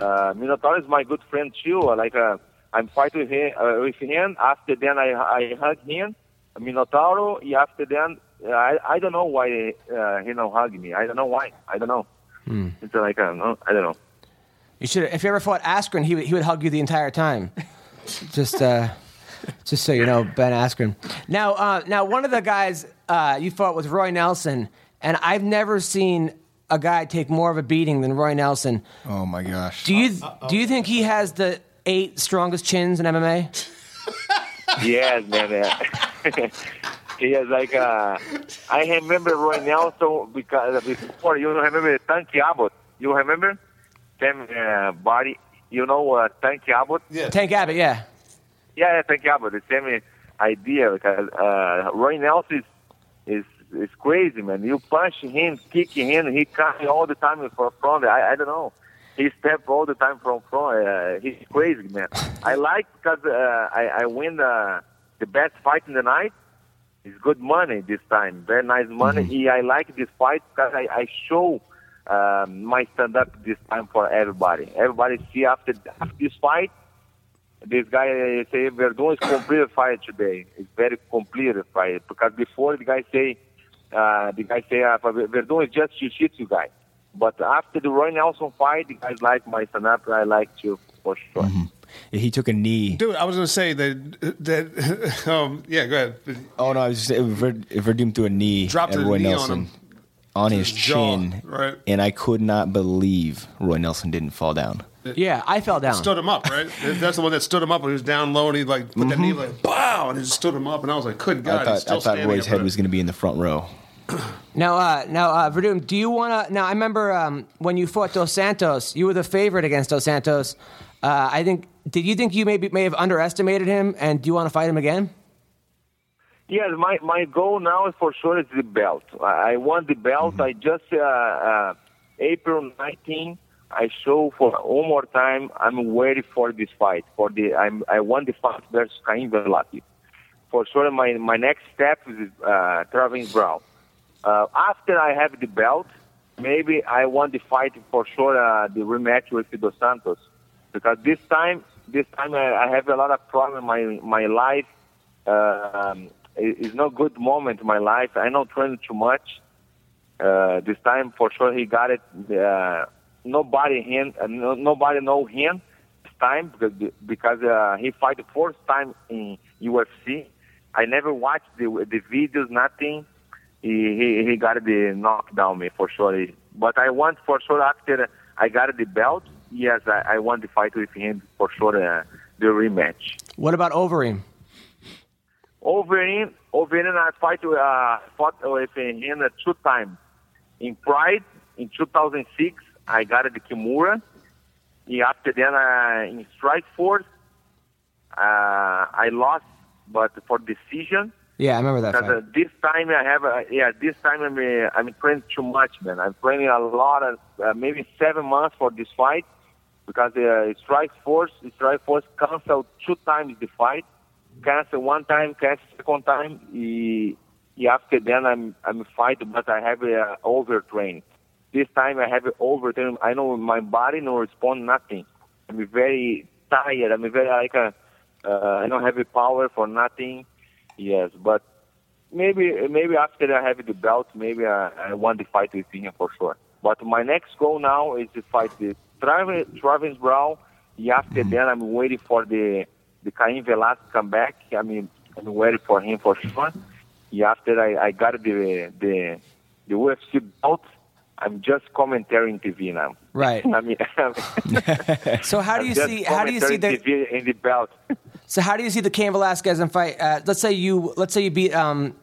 [SPEAKER 8] uh, Minotauro is my good friend too. Like uh, I'm fighting with him, uh, with him. After then, I I hug him, Minotauro. and After then, I I don't know why uh, he don't hug me. I don't know why. I don't know. It's like I don't know. I don't know.
[SPEAKER 1] You should. If you ever fought Askren, he would, he would hug you the entire time. just, uh, just so you know, Ben Askren. Now, uh, now one of the guys uh, you fought was Roy Nelson, and I've never seen a guy take more of a beating than Roy Nelson.
[SPEAKER 3] Oh my gosh.
[SPEAKER 1] Do you do you think he has the eight strongest chins in MMA? (laughs)
[SPEAKER 8] Yes, man. uh, (laughs) he has like uh, I remember Roy Nelson because before you remember Tanky Abbott. You remember? Same uh, body. You know uh, Tanky Abbott?
[SPEAKER 2] Yeah.
[SPEAKER 1] Tank Abbott, yeah.
[SPEAKER 8] Yeah, yeah, Tanky Abbott. The same idea because uh, Roy Nelson is, is is crazy, man. You punch him, kick him, he coming all the time from front. I, I don't know. He step all the time from front. Uh, he's crazy, man. I like because uh, I, I win the the best fight in the night. It's good money this time. Very nice money. Yeah, I like this fight because I, I show um, my stand up this time for everybody. Everybody see after, after this fight, this guy uh, say Werdum is complete fight today. It's very complete fight because before the guy say uh, the guy say uh, Werdum is just jiu-jitsu guy. But after the Roy Nelson fight, the guys like my stand up. I like you for sure.
[SPEAKER 3] He took a knee.
[SPEAKER 2] Dude, I was going to say that. that (laughs) um, yeah, go ahead.
[SPEAKER 3] Oh no, I was just saying, Ver- Werdum threw a knee
[SPEAKER 2] Dropped
[SPEAKER 3] at
[SPEAKER 2] a
[SPEAKER 3] Roy
[SPEAKER 2] knee on him.
[SPEAKER 3] On his
[SPEAKER 2] His jaw,
[SPEAKER 3] chin,
[SPEAKER 2] right.
[SPEAKER 3] and I could not believe Roy Nelson didn't fall down.
[SPEAKER 1] Yeah, I fell down.
[SPEAKER 2] Stood him up, right? (laughs) That's the one that stood him up when he was down low, and he like put that knee like bow, and he just stood him up, and I was like, "Good God!"
[SPEAKER 3] I
[SPEAKER 2] he's
[SPEAKER 3] thought,
[SPEAKER 2] still
[SPEAKER 3] I thought Roy's head
[SPEAKER 2] there.
[SPEAKER 3] was going to be in the front row. (clears throat)
[SPEAKER 1] Now, uh, now, uh, Werdum, do you want to? Now, I remember um, when you fought Dos Santos, you were the favorite against Dos Santos. Uh, I think. Did you think you maybe may have underestimated him, and do you want to fight him again?
[SPEAKER 8] Yes, my my goal now is for sure is the belt. I, want the belt. I just uh, uh, April 19. I show for one more time. I'm ready for this fight. For the I'm I want the fight versus Cain Velasquez. For sure, my my next step is uh, Travis Browne. Uh, after I have the belt, maybe I want the fight for sure. Uh, the rematch with Dos Santos, because this time this time I, I have a lot of problem in my my life um, it's not good moment in my life. I not train too much. Uh, this time for sure he got it. Uh, nobody him, uh, no, nobody know him this time because because uh, he fight the first time in UFC. I never watched the the videos, nothing. He he, he got the knockdown me for sure. But I want for sure after I got the belt. Yes, I, I want to fight with him for sure. Uh, the rematch.
[SPEAKER 1] What about Overeem?
[SPEAKER 8] Overeem, Overeem, I fight uh, fought with him uh, two times. In Pride, in 2006, I got the Kimura. And after then, uh, in Strike Force, uh, I lost, but for decision.
[SPEAKER 1] Yeah, I remember that
[SPEAKER 8] Because uh, this time I have, uh, yeah, this time I'm, uh, I'm training too much, man. I'm training a lot, of, uh, maybe seven months for this fight. Because uh, Strike Force, Strikeforce canceled two times the fight cancel one time, cancel second time. He, he after then I'm I'm fight, but I have a overtrain. This time I have overtrain. I know my body no respond nothing. I'm very tired. I'm very like a, uh, I don't have the power for nothing. Yes, but maybe maybe after I have the belt, maybe I, I want to fight with him for sure. But my next goal now is to fight the Travis, Travis Browne. And after then, I'm waiting for the the Cain Velasquez come back. I mean, I'm waiting for him for sure. And after I, I got the the the UFC belt, I'm just commentating TV now.
[SPEAKER 1] Right. (laughs)
[SPEAKER 8] I mean, (laughs)
[SPEAKER 1] So how do you
[SPEAKER 8] I'm
[SPEAKER 1] see? How do you see the?
[SPEAKER 8] TV in the belt? (laughs)
[SPEAKER 1] So how do you see the Cain Velasquez and fight? Uh, let's say you let's say you beat um,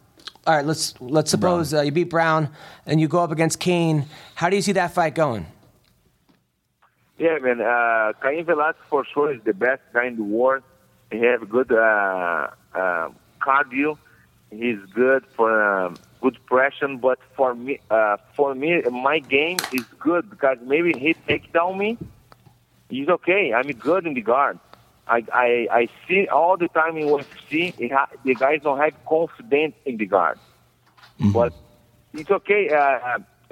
[SPEAKER 1] all right. Let's let's suppose uh, you beat Browne and you go up against Cain. How do you see that fight going?
[SPEAKER 8] Yeah, man. Uh, Cain Velasquez for sure is the best guy in the world. He have good uh, uh, cardio. He's good for um, good pressure. But for me, uh, for me, my game is good because maybe he take down me. He's okay. I'm good in the guard. I I, I see all the time in UFC it ha- the guys don't have confidence in the guard. But it's okay. Uh,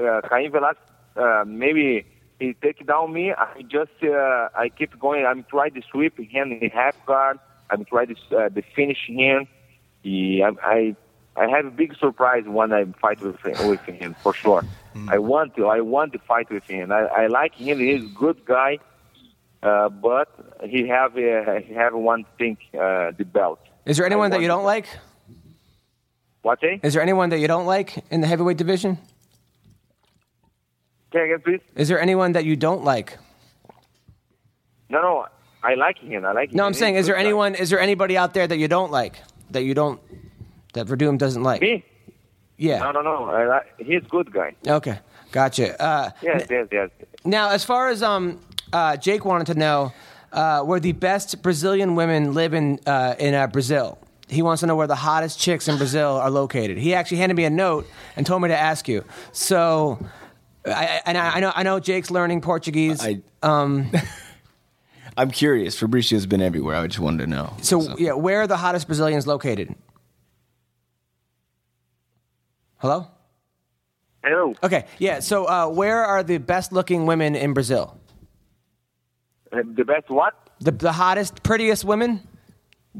[SPEAKER 8] uh, uh, Cain Velasquez, uh, maybe he take down me. I just uh, I keep going. I'm trying to sweep him in half guard. I'm trying to uh, to finish him. He, I, I I have a big surprise when I fight with him, with him for sure. I want to. I want to fight with him. I, I like him. He's a good guy. Uh, but he have uh, he have one thing uh, the belt.
[SPEAKER 1] Is there anyone that you don't like?
[SPEAKER 8] What? Eh?
[SPEAKER 1] Is there anyone that you don't like in the heavyweight division?
[SPEAKER 8] Say again, please.
[SPEAKER 1] Is there anyone that you don't like?
[SPEAKER 8] No, no. I like him. I like him.
[SPEAKER 1] No, I'm
[SPEAKER 8] He's
[SPEAKER 1] saying, is there
[SPEAKER 8] guy.
[SPEAKER 1] anyone? Is there anybody out there that you don't like? That you don't? That Werdum doesn't like?
[SPEAKER 8] Me?
[SPEAKER 1] Yeah.
[SPEAKER 8] No, no, no. I, like- he's good guy.
[SPEAKER 1] Okay, gotcha. Uh,
[SPEAKER 8] Yes, yes, yes.
[SPEAKER 1] now, as far as um, uh, Jake wanted to know uh, where the best Brazilian women live in uh, in uh, Brazil. He wants to know where the hottest chicks in Brazil are located. He actually handed me a note and told me to ask you. So, I, and I, I know I know Jake's learning Portuguese.
[SPEAKER 3] I,
[SPEAKER 1] um, (laughs)
[SPEAKER 3] I'm curious. Fabricio's been everywhere. I just wanted to know.
[SPEAKER 1] so, yeah, where are the hottest Brazilians located? Hello.
[SPEAKER 8] Hello.
[SPEAKER 1] Okay, yeah. So, uh, where are the best looking women in Brazil?
[SPEAKER 8] Uh, The best what?
[SPEAKER 1] The the hottest, prettiest women,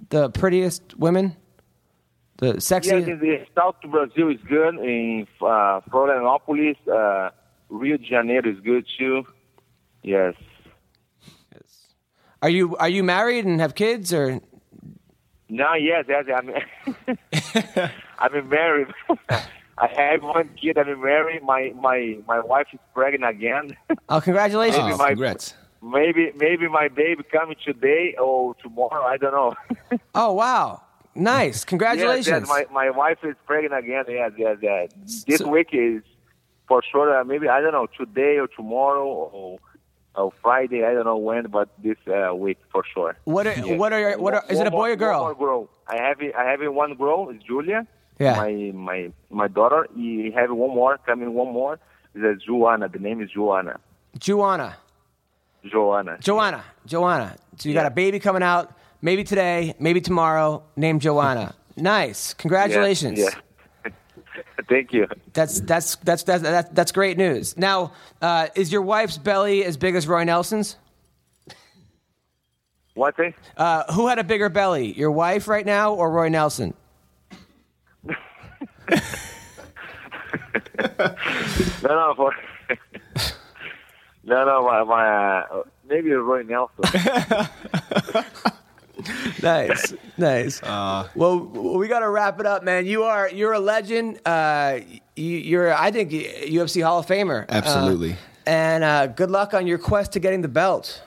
[SPEAKER 1] the prettiest women, the sexy.
[SPEAKER 8] Yes, in the South of Brazil is good. In uh, Florianópolis, uh, Rio de Janeiro is good too. Yes.
[SPEAKER 1] Are you are you married and have kids or?
[SPEAKER 8] No, yes, yes. I'm, (laughs) I'm married. (laughs) I have one kid. I'm married. My my my wife is pregnant again.
[SPEAKER 1] Oh, congratulations!
[SPEAKER 8] Maybe
[SPEAKER 3] Oh,
[SPEAKER 8] my-
[SPEAKER 3] congrats.
[SPEAKER 8] maybe maybe my baby coming today or tomorrow. I don't know. (laughs)
[SPEAKER 1] Oh wow, nice! Congratulations!
[SPEAKER 8] Yes, yes, my my wife is pregnant again. Yes, yes, yes. This
[SPEAKER 1] So-
[SPEAKER 8] week is for sure. Uh, maybe I don't know today or tomorrow or, or Friday. I don't know when, but this uh, week for sure.
[SPEAKER 1] What are what are your, what are, is it a boy or girl?
[SPEAKER 8] One girl. I have I have one girl. It's Julia.
[SPEAKER 1] Yeah.
[SPEAKER 8] My my my daughter. He have one more coming. One more. It's Joanna. The name is Joanna.
[SPEAKER 1] Joanna,
[SPEAKER 8] Joanna.
[SPEAKER 1] Joanna, Joanna. So you got a baby coming out, maybe today, maybe tomorrow, named Joanna. (laughs) nice, congratulations.
[SPEAKER 8] Yeah. (laughs) Thank you.
[SPEAKER 1] That's that's that's that's that's, that's great news. Now, uh, is your wife's belly as big as Roy Nelson's?
[SPEAKER 8] What? Eh?
[SPEAKER 1] Uh, who had a bigger belly, your wife right now or Roy Nelson? (laughs) (laughs)
[SPEAKER 8] No, no, for no, no, my, my uh, maybe Roy Nelson. (laughs)
[SPEAKER 1] Nice, nice.
[SPEAKER 3] Uh,
[SPEAKER 1] well, we got to wrap it up, man. You are you're a legend. Uh, you, you're I think UFC Hall of Famer. Uh,
[SPEAKER 3] Absolutely.
[SPEAKER 1] and uh, good luck on your quest to getting the belt.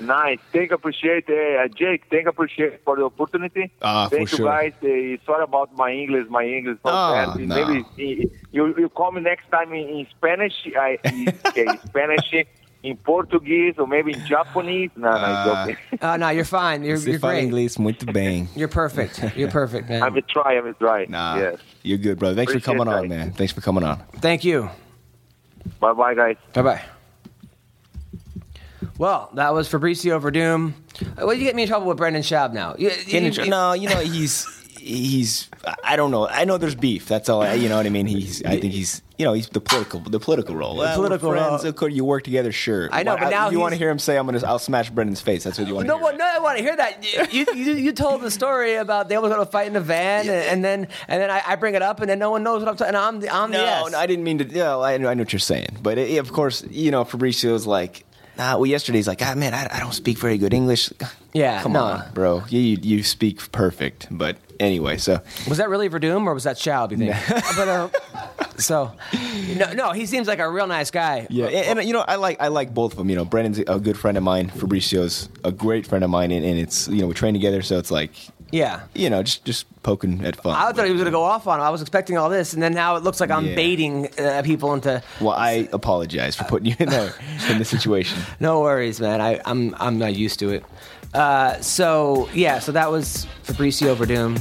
[SPEAKER 8] nice. Thank appreciate uh, Jake. Thank appreciate for the opportunity.
[SPEAKER 3] Ah, for
[SPEAKER 8] Thank you
[SPEAKER 3] sure.
[SPEAKER 8] guys. Uh, sorry about my English. My English is not
[SPEAKER 3] Ah,
[SPEAKER 8] bad.
[SPEAKER 3] no.
[SPEAKER 8] Maybe uh, you you call me next time in, in Spanish. I okay, Spanish. (laughs) In Portuguese or maybe in Japanese. No, no,
[SPEAKER 3] Ah.
[SPEAKER 8] it's okay.
[SPEAKER 1] Uh, no, you're fine. You're,
[SPEAKER 3] Se
[SPEAKER 1] you're
[SPEAKER 3] fala
[SPEAKER 1] great.
[SPEAKER 3] inglês muito bem.
[SPEAKER 1] You're perfect. You're perfect, man.
[SPEAKER 8] I'm a try. I'm a try.
[SPEAKER 3] Nah,
[SPEAKER 8] Yes.
[SPEAKER 3] you're good, brother. Thanks for
[SPEAKER 8] Appreciate
[SPEAKER 3] coming on, man. Thanks for coming on.
[SPEAKER 1] Thank you.
[SPEAKER 8] Bye, bye, guys.
[SPEAKER 1] Bye bye. Well, that was Fabricio Werdum. Uh, Well, you get me in trouble with Brendan Schaub now. You, you- you-
[SPEAKER 3] no, you know he's he's. I don't know. I know there's beef. That's all. I, you know what I mean. He's. I think he's. You know, he's the political the political role. Well,
[SPEAKER 1] political
[SPEAKER 3] we're friends.
[SPEAKER 1] role.
[SPEAKER 3] Of course, you work together. Sure.
[SPEAKER 1] I know, but now
[SPEAKER 3] you want to hear him say, "I'm gonna. I'll smash Brendan's face." That's what you want to
[SPEAKER 1] No,
[SPEAKER 3] hear.
[SPEAKER 1] well, no, I want to hear that. You, you, you told the story about they were going to fight in the van, and, and then and then I, I bring it up, and then no one knows what I'm talking. And I'm the I'm the
[SPEAKER 3] No,
[SPEAKER 1] yes.
[SPEAKER 3] no, I didn't mean to. Yeah, I, know- I know what you're saying, but it, of course, you know, Fabricio's like, ah, well, yesterday he's like, ah, man, I, I don't speak very good English.
[SPEAKER 1] Yeah,
[SPEAKER 3] come
[SPEAKER 1] no.
[SPEAKER 3] on, bro, you you you speak perfect. But anyway, so
[SPEAKER 1] Was that really Werdum or was that Schaub? You think? (laughs) but, uh, so, no, no, he seems like a real nice guy.
[SPEAKER 3] yeah, and, and, you know, I like I like both of them. You know, Brendan's a good friend of mine. Fabricio's a great friend of mine, and, and it's you know we train together, so it's like
[SPEAKER 1] yeah.
[SPEAKER 3] you know just just poking at fun.
[SPEAKER 1] I thought he was going to go off on him. I was expecting all this, and then now it looks like I'm
[SPEAKER 3] Yeah.
[SPEAKER 1] baiting uh, people into.
[SPEAKER 3] well, I apologize for putting you in there in this situation. (laughs)
[SPEAKER 1] No worries, man. I, I'm I'm not used to it. Uh, so yeah, so that was Fabricio Werdum.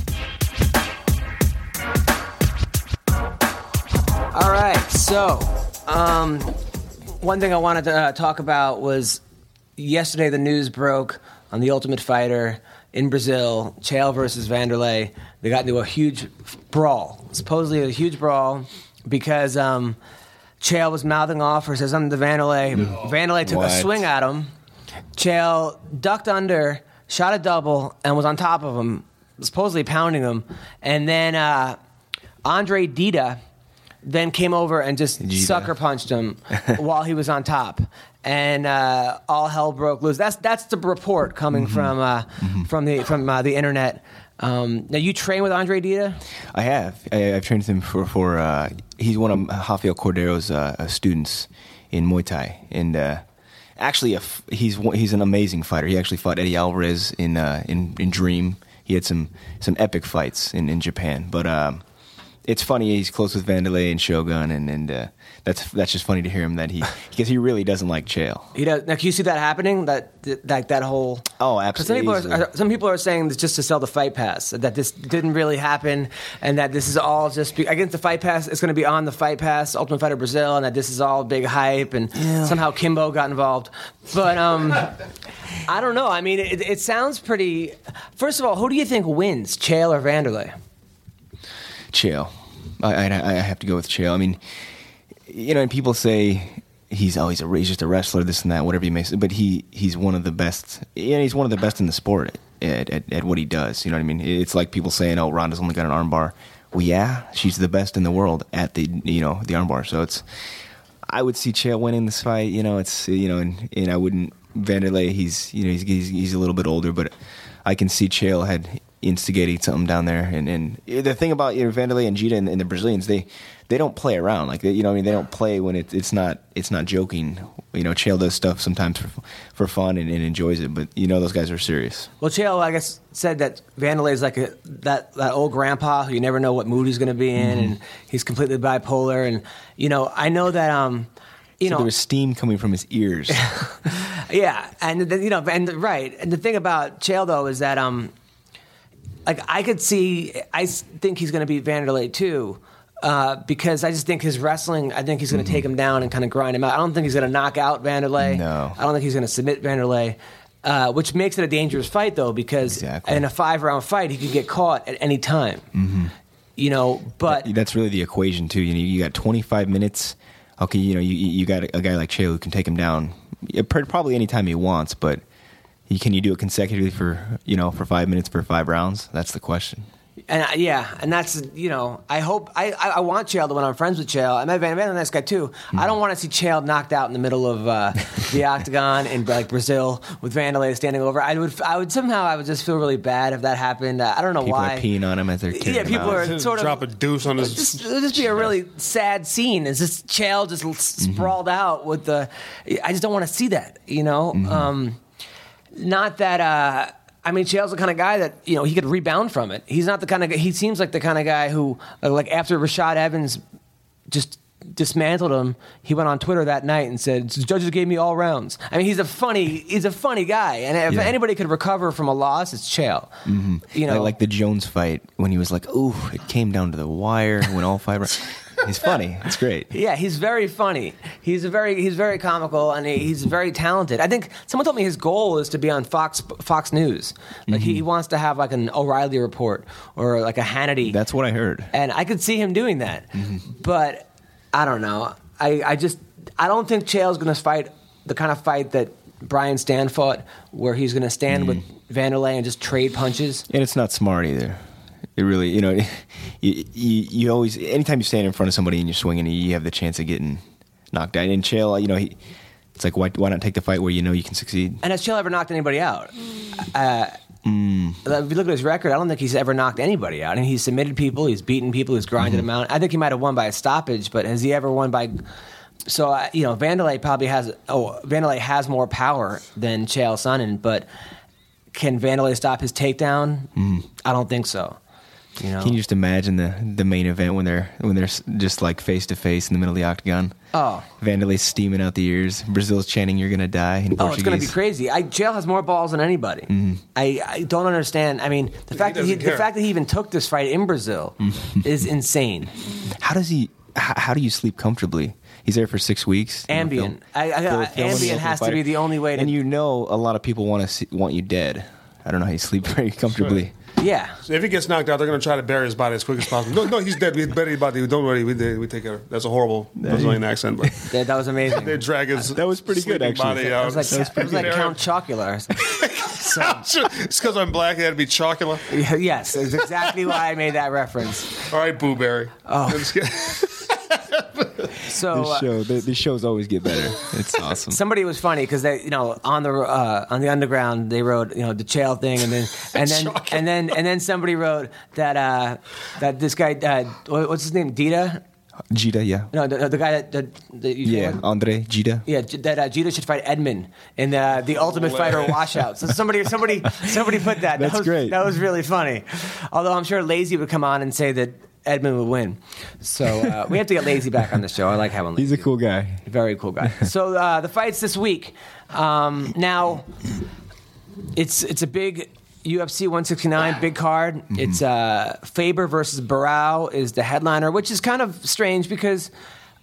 [SPEAKER 1] All right, so um, one thing I wanted to uh, talk about was yesterday the news broke on the Ultimate Fighter in Brazil, Chael versus Wanderlei. They got into a huge brawl, supposedly a huge brawl, because um, Chael was mouthing off or says something to Wanderlei. Wanderlei took a swing at him. Chael ducked under, shot a double, and was on top of him, supposedly pounding him. And then uh, Andre Dida then came over and just sucker punched him (laughs) while he was on top, and uh, all hell broke loose. That's that's the report coming
[SPEAKER 3] Mm-hmm.
[SPEAKER 1] from uh, from the from uh, the internet. Um, now you train with Andre Dida.
[SPEAKER 3] I have. I, I've trained with him for for. Uh, he's one of Rafael Cordero's uh, uh, students in Muay Thai, and uh, actually, a he's he's an amazing fighter. He actually fought Eddie Alvarez in uh, in in Dream. He had some some epic fights in in Japan, but. Um, it's funny. He's close with Wanderlei and Shogun, and and uh, that's that's just funny to hear him that he (laughs) because he really doesn't like Chael.
[SPEAKER 1] He does. Now, can you see that happening? That that that whole.
[SPEAKER 3] Oh,
[SPEAKER 1] 'Cause Some people, are, some people are saying it's just to sell the fight pass. That this didn't really happen, and that this is all just be, against the fight pass. It's going to be on the fight pass, Ultimate Fighter Brazil, and that this is all big hype, and somehow Kimbo got involved. But um, (laughs) I don't know. I mean, it, it sounds pretty. First of all, who do you think wins, Chael or Wanderlei?
[SPEAKER 3] Chael. I, I, I have to go with Chael. I mean, you know, and people say he's always he's just a wrestler, this and that, whatever you may say. But he he's one of the best. Yeah, he's one of the best in the sport at, at, at what he does. You know what I mean? It's like people saying, "Oh, Ronda's only got an armbar." Well, yeah, she's the best in the world at the you know the armbar. So it's I would see Chael winning this fight. You know, it's you know, and, and I wouldn't Wanderlei. He's you know he's, he's he's a little bit older, but I can see Chael had instigating something down there. And and the thing about you know, Wanderlei and Gita and, and the Brazilians, they they don't play around like they, you know. I mean, they don't play when it, it's not it's not joking. You know, Chael does stuff sometimes for for fun and, and enjoys it, but you know those guys are serious.
[SPEAKER 1] Well, Chael, I guess, said that Wanderlei is like a, that that old grandpa who you never know what mood he's going to be in, and he's completely bipolar. And you know, I know that um, you
[SPEAKER 3] So
[SPEAKER 1] know,
[SPEAKER 3] there was steam coming from his ears. (laughs)
[SPEAKER 1] yeah, and the, you know, and right, and the thing about Chael though is that um, like I could see, I think he's going to beat Wanderlei too. Uh, because I just think his wrestling, I think he's going to take him down and kind of grind him out. I don't think he's going to knock out Wanderlei.
[SPEAKER 3] No.
[SPEAKER 1] I don't think he's going to submit Wanderlei, uh, which makes it a dangerous fight though, because
[SPEAKER 3] Exactly.
[SPEAKER 1] in a five round fight, he could get caught at any time. You know, but
[SPEAKER 3] that's really the equation too. You know, you got 25 minutes. Okay, you know, you you got a guy like Chael who can take him down probably anytime he wants, but he, can you do it consecutively for you know for five minutes for five rounds? That's the question.
[SPEAKER 1] And I, yeah, and that's you know, I hope I, I, I want Chael to win. I'm friends with Chael. I met Van Van, a nice guy too. I don't want to see Chael knocked out in the middle of uh, (laughs) the octagon in like Brazil with Wanderlei standing over. I would I would somehow I would just feel really bad if that happened. Uh, I don't know
[SPEAKER 3] People
[SPEAKER 1] why.
[SPEAKER 3] are peeing on him as they're carrying
[SPEAKER 1] Yeah, people
[SPEAKER 3] out.
[SPEAKER 1] are sort of
[SPEAKER 2] drop a deuce on his.
[SPEAKER 1] just, it'll just be a really sad scene. Is this Chael just
[SPEAKER 3] Mm-hmm.
[SPEAKER 1] sprawled out with the? I just don't want to see that. You know,
[SPEAKER 3] Mm-hmm.
[SPEAKER 1] um, not that. Uh, I mean, Chael's the kind of guy that you know he could rebound from it. He's not the kind of. guy He seems like the kind of guy who, uh, like after Rashad Evans, just dismantled him. He went on Twitter that night and said, "Judges gave me all rounds." I mean, he's a funny. He's a funny guy, and if
[SPEAKER 3] Yeah.
[SPEAKER 1] anybody could recover from a loss, it's Chael. You know,
[SPEAKER 3] like, like the Jones fight when he was like, "Ooh, it came down to the wire when all five." (laughs) rounds." He's funny. It's great. (laughs)
[SPEAKER 1] Yeah, he's very funny. He's a very he's very comical and he, he's very talented. I think someone told me his goal is to be on Fox Fox News. Like he, he mm-hmm. wants to have like an O'Reilly report or like a Hannity.
[SPEAKER 3] That's what I heard.
[SPEAKER 1] and I could see him doing that. Mm-hmm. But I don't know. I, I just I don't think Chael's going to fight the kind of fight that Brian Stann fought, where he's going to stand with mm. Wanderlei and just trade punches.
[SPEAKER 3] And it's not smart either. It really, you know, (laughs) you, you, you always, anytime you stand in front of somebody and you're swinging, you have the chance of getting knocked out. And Chael, you know, he, it's like, why, why not take the fight where you know you can succeed?
[SPEAKER 1] And has Chael ever knocked anybody out? Uh, If you look at his record, I don't think he's ever knocked anybody out. And he's submitted people, he's beaten people, he's grinded them out. I think he might have won by a stoppage, but has he ever won by? So uh, you know, Wanderlei probably has. Oh, Wanderlei has more power than Chael Sonnen, but can Wanderlei stop his takedown? I don't think so. You know,
[SPEAKER 3] Can you just imagine the, the main event when they're when they're just like face to face in the middle of the octagon?
[SPEAKER 1] Oh.
[SPEAKER 3] Wanderlei's steaming out the ears. Brazil's chanting, "You're gonna die." In
[SPEAKER 1] Oh, it's going to be crazy. I, Chael has more balls than anybody.
[SPEAKER 3] Mm-hmm.
[SPEAKER 1] I, I don't understand. I mean, the fact that he,
[SPEAKER 2] doesn't
[SPEAKER 1] the fact that he even took this fight in Brazil
[SPEAKER 3] Mm-hmm.
[SPEAKER 1] is insane.
[SPEAKER 3] How does he? How, how do you sleep comfortably? He's there for six weeks. you know,
[SPEAKER 1] Ambien. I- I- I-
[SPEAKER 3] filming
[SPEAKER 1] Ambien
[SPEAKER 3] the
[SPEAKER 1] has to be the only way to-
[SPEAKER 3] And you know, a lot of people want to see, want you dead. I don't know how you sleep (laughs) very comfortably.
[SPEAKER 1] Yeah.
[SPEAKER 2] So if he gets knocked out, they're going to try to bury his body as quick as possible. No, no, he's dead. We bury his body. Don't worry. We, we take care. of That's a horrible Brazilian accent, but
[SPEAKER 1] That, that was amazing. (laughs)
[SPEAKER 2] they drag his
[SPEAKER 3] That was pretty good, actually.
[SPEAKER 2] Body
[SPEAKER 1] It
[SPEAKER 2] out.
[SPEAKER 1] was like, it was like Count Chocula. or something. (laughs)
[SPEAKER 2] it's because I'm black. It had to be chocolate. (laughs)
[SPEAKER 1] yes, it's exactly why I made that reference.
[SPEAKER 2] All right, Boo Berry.
[SPEAKER 1] Oh.
[SPEAKER 2] I'm just kidding.
[SPEAKER 1] So
[SPEAKER 3] This
[SPEAKER 1] uh,
[SPEAKER 3] show, the, these shows always get better. It's awesome.
[SPEAKER 1] somebody was funny because they, you know, on the uh, on the underground they wrote, you know, the Chael thing, and then (laughs) and then and then and then somebody wrote that uh, that this guy, uh, what's his name, Dita?
[SPEAKER 3] Jita, yeah,
[SPEAKER 1] No, the, the guy that, that, that you
[SPEAKER 3] yeah, Andre Jita.
[SPEAKER 1] Yeah, that uh, Jeter should fight Edmund in the the Ultimate Fighter washout. So somebody, somebody, somebody put that. (laughs)
[SPEAKER 3] That's
[SPEAKER 1] that was,
[SPEAKER 3] great.
[SPEAKER 1] That was really funny. Although I'm sure Lazy would come on and say that Edmund would win. So uh, we have to get Lazy back on the show. I like having Lazy.
[SPEAKER 3] He's a cool guy.
[SPEAKER 1] Very cool guy. So uh, the fights this week. Um, now, it's it's a big UFC 169 big card. It's uh, Faber versus Barao is the headliner, which is kind of strange because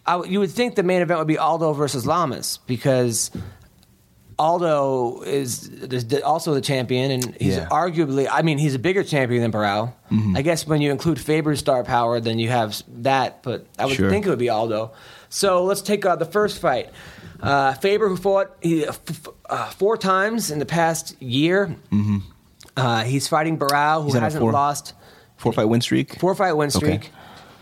[SPEAKER 1] I, you would think the main event would be Aldo versus Lamas because. Aldo is also the champion, and he's
[SPEAKER 3] Yeah.
[SPEAKER 1] arguably. I mean, he's a bigger champion than Barao. I guess when you include Faber's star power, then you have that. But I would
[SPEAKER 3] Sure.
[SPEAKER 1] think it would be Aldo. So let's take uh, the first fight. Uh, Faber, who fought he, f- f- uh, four times in the past year, uh, he's fighting Barao, who
[SPEAKER 3] He's on a
[SPEAKER 1] hasn't
[SPEAKER 3] four-
[SPEAKER 1] lost
[SPEAKER 3] Four fight win streak.
[SPEAKER 1] four fight win streak.
[SPEAKER 3] Okay.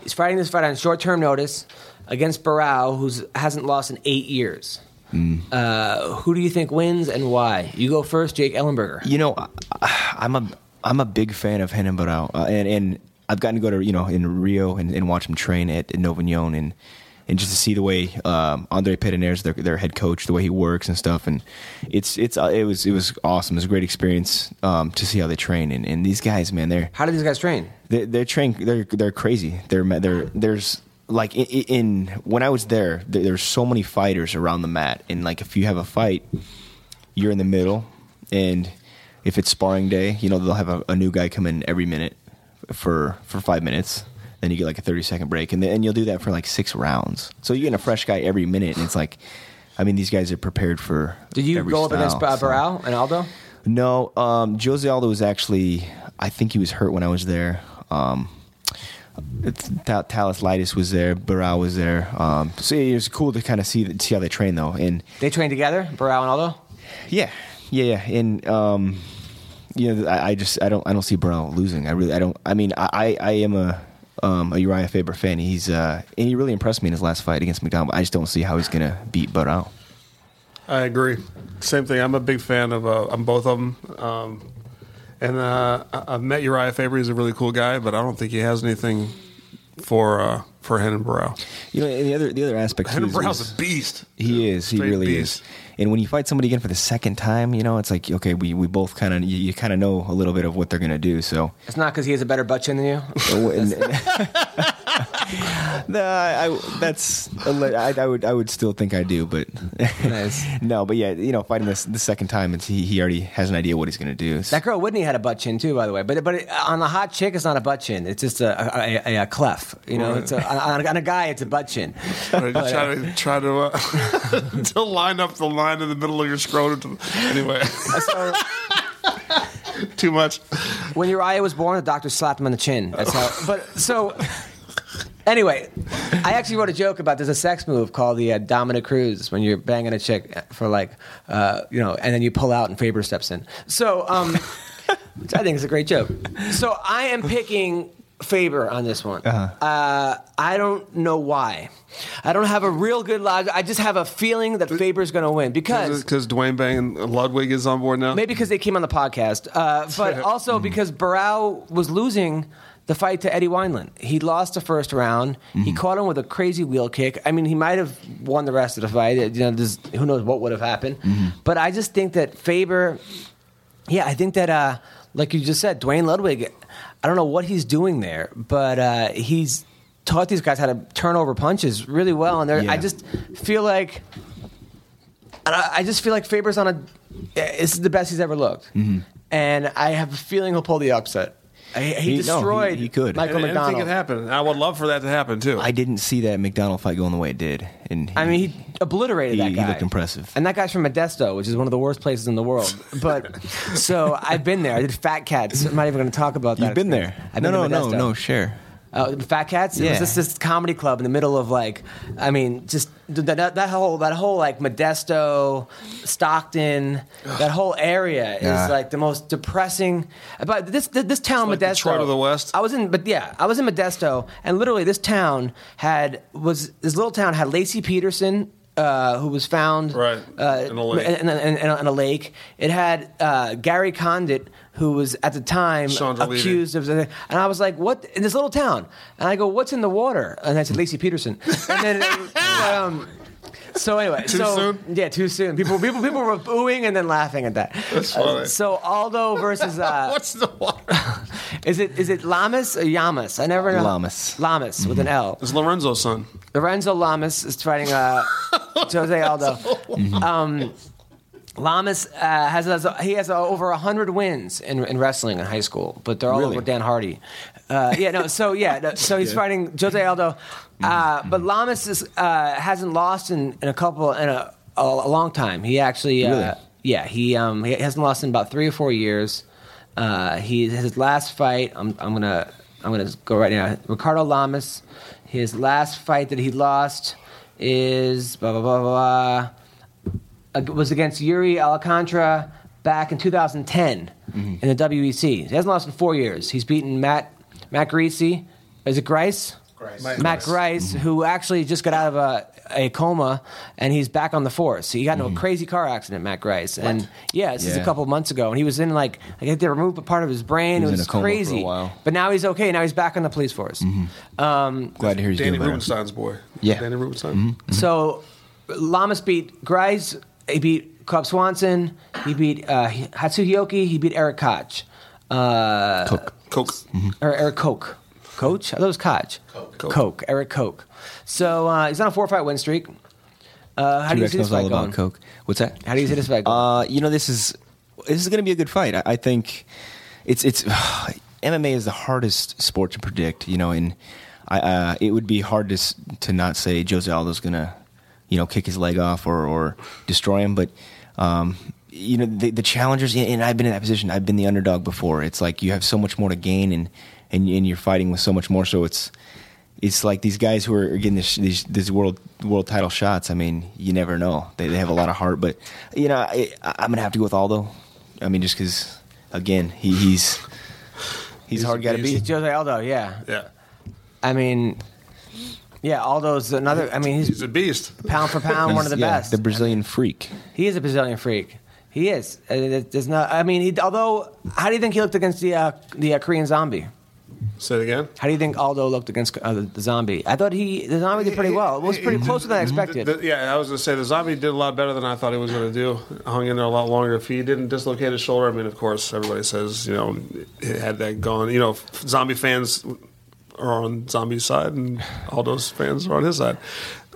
[SPEAKER 1] He's fighting this fight on short term notice against Barao, who hasn't lost in eight years.
[SPEAKER 3] Mm.
[SPEAKER 1] Uh, who do you think wins and why? You go first, Jake Ellenberger.
[SPEAKER 3] You know, I- I'm a I'm a big fan of Renan Barao, uh, and and I've gotten to go to you know in Rio and, and watch him train at, at Nova União and and just to see the way um, Andre Pederneiras, their their head coach, the way he works and stuff, and it's it's uh, it was it was awesome. It was a great experience um, to see how they train, and, and these guys, man, they're
[SPEAKER 1] How do these guys train?
[SPEAKER 3] they're, they're. They're they're crazy. They're they're there's like in, in when I was there, there, there's so many fighters around the mat, and like if you have a fight, you're in the middle, and if it's sparring day, you know they'll have a, a new guy come in every minute for for five minutes. Then you get like a thirty second break, and then and you'll do that for like six rounds. So you're getting a fresh guy every minute, and it's like, I mean, these guys are prepared for.
[SPEAKER 1] Did you go up
[SPEAKER 3] style,
[SPEAKER 1] against uh,
[SPEAKER 3] so-
[SPEAKER 1] Barao and Aldo?
[SPEAKER 3] no, um, Jose Aldo was actually. I think he was hurt when I was there. Um, it's, Thales Leites was there. Barao was there. Um, so it was cool to kind of see see how they train though. And
[SPEAKER 1] They train together, Barao and Aldo.
[SPEAKER 3] yeah, yeah, yeah. And um, you know, I, I just I don't I don't see Barao losing. I really I don't. I mean, I I, I am a. Um, a Uriah Faber fan. He's uh, and he really impressed me in his last fight against McDonald. I just don't see how he's gonna beat Barao.
[SPEAKER 2] I agree. Same thing. I'm a big fan of uh, I'm both of them. Um, and uh, I- I've met Uriah Faber. He's a really cool guy, but I don't think he has anything for uh, for Renan Barao.
[SPEAKER 3] You know, and the other the other aspect too
[SPEAKER 2] Renan
[SPEAKER 3] is- is-
[SPEAKER 2] a beast.
[SPEAKER 3] He is. He
[SPEAKER 2] Straight
[SPEAKER 3] really
[SPEAKER 2] beast.
[SPEAKER 3] is. And when you fight somebody again for the second time, you know, it's like okay, we, we both kind of you, you kind of know a little bit of what they're gonna do. So,
[SPEAKER 1] It's not because he has a better butt chin than you. (laughs) (laughs)
[SPEAKER 3] and, no, I, I- that's a li- I, I would I would still think I do, but (laughs)
[SPEAKER 1] Nice.
[SPEAKER 3] no, but yeah, you know, fighting this the second time, it's, he he already has an idea what he's gonna do. So-
[SPEAKER 1] That girl Whitney had a butt chin too, by the way. But but it, on a hot chick, it's not a butt chin. It's just a a, a, a clef. You know, it's a, on, on a guy, it's a butt chin.
[SPEAKER 2] try to try to uh, (laughs) to line up the line in the middle of your scrotum. To, anyway, (laughs)
[SPEAKER 1] So
[SPEAKER 2] too much.
[SPEAKER 1] when Uriah was born, the doctor slapped him on the chin. That's how. But so. Anyway, I actually wrote a joke about there's a sex move called the uh, Dominick Cruz when you're banging a chick for like, uh, you know, and then you pull out and Faber steps in. So, um, which I think is a great joke. So I am picking Faber on this one.
[SPEAKER 3] Uh-huh.
[SPEAKER 1] Uh, I don't know why. I don't have a real good logic. I just have a feeling that Faber's going to win because
[SPEAKER 2] Because Duane Bang and Ludwig is on board now.
[SPEAKER 1] Maybe because they came on the podcast, uh, but (laughs) also because Barao was losing the fight to Eddie Wineland. He lost the first round. He caught him with a crazy wheel kick. I mean, he might have won the rest of the fight. You know, there's, who knows what would have happened. But I just think that Faber, yeah, I think that, uh, like you just said, Duane Ludwig, I don't know what he's doing there, but uh, he's taught these guys how to turn over punches really well. And they're I just feel like and I, I just feel like Faber's on a. This is the best he's ever looked,
[SPEAKER 3] Mm-hmm.
[SPEAKER 1] and I have a feeling he'll pull the upset. He, he
[SPEAKER 3] He- no, he-
[SPEAKER 1] destroyed
[SPEAKER 3] he could.
[SPEAKER 1] Michael
[SPEAKER 2] And anything
[SPEAKER 1] McDonald.
[SPEAKER 2] could happen. I would love for that to happen too.
[SPEAKER 3] I didn't see that McDonald fight going the way it did, and he,
[SPEAKER 1] I mean, he obliterated
[SPEAKER 3] he,
[SPEAKER 1] that
[SPEAKER 3] he
[SPEAKER 1] guy.
[SPEAKER 3] looked impressive.
[SPEAKER 1] And that guy's from Modesto, which is one of the worst places in the world. But (laughs) so I've been there. I did Fat Cats. I'm not even going to talk about that.
[SPEAKER 3] You've been there.
[SPEAKER 1] I've
[SPEAKER 3] no,
[SPEAKER 1] been
[SPEAKER 3] no, no,
[SPEAKER 1] Modesto.
[SPEAKER 3] no. Share.
[SPEAKER 1] Uh, Fat Cats. It
[SPEAKER 3] Yeah.
[SPEAKER 1] was just this comedy club in the middle of like, I mean, just that, that whole that whole like Modesto, Stockton, that whole area
[SPEAKER 3] Yeah.
[SPEAKER 1] is like the most depressing. But this this, this town,
[SPEAKER 2] like
[SPEAKER 1] Modesto,
[SPEAKER 2] Detroit of the West?
[SPEAKER 1] I was in, but yeah, I was in Modesto, and literally this town had was this little town had Laci Peterson. Uh, who was found
[SPEAKER 2] Right,
[SPEAKER 1] uh,
[SPEAKER 2] in a
[SPEAKER 1] in- in- in a lake? It had uh, Gary Condit, who was at the time
[SPEAKER 2] Chandra Levy.
[SPEAKER 1] accused of, and I was like, "What in this little town?" And I go, "What's in the water?" And I said, "Laci Peterson." And then, (laughs) um, so anyway,
[SPEAKER 2] Too
[SPEAKER 1] so
[SPEAKER 2] soon?
[SPEAKER 1] yeah, too soon. People, people, people were booing and then laughing at that.
[SPEAKER 2] That's
[SPEAKER 1] Uh, so Aldo versus uh, (laughs)
[SPEAKER 2] What's the water? (laughs)
[SPEAKER 1] is it is it Lamas or Yamas? I never know.
[SPEAKER 3] Lamas.
[SPEAKER 1] Lamas with an L.
[SPEAKER 2] It's Lorenzo's son.
[SPEAKER 1] Lorenzo Lamas is fighting uh, Jose Aldo. Um, Lamas uh, has, has he has uh, over hundred wins in, in wrestling in high school, but they're all
[SPEAKER 3] Really?
[SPEAKER 1] over Dan Hardy. Uh, yeah, no. So yeah, no, (laughs) so he's fighting Jose Aldo, uh, but Lamas is, uh, hasn't lost in, in a couple in a, a, a long time. He actually, uh,
[SPEAKER 3] Really?
[SPEAKER 1] yeah, he um, he hasn't lost in about three or four years. Uh, he his last fight. I'm I'm gonna I'm gonna go right now. Ricardo Lamas. His last fight that he lost is blah blah blah blah. blah was against Yuri Alcantara back in 2010 mm-hmm. in the WEC. He hasn't lost in four years. He's beaten Matt Matt Greasy. Is it Grice? Grice. Matt Grice, mm-hmm. who actually just got out of a, a coma and he's back on the force. He got into a mm-hmm. crazy car accident, Matt Grice. And yeah, this is a
[SPEAKER 3] Yeah.
[SPEAKER 1] couple months ago. And he was in like, I think they removed a part of his brain.
[SPEAKER 3] He
[SPEAKER 1] it
[SPEAKER 3] was
[SPEAKER 1] was
[SPEAKER 3] in a coma for a
[SPEAKER 1] crazy.
[SPEAKER 3] while.
[SPEAKER 1] But now he's okay. Now he's back on the police force. Um,
[SPEAKER 3] Glad to hear he's
[SPEAKER 2] Danny
[SPEAKER 3] doing.
[SPEAKER 2] Rubenstein's boy.
[SPEAKER 3] Yeah.
[SPEAKER 2] Danny Rubenstein.
[SPEAKER 1] So Lamas beat Grice. He beat Cub Swanson. He beat uh, Hatsu Hioki. He beat Eric Koch. Uh,
[SPEAKER 3] Cook.
[SPEAKER 2] Coke.
[SPEAKER 1] Or Eric Koch. Coach? I thought it was Koch.
[SPEAKER 2] Coke.
[SPEAKER 1] Coke. Eric Koch. So uh, he's on a four fight win streak. Uh, how do you see this fight
[SPEAKER 3] about
[SPEAKER 1] going?
[SPEAKER 3] Coke. What's that?
[SPEAKER 1] How do you see this fight going?
[SPEAKER 3] Uh, you know, this is this is going to be a good fight. I, I think it's it's (sighs) MMA is the hardest sport to predict. You know, and I, uh, it would be hard to to not say Jose Aldo's going to you know kick his leg off or or destroy him, but. Um, you know the, the challengers, and I've been in that position. I've been the underdog before. It's like you have so much more to gain, and and, and you're fighting with so much more. So it's it's like these guys who are getting this, these these world world title shots. I mean, you never know. They, they have a lot of heart, but you know, I, I'm gonna have to go with Aldo. I mean, just because again, he, he's he's,
[SPEAKER 2] He's
[SPEAKER 3] hard guy to
[SPEAKER 2] beast.
[SPEAKER 3] beat.
[SPEAKER 1] Jose Aldo, yeah.
[SPEAKER 2] Yeah.
[SPEAKER 1] I mean, yeah, Aldo's another. I mean,
[SPEAKER 2] He's
[SPEAKER 1] he's
[SPEAKER 2] a beast.
[SPEAKER 1] pound for pound one of the
[SPEAKER 3] Yeah,
[SPEAKER 1] best.
[SPEAKER 3] the Brazilian freak.
[SPEAKER 1] He is a Brazilian freak. He is. Uh, there- There's not. I mean, he, although, how do you think he looked against the uh, the uh, Korean zombie?
[SPEAKER 2] Say it again.
[SPEAKER 1] How do you think Aldo looked against uh, the, the zombie? I thought he the zombie did pretty well. It was pretty closer than I expected.
[SPEAKER 2] The- yeah, I was going to say the zombie did a lot better than I thought he was going to do. Hung in there a lot longer. If he didn't dislocate his shoulder, I mean, of course, everybody says you know he had that gone. You know, zombie fans are on zombie's side, and Aldo's fans are on his side.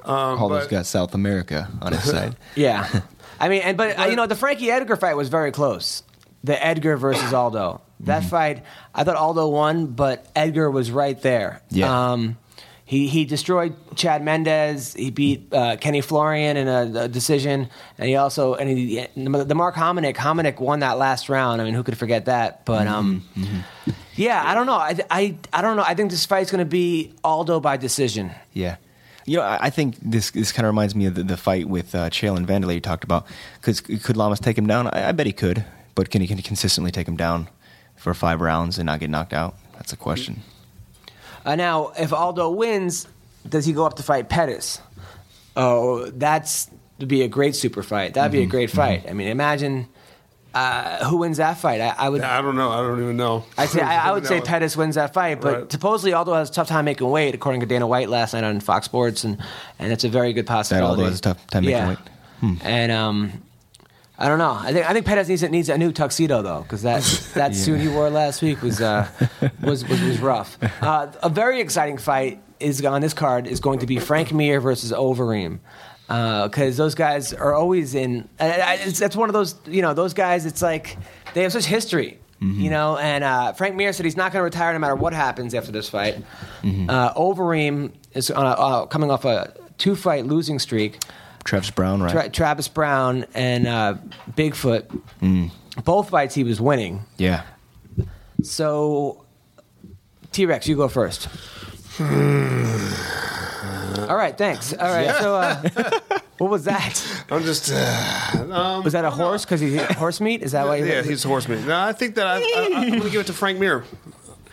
[SPEAKER 2] Um,
[SPEAKER 3] Aldo's
[SPEAKER 2] but-
[SPEAKER 3] got South America on his side. (laughs)
[SPEAKER 1] Yeah, I mean, and but uh, you know, the Frankie Edgar fight was very close. The Edgar versus Aldo. That
[SPEAKER 3] Mm-hmm.
[SPEAKER 1] fight, I thought Aldo won, but Edgar was right there.
[SPEAKER 3] Yeah.
[SPEAKER 1] Um, he he destroyed Chad Mendes. He beat uh, Kenny Florian in a, a decision, and he also and he, the Mark Hominick. Hominick won that last round. I mean, who could forget that? But um,
[SPEAKER 3] Mm-hmm.
[SPEAKER 1] Yeah, I don't know. I, I I don't know. I think this fight's going to be Aldo by decision.
[SPEAKER 3] Yeah. You know, I I think this this kind of reminds me of the, the fight with uh, Chael and Wanderlei you talked about. Because could Lamas take him down? I, I bet he could. But can he, can he consistently take him down for five rounds and not get knocked out? That's a question.
[SPEAKER 1] Uh, now, if Aldo wins, does he go up to fight Pettis? Oh, that's would be a great super fight. That'd
[SPEAKER 3] Mm-hmm.
[SPEAKER 1] be a great fight. I mean, imagine uh, who wins that fight. I, I would.
[SPEAKER 2] I don't know. I don't even know.
[SPEAKER 1] I'd say, I, I would (laughs) say
[SPEAKER 2] No.
[SPEAKER 1] Pettis wins that fight, but
[SPEAKER 2] Right.
[SPEAKER 1] supposedly Aldo has a tough time making weight, according to Dana White last night on Fox Sports, and and it's a very good possibility.
[SPEAKER 3] That Aldo has a tough time making
[SPEAKER 1] yeah.
[SPEAKER 3] weight? Hmm.
[SPEAKER 1] And um, I don't know. I think I think Pettis needs needs a new tuxedo though, because that (laughs) that suit he wore last week was uh, (laughs) was, was was rough. Uh, a very exciting fight is on this card is going to be Frank Mir versus Overeem. Because those guys are always in. I- I- It's, that's one of those, you know, those guys. It's like they have such history. You know, and uh, Frank Mir said he's not going to retire no matter what happens after this fight. Uh, Overeem is on a, uh, coming off a two-fight losing streak.
[SPEAKER 3] Travis Browne, right?
[SPEAKER 1] Tra- Travis Browne and uh, Bigfoot, both fights he was winning.
[SPEAKER 3] yeah.
[SPEAKER 1] So, T-Rexx, you go first. (sighs) (sighs) All right, thanks. All right, so uh, what was that? (laughs)
[SPEAKER 2] I'm just. Uh, um,
[SPEAKER 1] Was that a horse? Because he horse meat? Is that why?
[SPEAKER 2] yeah, he's a horseman. No, I think that I, I, I'm going to give it to Frank Mir.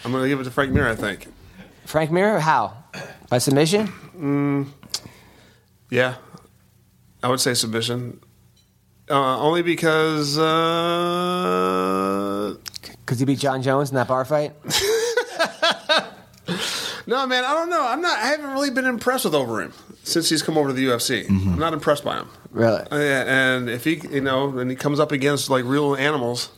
[SPEAKER 2] I'm going to give it to Frank Mir. I think.
[SPEAKER 1] Frank Mir? How? By submission?
[SPEAKER 2] Yeah, I would say submission. Uh, only because uh,
[SPEAKER 1] Because he beat Jon Jones in that bar fight. (laughs)
[SPEAKER 2] no, man, I don't know. I'm not. I haven't really been impressed with Overeem since he's come over to the UFC. I'm not impressed by him.
[SPEAKER 1] Really?
[SPEAKER 2] Uh, yeah, and if he, you know, and he comes up against like real animals.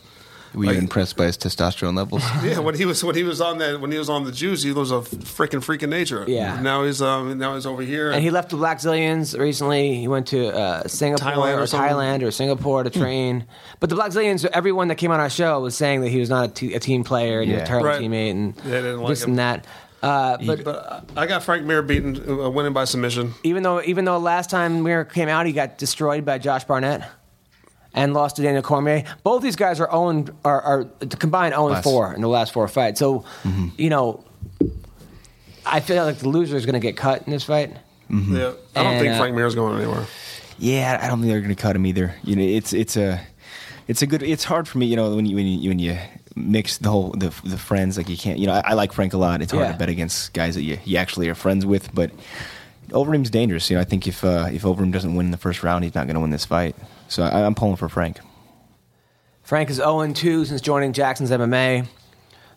[SPEAKER 3] Were you
[SPEAKER 2] Like-
[SPEAKER 3] impressed by his testosterone levels? (laughs)
[SPEAKER 2] Yeah, when he was when he was on that when he was on the juice, he was a freaking freak of nature.
[SPEAKER 1] Yeah.
[SPEAKER 2] Now he's um now he's over here.
[SPEAKER 1] And he left the Blackzilians recently. He went to uh, Singapore
[SPEAKER 2] Thailand or
[SPEAKER 1] or,
[SPEAKER 2] something.
[SPEAKER 1] Thailand or Singapore to train. But the Blackzilians, everyone that came on our show was saying that he was not a, t- a team player and he was
[SPEAKER 3] Yeah.
[SPEAKER 1] a terrible
[SPEAKER 2] Right.
[SPEAKER 1] teammate and
[SPEAKER 2] they didn't like
[SPEAKER 1] this
[SPEAKER 2] him.
[SPEAKER 1] and that. Uh, but
[SPEAKER 2] but I got Frank Mir beaten, uh, winning by submission.
[SPEAKER 1] even though even though last time Mir came out, he got destroyed by Josh Barnett and lost to Daniel Cormier. Both these guys are owned are, are combined own
[SPEAKER 3] Last-
[SPEAKER 1] four in the last four fights. So you know, I feel like the loser is going to get cut in this fight.
[SPEAKER 2] Yeah, I don't
[SPEAKER 1] And,
[SPEAKER 2] think
[SPEAKER 1] uh,
[SPEAKER 2] Frank is going anywhere.
[SPEAKER 3] Yeah, I don't think they're going to cut him either. You know, it's it's a it's a good. It's hard for me, you know, when you when you when you mix the whole the the friends. Like you can't, you know, I, I like Frank a lot. It's hard
[SPEAKER 1] Yeah.
[SPEAKER 3] to bet against guys that you, you actually are friends with. But Overeem's dangerous. You know, I think if uh, if Overeem doesn't win in the first round, he's not going to win this fight. So I, I'm pulling for Frank.
[SPEAKER 1] Frank is 0 2 since joining Jackson's MMA.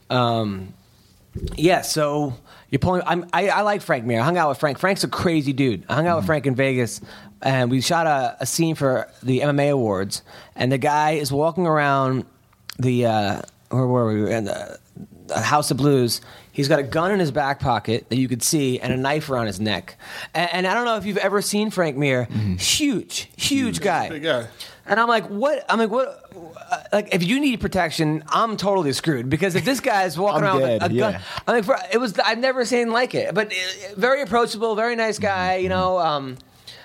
[SPEAKER 1] Um, yeah, so you're pulling. I'm, I, I like Frank Mir. I hung out with Frank. Frank's a crazy dude. I hung out with Frank in Vegas, and we shot a, a scene for the MMA awards. And the guy is walking around the uh, where were we? In the, the House of Blues. He's got a gun in his back pocket that you could see, and a knife around his neck. And, and I don't know if you've ever seen Frank Mir. Huge, huge guy.
[SPEAKER 2] Big guy.
[SPEAKER 1] And I'm like, what? I'm like, what? uh, Like, if you need protection, I'm totally screwed because if this guy's walking (laughs)
[SPEAKER 3] I'm
[SPEAKER 1] around with a,
[SPEAKER 3] dead,
[SPEAKER 1] a gun. I'm like, for, it was. I've never seen like it, but uh, very approachable, very nice guy. You know, um,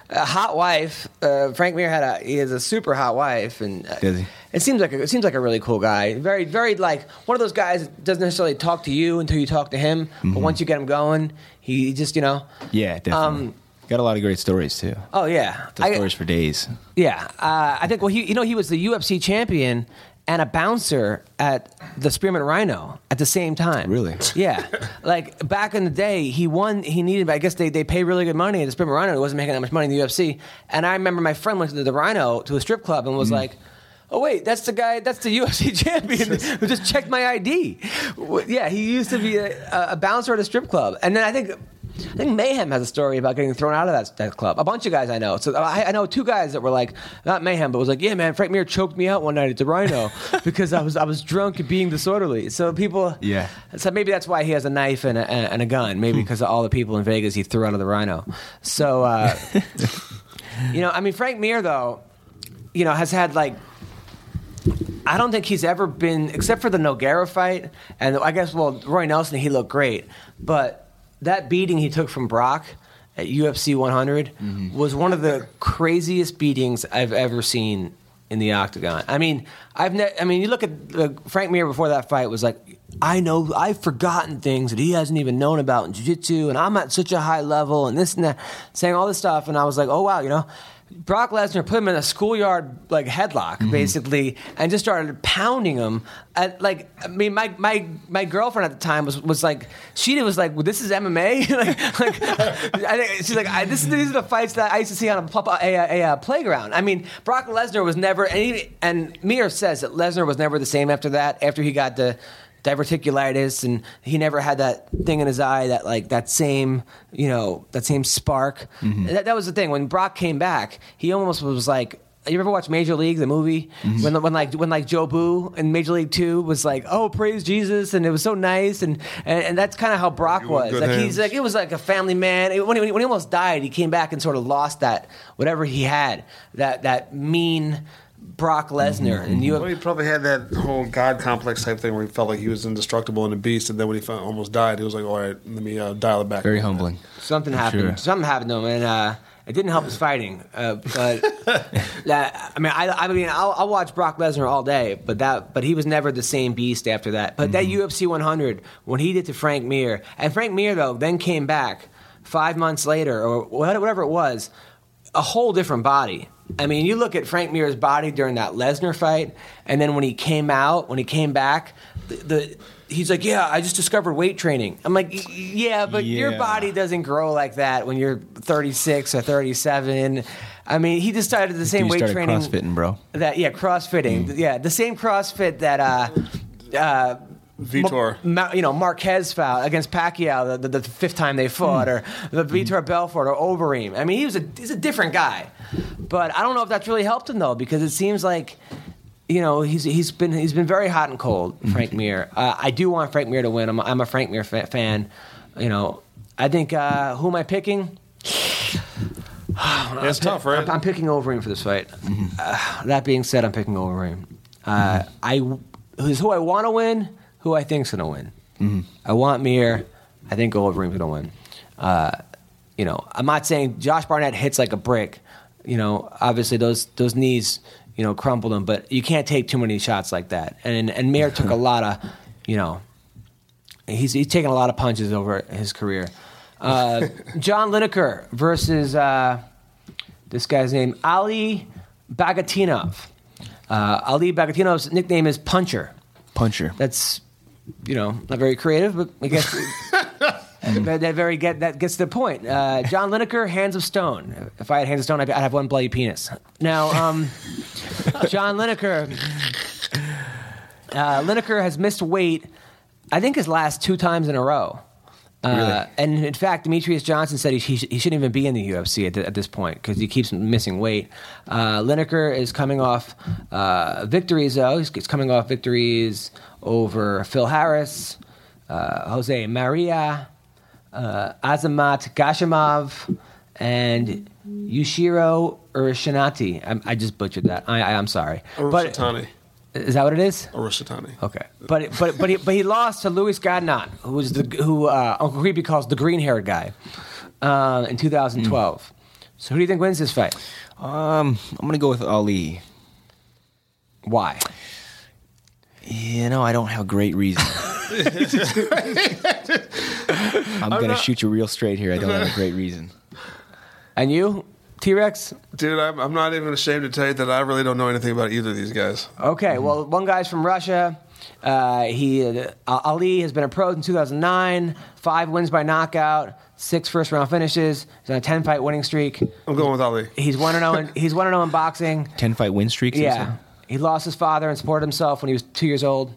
[SPEAKER 1] a hot wife. Uh, Frank Mir had a. He has a super hot wife, and uh,
[SPEAKER 3] Does he?
[SPEAKER 1] it seems like a, it seems like a really cool guy. Very, very like one of those guys that doesn't necessarily talk to you until you talk to him, but once you get him going, he just you know.
[SPEAKER 3] Yeah, definitely.
[SPEAKER 1] Um,
[SPEAKER 3] Got a lot of great stories too.
[SPEAKER 1] Oh yeah, I-
[SPEAKER 3] stories for days.
[SPEAKER 1] Yeah, uh, I think. Well, he, you know, he was the UFC champion and a bouncer at the Spearmint Rhino at the same time.
[SPEAKER 3] Really?
[SPEAKER 1] Yeah. (laughs) like back in the day, he won. He needed. I guess they, they pay really good money at the Spearmint Rhino. He wasn't making that much money in the UFC. And I remember my friend went to the Rhino to a strip club and was mm. like. Oh wait, that's the guy. That's the (laughs) UFC champion (laughs) who just checked my ID. Yeah, he used to be a, a bouncer at a strip club, and then I think I think Mayhem has a story about getting thrown out of that, that club. A bunch of guys I know. So I, I know two guys that were like, not Mayhem, but was like, yeah, man, Frank Mir choked me out one night at the Rhino (laughs) because I was I was drunk and being disorderly. So people,
[SPEAKER 3] Yeah.
[SPEAKER 1] So maybe that's why he has a knife and a, and a gun. Maybe because of all the people in Vegas he threw out of the Rhino. So, uh, (laughs) you know, I mean, Frank Mir though, you know, has had like I don't think he's ever been, except for the Nogueira fight, and I guess well, Roy Nelson, he looked great, but that beating he took from Brock at UFC 100 was one of the craziest beatings I've ever seen in the octagon. I mean, I've ne- I mean, you look at uh, Frank Mir before that fight was like, I know I've forgotten things that he hasn't even known about in jiu-jitsu, and I'm at such a high level, and this and that, saying all this stuff, and I was like, oh wow, you know. Brock Lesnar put him in a schoolyard like headlock, mm-hmm. basically, and just started pounding him. And like, I mean, my my my girlfriend at the time was was like, she was like, well, "This is MMA." (laughs) like, like, (laughs) I think she's like, I, "This these are the fights that I used to see on a, a, a, a playground." I mean, Brock Lesnar was never, and, he, and Mir says that Lesnar was never the same after that. After he got the diverticulitis and he never had that thing in his eye that like that same you know that same spark. That, that was the thing. When brock came back he almost was like you ever watch Major League, the movie, when when like when like Joe Boo in Major League Two was like, "Oh, praise Jesus," and it was so nice, and and, and that's kind of how Brock
[SPEAKER 2] You
[SPEAKER 1] was. Like he's like it was like a family man. When, he, when he almost died, he came back and sort of lost that whatever he had that that mean Brock Lesnar, and you
[SPEAKER 2] Well, he probably had that whole god complex type thing where he felt like he was indestructible and a beast, and then when he found, almost died, he was like, "All right, let me uh, dial it back."
[SPEAKER 3] Very humbling.
[SPEAKER 1] something happened.
[SPEAKER 3] Sure.
[SPEAKER 1] Something happened to him, and uh, it didn't help his fighting. Uh, but (laughs) that, I mean, I, I mean, I'll, I'll watch Brock Lesnar all day, but that, but he was never the same beast after that. But that UFC 100 when he did to Frank Mir, and Frank Mir though then came back five months later or whatever it was, a whole different body. I mean, you look at Frank Mir's body during that Lesnar fight, and then when he came out, when he came back, the, the he's like, "Yeah, I just discovered weight training." I'm like, "Yeah, but your body doesn't grow like that when you're 36 or 37." I mean, he just started the same
[SPEAKER 3] Dude
[SPEAKER 1] weight training
[SPEAKER 3] CrossFitting, bro.
[SPEAKER 1] that yeah, CrossFitting. Yeah, the same CrossFit that uh, uh,
[SPEAKER 2] Vitor.
[SPEAKER 1] Ma- you know, Marquez fought against Pacquiao the, the, the fifth time they fought, or the Vitor Belfort or Overeem. I mean, he was a he's a different guy, but I don't know if that's really helped him though, because it seems like. You know he's he's been he's been very hot and cold, Frank Mir. Uh, I do want Frank Mir to win. I'm, I'm a Frank Mir fa- fan. You know, I think uh, who am I picking? (sighs) (sighs)
[SPEAKER 2] It's tough, right?
[SPEAKER 1] I'm, I'm picking Overeem for this fight. Uh, that being said, I'm picking Overeem. Uh, I who's who I want to win, who I think's going to win. I want Mir. I think Overeem's going to win. Uh, you know, I'm not saying Josh Barnett hits like a brick. You know, obviously those those knees, you know, crumpled him, but you can't take too many shots like that. And and Mir took a (laughs) lot of, you know, he's he's taken a lot of punches over his career. Uh, (laughs) John Lineker versus uh, this guy's name Ali Bagautinov. Uh, Ali Bagautinov's nickname is Puncher.
[SPEAKER 3] Puncher.
[SPEAKER 1] That's you know not very creative, but I guess (laughs) that, that very get that gets the point. Uh, John Lineker, Hands of Stone. If I had Hands of Stone, I'd, I'd have one bloody penis. Now, um, John Lineker. Uh, Lineker has missed weight. I think his last two times in a row. Uh, And in fact, Demetrious Johnson said he, he, he shouldn't even be in the UFC at, at this point because he keeps missing weight. Uh, Lineker is coming off uh, victories, though. He's, he's coming off victories over Phil Harris, uh, Jose Maria, uh, Azamat Gashimov, and Yushiro Urushinati. I, I just butchered that. I, I'm sorry. Is that what it is?
[SPEAKER 2] Arushatani.
[SPEAKER 1] Okay, but but but he, but he lost to Louis Gaudinot, who was the who uh, Uncle Creepy calls the green haired guy, uh, in 2012. So who do you think wins this fight?
[SPEAKER 3] Um, I'm gonna go with Ali.
[SPEAKER 1] Why?
[SPEAKER 3] You know, I don't have a great reason. (laughs) I'm, gonna shoot you real straight here. I don't have a great reason.
[SPEAKER 1] And you, T-Rexx?
[SPEAKER 2] Dude, I'm, I'm not even ashamed to tell you that I really don't know anything about either of these guys.
[SPEAKER 1] Okay, well, one guy's from Russia. Uh, he uh, Ali has been a pro in 2009. Five wins by knockout, six first round finishes. He's on a 10 fight winning streak.
[SPEAKER 2] I'm going with Ali.
[SPEAKER 1] He's one and zero. in- He's one and zero in boxing. (laughs)
[SPEAKER 3] Ten fight win streaks. you
[SPEAKER 1] Yeah,
[SPEAKER 3] said?
[SPEAKER 1] he lost his father and supported himself when he was two years old.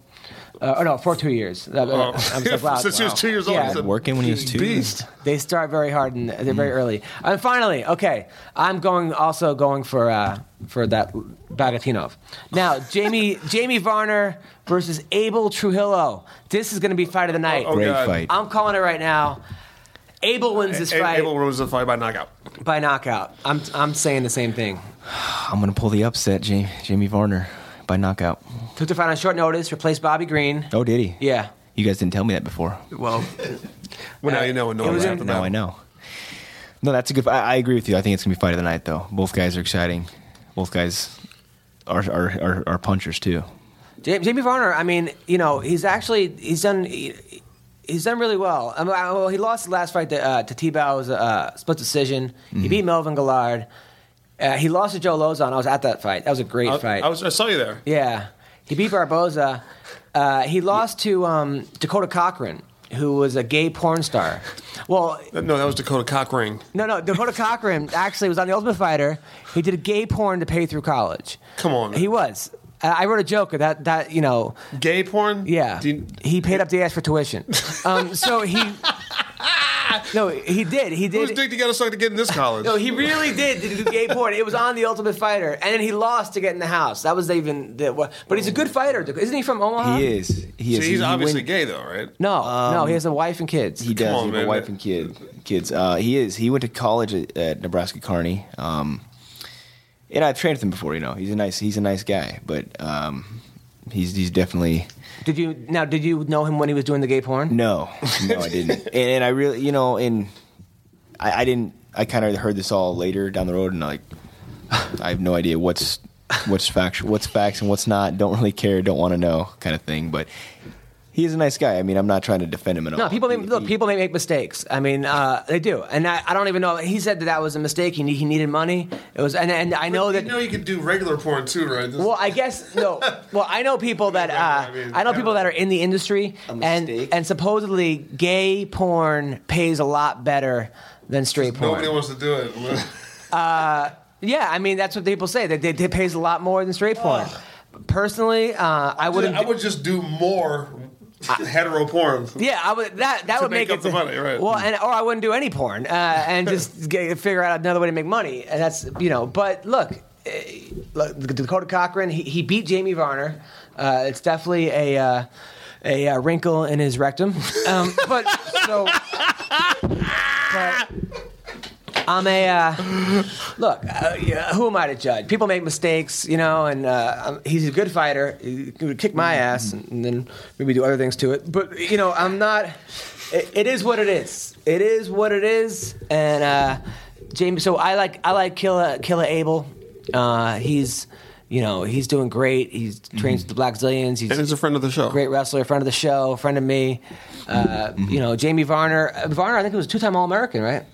[SPEAKER 1] Uh, or no, for two years. Uh,
[SPEAKER 2] Oh.
[SPEAKER 1] I was like, wow,
[SPEAKER 2] Since he was two years old,
[SPEAKER 1] Yeah.
[SPEAKER 2] he's
[SPEAKER 3] Working when he was two.
[SPEAKER 2] beast.
[SPEAKER 1] They start very hard and they're very early. And finally, okay, I'm going also going for uh, for that Bagautinov. Now, (laughs) Jamie Jamie Varner versus Abel Trujillo. This is going to be fight of the night.
[SPEAKER 2] Oh,
[SPEAKER 3] Great
[SPEAKER 2] God.
[SPEAKER 3] fight.
[SPEAKER 1] I'm calling it right now. Abel wins this
[SPEAKER 2] A-
[SPEAKER 1] fight
[SPEAKER 2] Abel wins the fight by knockout.
[SPEAKER 1] by knockout. I'm I'm saying the same thing.
[SPEAKER 3] I'm gonna pull the upset, Jamie, Jamie Varner, by knockout.
[SPEAKER 1] Took the fight on short notice, replaced Bobby Green.
[SPEAKER 3] Oh, did he?
[SPEAKER 1] Yeah.
[SPEAKER 3] You guys didn't tell me that before.
[SPEAKER 1] Well, (laughs)
[SPEAKER 2] Well, now you know what
[SPEAKER 1] It
[SPEAKER 2] no
[SPEAKER 1] was
[SPEAKER 2] one's
[SPEAKER 1] in-
[SPEAKER 3] Now I know. No, that's a good. I, I agree with you. I think it's gonna be fight of the night, though. Both guys are exciting. Both guys are are, are, are punchers too.
[SPEAKER 1] Jamie Varner, I mean, you know, he's actually he's done he, he's done really well. I mean, well, he lost the last fight to, uh, to Tibau, it was a uh, split decision. He beat Melvin Guillard. Uh, he lost to Joe Lauzon. I was at that fight. That was a great
[SPEAKER 2] I,
[SPEAKER 1] fight.
[SPEAKER 2] I, was, I saw you there.
[SPEAKER 1] yeah, he beat Barboza. Uh, he lost to um, Dakota Cochran, who was a gay porn star. Well,
[SPEAKER 2] No, that was Dakota Cockring.
[SPEAKER 1] no, no, Dakota Cochran actually was on the Ultimate Fighter. He did a gay porn to pay through college.
[SPEAKER 2] Come on.
[SPEAKER 1] He was. Uh, I wrote a joke that that you know
[SPEAKER 2] Gay porn?
[SPEAKER 1] Yeah,
[SPEAKER 2] you-
[SPEAKER 1] he paid up the ass for tuition. Um, so he, (laughs) no, he did. He
[SPEAKER 2] whose
[SPEAKER 1] did.
[SPEAKER 2] dick you got to suck to get in this college?
[SPEAKER 1] No, he really did do gay porn. It was on the Ultimate Fighter, and then he lost to get in the house. That was even. The, but he's a good fighter, isn't he from Omaha?
[SPEAKER 3] He is. He
[SPEAKER 2] So
[SPEAKER 3] is.
[SPEAKER 2] he's
[SPEAKER 3] He
[SPEAKER 2] obviously
[SPEAKER 3] went-
[SPEAKER 2] gay, though, right?
[SPEAKER 1] No, no, he has a wife and kids.
[SPEAKER 3] He does.
[SPEAKER 2] on,
[SPEAKER 3] he has a wife and kid kids. Uh, he is. He went to college at, at Nebraska Kearney. Um, and I've trained with him before. You know, he's a nice he's a nice guy, but um, he's he's definitely
[SPEAKER 1] Did you now? Did you know him when he was doing the gay porn?
[SPEAKER 3] no, no, I didn't. (laughs) and, and I really, you know, and I, I didn't. I kind of heard this all later down the road, and like, I have no idea what's what's facts, what's facts, and what's not. Don't really care. Don't want to know, kind of thing. But he is a nice guy. I mean, I'm not trying to defend him at all.
[SPEAKER 1] No, people
[SPEAKER 3] He-
[SPEAKER 1] make, look.
[SPEAKER 3] he-
[SPEAKER 1] People may make mistakes. I mean, uh, they do, and I, I don't even know. He said that that was a mistake. He, ne- he needed money. It was, and, and I know that.
[SPEAKER 2] you know you could do regular porn too, right? This-
[SPEAKER 1] Well, I guess no. (laughs) Well, I know people that uh,
[SPEAKER 2] I mean,
[SPEAKER 1] I know people that are in the industry, and and supposedly gay porn pays a lot better than straight porn.
[SPEAKER 2] nobody wants to do it. (laughs)
[SPEAKER 1] Yeah, I mean that's what people say. That it, it pays a lot more than straight porn. (sighs) Personally, uh, I wouldn't.
[SPEAKER 2] I would just do more hetero porn.
[SPEAKER 1] Yeah, I would. That that
[SPEAKER 2] To
[SPEAKER 1] would
[SPEAKER 2] make
[SPEAKER 1] make,
[SPEAKER 2] up
[SPEAKER 1] it
[SPEAKER 2] the money, right.
[SPEAKER 1] Well, and or I wouldn't do any porn uh, and (laughs) just get, figure out another way to make money. And that's you know. But look, eh, look Dakota Cochran. He, he beat Jamie Varner. Uh, it's definitely a uh, a uh, wrinkle in his rectum. Um, but (laughs) so, (laughs) but I'm a uh, look. Uh, yeah, who am I to judge? People make mistakes, you know, and uh, he's a good fighter. He could kick my ass and, and then maybe do other things to it. But you know, I'm not. It, it is what it is. It is what it is. And uh, Jamie, so I like I like Killa Killa Abel. Uh, he's you know he's doing great. He's trains with the Blackzilians. He's
[SPEAKER 2] And he's a friend of the show.
[SPEAKER 1] great wrestler, friend of the show, friend of me. Uh, You know, Jamie Varner. Uh, Varner, I think he was two-time All-American, right?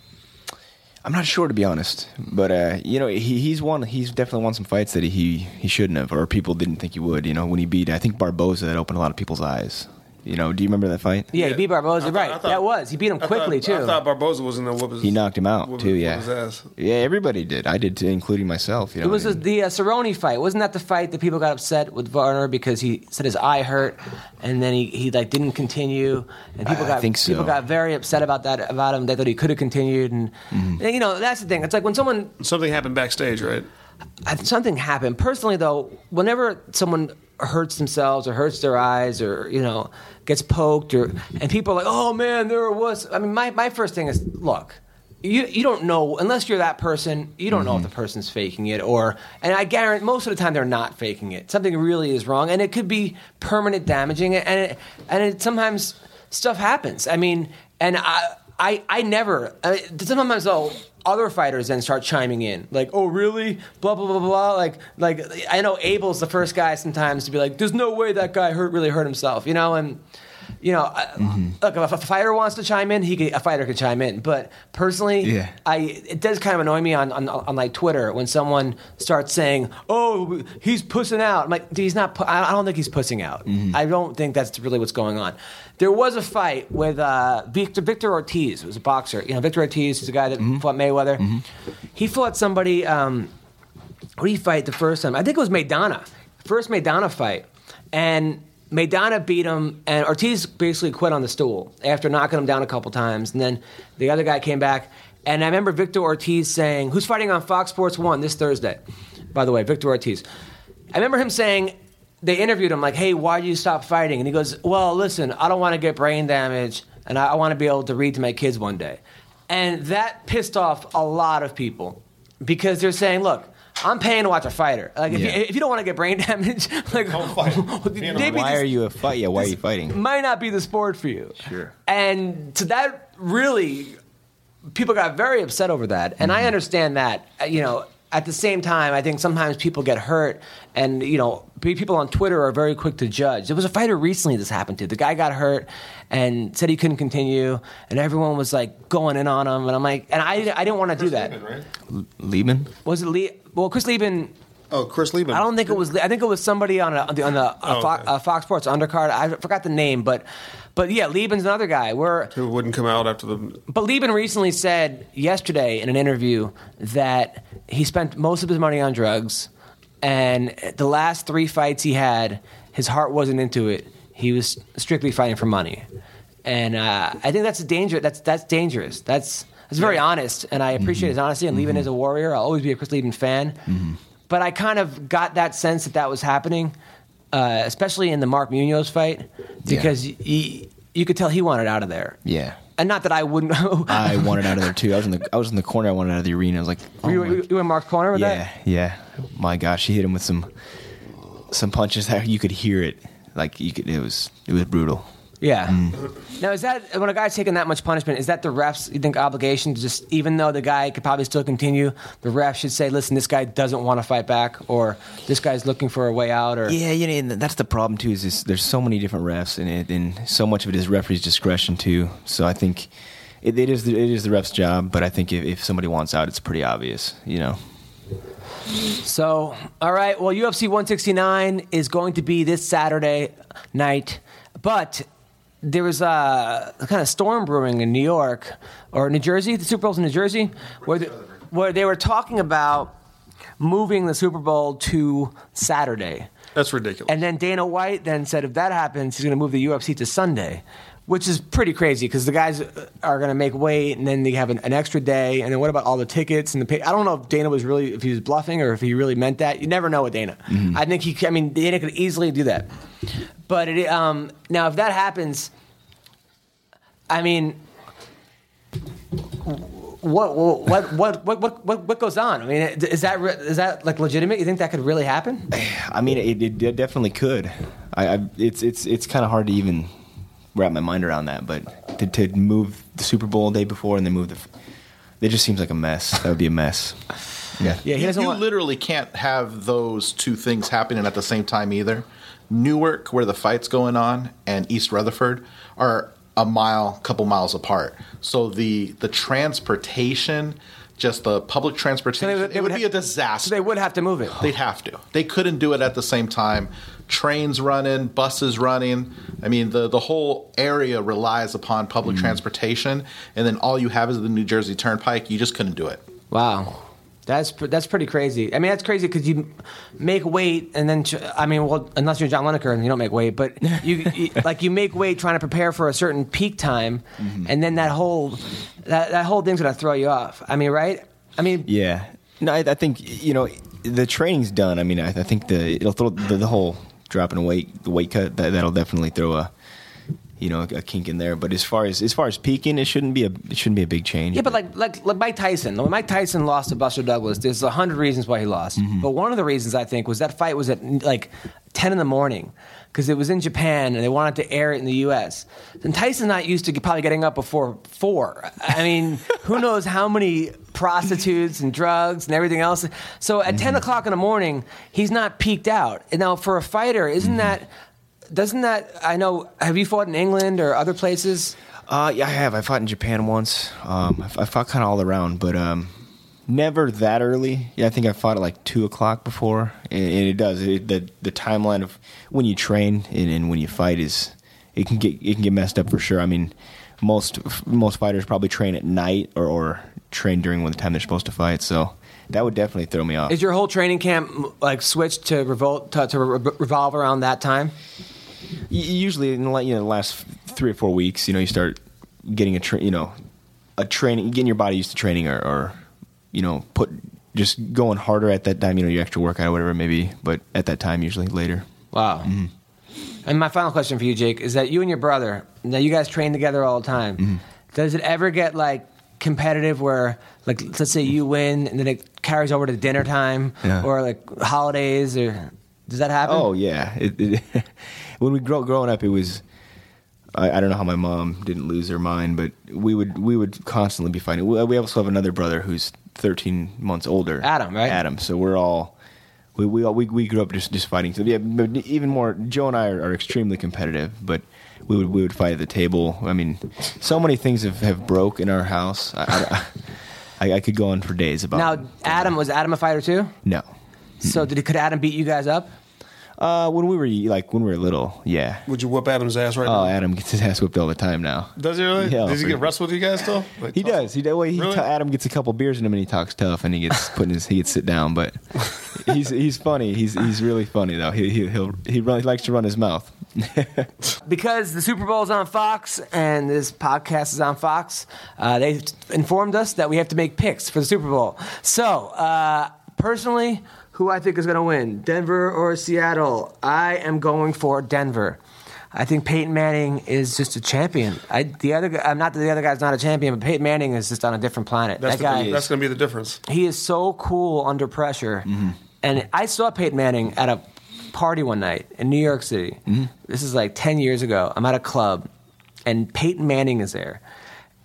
[SPEAKER 3] I'm not sure to be honest, but uh, you know, he, he's won. He's definitely won some fights that he he shouldn't have, or people didn't think he would. You know, when he beat, I think Barboza, that opened a lot of people's eyes. You know, do you remember that fight?
[SPEAKER 1] Yeah, he beat Barboza.
[SPEAKER 2] I thought-
[SPEAKER 1] right,
[SPEAKER 2] I thought-
[SPEAKER 1] that was. He beat him
[SPEAKER 2] I
[SPEAKER 1] quickly
[SPEAKER 2] thought,
[SPEAKER 1] too.
[SPEAKER 2] I thought Barboza was in the whoop his,
[SPEAKER 3] He knocked him out too. Yeah,
[SPEAKER 2] his ass.
[SPEAKER 3] yeah, everybody did. I did too, including myself. You know,
[SPEAKER 1] it was
[SPEAKER 3] and-
[SPEAKER 1] the uh, Cerrone fight. Wasn't that the fight that people got upset with Varner because he said his eye hurt, and then he, he like didn't continue, and people
[SPEAKER 3] I
[SPEAKER 1] got
[SPEAKER 3] think so.
[SPEAKER 1] people got very upset about that about him. They thought he could have continued, and,
[SPEAKER 3] Mm-hmm.
[SPEAKER 1] and, you know that's the thing. It's like when someone
[SPEAKER 2] Something happened backstage, right?
[SPEAKER 1] I- something happened. Personally, though, whenever someone hurts themselves or hurts their eyes or you know gets poked or and people are like, oh man, there was. I mean, my my first thing is look. You, you don't know unless you're that person. You don't know if the mm-hmm. person's faking it, or and I guarantee most of the time they're not faking it. Something really is wrong, and it could be permanent damaging. And it, and it, sometimes stuff happens. I mean, and I I I never. I, sometimes though, other fighters then start chiming in, like, "Oh, really?" Blah blah blah blah. Like like I know Abel's the first guy sometimes to be like, "There's no way that guy hurt really hurt himself," you know, and. You know, I- look. If a fighter wants to chime in, he could, a fighter could chime in. But personally,
[SPEAKER 3] Yeah.
[SPEAKER 1] I it does kind of annoy me on, on on like Twitter when someone starts saying, "Oh, he's pussing out." I'm like, "Dude, he's not. pu- I don't think he's pussing out. I don't think that's really what's going on. There was a fight with uh, Victor Victor Ortiz, who was a boxer. You know, Victor Ortiz is a guy that fought Mayweather. He fought somebody. Um, who did he fight the first time? I think it was Maidana. First Maidana fight. And Maidana beat him, and Ortiz basically quit on the stool after knocking him down a couple times. And then the other guy came back. And I remember Victor Ortiz saying, who's fighting on Fox Sports 1 this Thursday? By the way, Victor Ortiz. I remember him saying, they interviewed him like, "Hey, why did you stop fighting?" And he goes, "Well, listen, I don't want to get brain damage, and I, I want to be able to read to my kids one day." And that pissed off a lot of people because they're saying, "Look, I'm paying to watch a fighter. Like, if,
[SPEAKER 3] Yeah.
[SPEAKER 1] you, if you don't want to get brain (laughs) damage, like, (laughs) maybe
[SPEAKER 3] why
[SPEAKER 1] this-
[SPEAKER 3] are you a fight? Yeah, why are you fighting?
[SPEAKER 1] might not be the sport for you.
[SPEAKER 3] Sure.
[SPEAKER 1] And to that really, people got very upset over that, and
[SPEAKER 3] Mm-hmm.
[SPEAKER 1] I understand that. Uh, You know, at the same time, I think sometimes people get hurt, and you know, pe- people on Twitter are very quick to judge. There was a fighter recently this happened to. The guy got hurt and said he couldn't continue, and everyone was like going in on him, and I'm like, and I, I didn't want to do that.
[SPEAKER 3] Leben?
[SPEAKER 1] Was it Lee? Well, Chris Leben.
[SPEAKER 2] Oh, Chris Leben.
[SPEAKER 1] I don't think it was. I think it was somebody on a, on the, on the a
[SPEAKER 2] Oh,
[SPEAKER 1] Fox,
[SPEAKER 2] okay.
[SPEAKER 1] a Fox Sports undercard. I forgot the name, but but yeah, Leben's another guy. We're
[SPEAKER 2] Who wouldn't come out after the.
[SPEAKER 1] but Leben recently said yesterday in an interview that he spent most of his money on drugs, and the last three fights he had, his heart wasn't into it. He was strictly fighting for money, and uh, I think that's a danger. That's that's dangerous. That's that's very honest, and I appreciate his mm-hmm. honesty. And Leben is mm-hmm. a warrior. I'll always be a Chris Leben fan. Mm-hmm. But I kind of got that sense that that was happening, uh, especially in the Mark Munoz fight, because y y- you could tell he wanted out of there.
[SPEAKER 3] Yeah.
[SPEAKER 1] and not that I wouldn't. (laughs)
[SPEAKER 3] I wanted out of there too. I was in the I was in the corner. I wanted out of the arena. I was like, oh
[SPEAKER 1] you, you, you in Mark's corner with
[SPEAKER 3] yeah,
[SPEAKER 1] that?
[SPEAKER 3] yeah. My gosh, he hit him with some some punches that you could hear it. Like you could, it was it was brutal.
[SPEAKER 1] Yeah.
[SPEAKER 3] Mm.
[SPEAKER 1] Now, is that when a guy's taking that much punishment? Is that the refs? You think obligation to just even though the guy could probably still continue, the ref should say, "Listen, this guy doesn't want to fight back," or "This guy's looking for a way out," or
[SPEAKER 3] Yeah, you know, and that's the problem too. Is this, there's so many different refs, and it, and so much of it is referee's discretion too. So I think it, it is the, it is the ref's job, but I think if, if somebody wants out, it's pretty obvious. You know.
[SPEAKER 1] So, all right. Well, UFC 169 is going to be this Saturday night, but there was a, kind of storm brewing in New York or New Jersey. The Super Bowl's in New Jersey, where the, where they were talking about moving the Super Bowl to Saturday.
[SPEAKER 2] That's ridiculous.
[SPEAKER 1] And then Dana White then said if that happens, he's going to move the UFC to Sunday, which is pretty crazy because the guys are going to make weight and then they have an, an extra day. And then what about all the tickets and the pay? I don't know if Dana was really if he was bluffing or if he really meant that. You never know with Dana. I think he. I mean, Dana could easily do that. But it, um, now if that happens, I mean. What what what what what what what goes on? I mean, is that is that like legitimate? You think that could really happen? (sighs)
[SPEAKER 3] I mean, it, it, it definitely could. I, I it's it's it's kind of hard to even wrap my mind around that. But to, to move the Super Bowl the day before and then move the, it just seems like a mess. That would be a mess. Yeah.
[SPEAKER 1] Yeah, he
[SPEAKER 6] you
[SPEAKER 1] doesn't
[SPEAKER 6] you
[SPEAKER 1] want.
[SPEAKER 6] literally can't have those two things happening at the same time either. Newark, where the fight's going on, and East Rutherford are a mile, couple miles apart. So the the transportation, just the public transportation,
[SPEAKER 1] they they
[SPEAKER 6] it would,
[SPEAKER 1] would
[SPEAKER 6] be a disaster.
[SPEAKER 1] So they would have to move it.
[SPEAKER 6] They'd have to. They couldn't do it at the same time. Trains running, buses running. I mean, the the whole area relies upon public mm-hmm. transportation, and then all you have is the New Jersey Turnpike. You just couldn't do it.
[SPEAKER 1] Wow. That's that's pretty crazy. I mean, that's crazy because you make weight and then I mean, well, unless you're John Lineker and you don't make weight, but (laughs) you, you like you make weight trying to prepare for a certain peak time, mm-hmm. and then that whole that, that whole thing's gonna throw you off. I mean, right? I mean,
[SPEAKER 3] Yeah. No, I, I think you know the training's done. I mean, I, I think the it'll throw the, the whole dropping a weight, the weight cut that that'll definitely throw a you know a kink in there. But as far as as far as peaking, it shouldn't be a it shouldn't be a big change.
[SPEAKER 1] Yeah, but like like like Mike Tyson. When Mike Tyson lost to Buster Douglas, there's a hundred reasons why he lost. Mm-hmm. But one of the reasons I think was that fight was at like ten in the morning because it was in Japan and they wanted to air it in the U.S. And Tyson's not used to probably getting up before four. I mean, (laughs) who knows how many prostitutes and drugs and everything else. So at mm-hmm. ten o'clock in the morning, he's not peaked out. And now for a fighter, isn't mm-hmm. that? Doesn't that? I know. Have you fought in England or other places?
[SPEAKER 3] Uh, yeah, I have. I fought in Japan once. Um, I, I fought kind of all around, but um, never that early. Yeah, I think I fought at like two o'clock before, and, and it does. It, the the timeline of when you train and, and when you fight is it can get it can get messed up for sure. I mean, most most fighters probably train at night or, or train during when the time they're supposed to fight. So that would definitely throw me off.
[SPEAKER 1] Is your whole training camp like switched to revolt to, to re- revolve around that time?
[SPEAKER 3] Usually in the, you know, the last three or four weeks, you know, you start getting a tra- you know a training, getting your body used to training, or, or you know, put just going harder at that time. You know, your extra workout or whatever it may be. But at that time, usually later.
[SPEAKER 1] Wow. Mm-hmm. And my final question for you, Jake, is that you and your brother, now you guys train together all the time. Mm-hmm. Does it ever get like competitive where, like, let's say you win and then it carries over to dinner time
[SPEAKER 3] Yeah.
[SPEAKER 1] or like holidays or does that happen?
[SPEAKER 3] Oh yeah. It, it, (laughs) when we grow growing up, it was. I, I don't know how my mom didn't lose her mind, but we would we would constantly be fighting. We, we also have another brother who's 13 months older,
[SPEAKER 1] Adam, right?
[SPEAKER 3] Adam. So we're all we we all, we, we grew up just just fighting. So yeah, but even more. Joe and I are, are extremely competitive, but we would we would fight at the table. I mean, so many things have, have broke in our house. I, I, I, I could go on for days about.
[SPEAKER 1] Now, Adam, was Adam a fighter too?
[SPEAKER 3] no.
[SPEAKER 1] So did could Adam beat you guys up?
[SPEAKER 3] Uh, when we were like when we were little, yeah.
[SPEAKER 2] Would you whoop Adam's ass right now?
[SPEAKER 3] Oh,
[SPEAKER 2] now?
[SPEAKER 3] Adam gets his ass whipped all the time now.
[SPEAKER 2] Does he really?
[SPEAKER 3] Yeah,
[SPEAKER 2] Does he get wrestled with you guys still? Like,
[SPEAKER 3] He
[SPEAKER 2] tough?
[SPEAKER 3] does. He does. Well, he
[SPEAKER 2] Really?
[SPEAKER 3] t- Adam gets a couple beers in him and he talks tough and he gets (laughs) put in his he gets sit down. But he's he's funny. He's he's really funny though. He he he'll, he really likes to run his mouth. (laughs)
[SPEAKER 1] because the Super Bowl is on Fox and this podcast is on Fox, uh, they informed us that we have to make picks for the Super Bowl. So, uh, personally, who I think is going to win, Denver or Seattle? I am going for Denver. I think Peyton Manning is just a champion. I the other I'm not that the other guy's not a champion, but Peyton Manning is just on a different planet.
[SPEAKER 2] That's
[SPEAKER 1] that guy,
[SPEAKER 2] the, that's going to be the difference.
[SPEAKER 1] he is so cool under pressure.
[SPEAKER 3] Mm-hmm.
[SPEAKER 1] And I saw Peyton Manning at a party one night in New York City.
[SPEAKER 3] Mm-hmm.
[SPEAKER 1] This is like 10 years ago. I'm at a club, and Peyton Manning is there.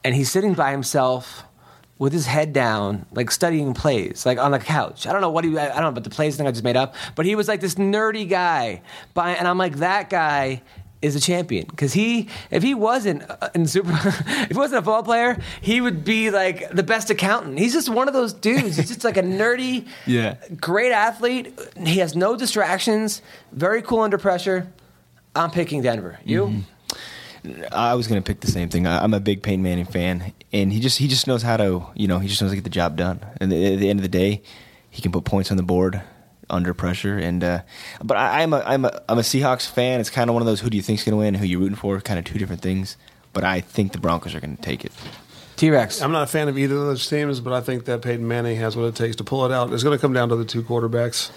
[SPEAKER 1] And he's sitting by himself with his head down, like studying plays, like on the couch. I don't know what he, I don't know about the plays thing I just made up, but he was like this nerdy guy. By, and I'm like, that guy is a champion. Because he if he wasn't uh, in super (laughs) if he wasn't a football player he would be like the best accountant. He's just one of those dudes. He's just like a nerdy (laughs)
[SPEAKER 3] Yeah.
[SPEAKER 1] great athlete. He has no distractions. Very cool under pressure. I'm picking denver. You?
[SPEAKER 3] Mm-hmm. I was going to pick the same thing. I, I'm a big Peyton Manning fan, and he just he just knows how to you know he just knows how to get the job done. And at the end of the day, he can put points on the board under pressure. And uh, but I, I'm a I'm a I'm a Seahawks fan. It's kind of one of those who do you think's going to win, who you rooting for, kind of two different things. But I think the Broncos are going to take it.
[SPEAKER 1] T-rex
[SPEAKER 2] I'm not a fan of either of those teams, but I think that Peyton Manning has what it takes to pull it out. It's going to come down to the two quarterbacks,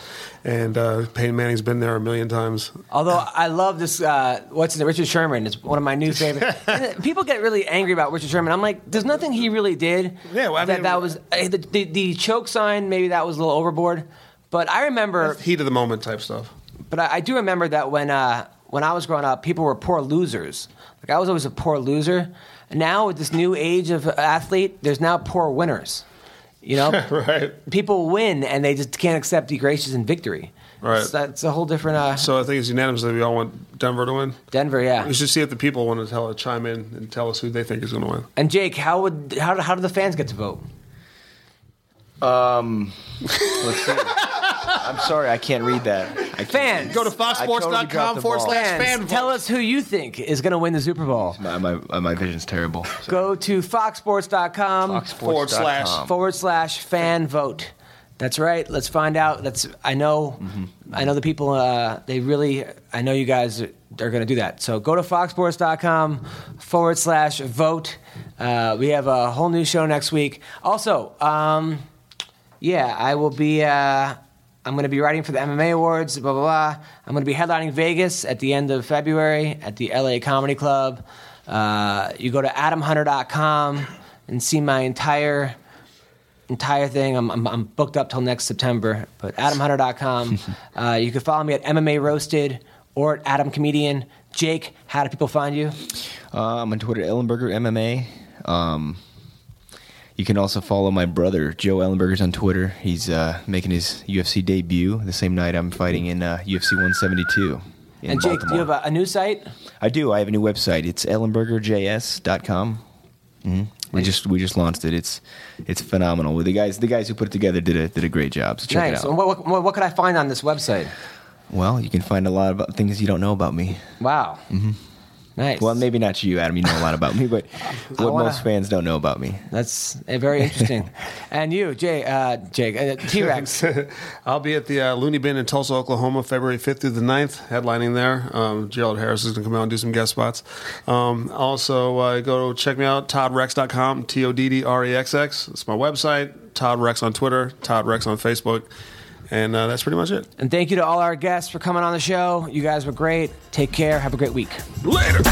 [SPEAKER 2] and uh, Peyton Manning's been there a million times.
[SPEAKER 1] Although I love this, uh, what's name? Richard Sherman. is one of my new (laughs) favorites. People get really angry about Richard Sherman. I'm like, there's nothing he really did.
[SPEAKER 2] Yeah, well, I
[SPEAKER 1] that
[SPEAKER 2] mean-
[SPEAKER 1] that was eh, the, the the choke sign. Maybe that was a little overboard. But I remember,
[SPEAKER 2] Heat of the moment type stuff.
[SPEAKER 1] but I, I do remember that when uh, when I was growing up, people were poor losers. Like I was always a poor loser. Now with this new age of athlete, there's now poor winners. You know, (laughs)
[SPEAKER 2] Right.
[SPEAKER 1] people win and they just can't accept degradation and victory.
[SPEAKER 2] Right.
[SPEAKER 1] So that's a whole different. Uh,
[SPEAKER 2] So I think it's unanimous that we all want Denver to win.
[SPEAKER 1] Denver, yeah.
[SPEAKER 2] We should see if the people want to tell chime in and tell us who they think is going to win.
[SPEAKER 1] And Jake, how would how, how do the fans get to vote?
[SPEAKER 3] Um, (laughs) let's see. I'm sorry, I can't read that. I can't-
[SPEAKER 1] Fans,
[SPEAKER 2] Go to
[SPEAKER 3] I totally dropped the
[SPEAKER 2] forward
[SPEAKER 3] ball.
[SPEAKER 2] slash
[SPEAKER 1] fans,
[SPEAKER 2] fan vote.
[SPEAKER 1] tell us who you think is going to win the Super Bowl.
[SPEAKER 3] My, my, my vision's terrible.
[SPEAKER 1] Go to foxsports.com
[SPEAKER 2] Forward slash.
[SPEAKER 3] Foxsports.com.
[SPEAKER 1] forward slash fan vote. That's right. Let's find out. That's I know. I know the people. Uh, they really. I know you guys are, are going to do that. So go to foxsports.com forward slash vote. Uh, we have a whole new show next week. Also, um, yeah, I will be. Uh, I'm going to be writing for the MMA awards. Blah blah blah. I'm going to be headlining Vegas at the end of February at the LA Comedy Club. Uh, you go to adamhunter.com and see my entire entire thing. I'm, I'm, I'm booked up till next September. But adamhunter.com. (laughs) uh, you can follow me at MMA Roasted or at Adam Comedian. Jake, how do people find you?
[SPEAKER 3] Uh, I'm on Twitter, Ellenberger MMA. Um, you can also follow my brother, Joe Ellenberger's on Twitter. He's uh, making his UFC debut the same night I'm fighting in uh, UFC 172 in
[SPEAKER 1] and Jake,
[SPEAKER 3] Baltimore.
[SPEAKER 1] do you have a, a new site?
[SPEAKER 3] I do. I have a new website. It's ellenbergerjs.com. Mm-hmm. We just we just launched it. It's it's phenomenal. The guys the guys who put it together did a did a great job. So check
[SPEAKER 1] nice.
[SPEAKER 3] it
[SPEAKER 1] And
[SPEAKER 3] out.
[SPEAKER 1] what, what, what could I find on this website?
[SPEAKER 3] Well, you can find a lot of things you don't know about me.
[SPEAKER 1] Wow. Nice.
[SPEAKER 3] Well, maybe not you, Adam. You know a lot about me, but (laughs) what
[SPEAKER 1] wanna-
[SPEAKER 3] most fans don't know about me.
[SPEAKER 1] That's uh, very interesting. (laughs) and you, Jay, uh, Jake, uh, T Rexx. (laughs)
[SPEAKER 2] I'll be at the uh, Looney Bin in Tulsa, Oklahoma, February 5th through the 9th, headlining there. Um, Gerald Harris is going to come out and do some guest spots. Um, also, uh, go check me out, toddrexx.com, T O D D R E X X. That's my website. Todd Rexx on Twitter, Todd Rexx on Facebook. And uh, that's pretty much it.
[SPEAKER 1] and thank you to all our guests for coming on the show. You guys were great. Take care. Have a great week.
[SPEAKER 2] Later.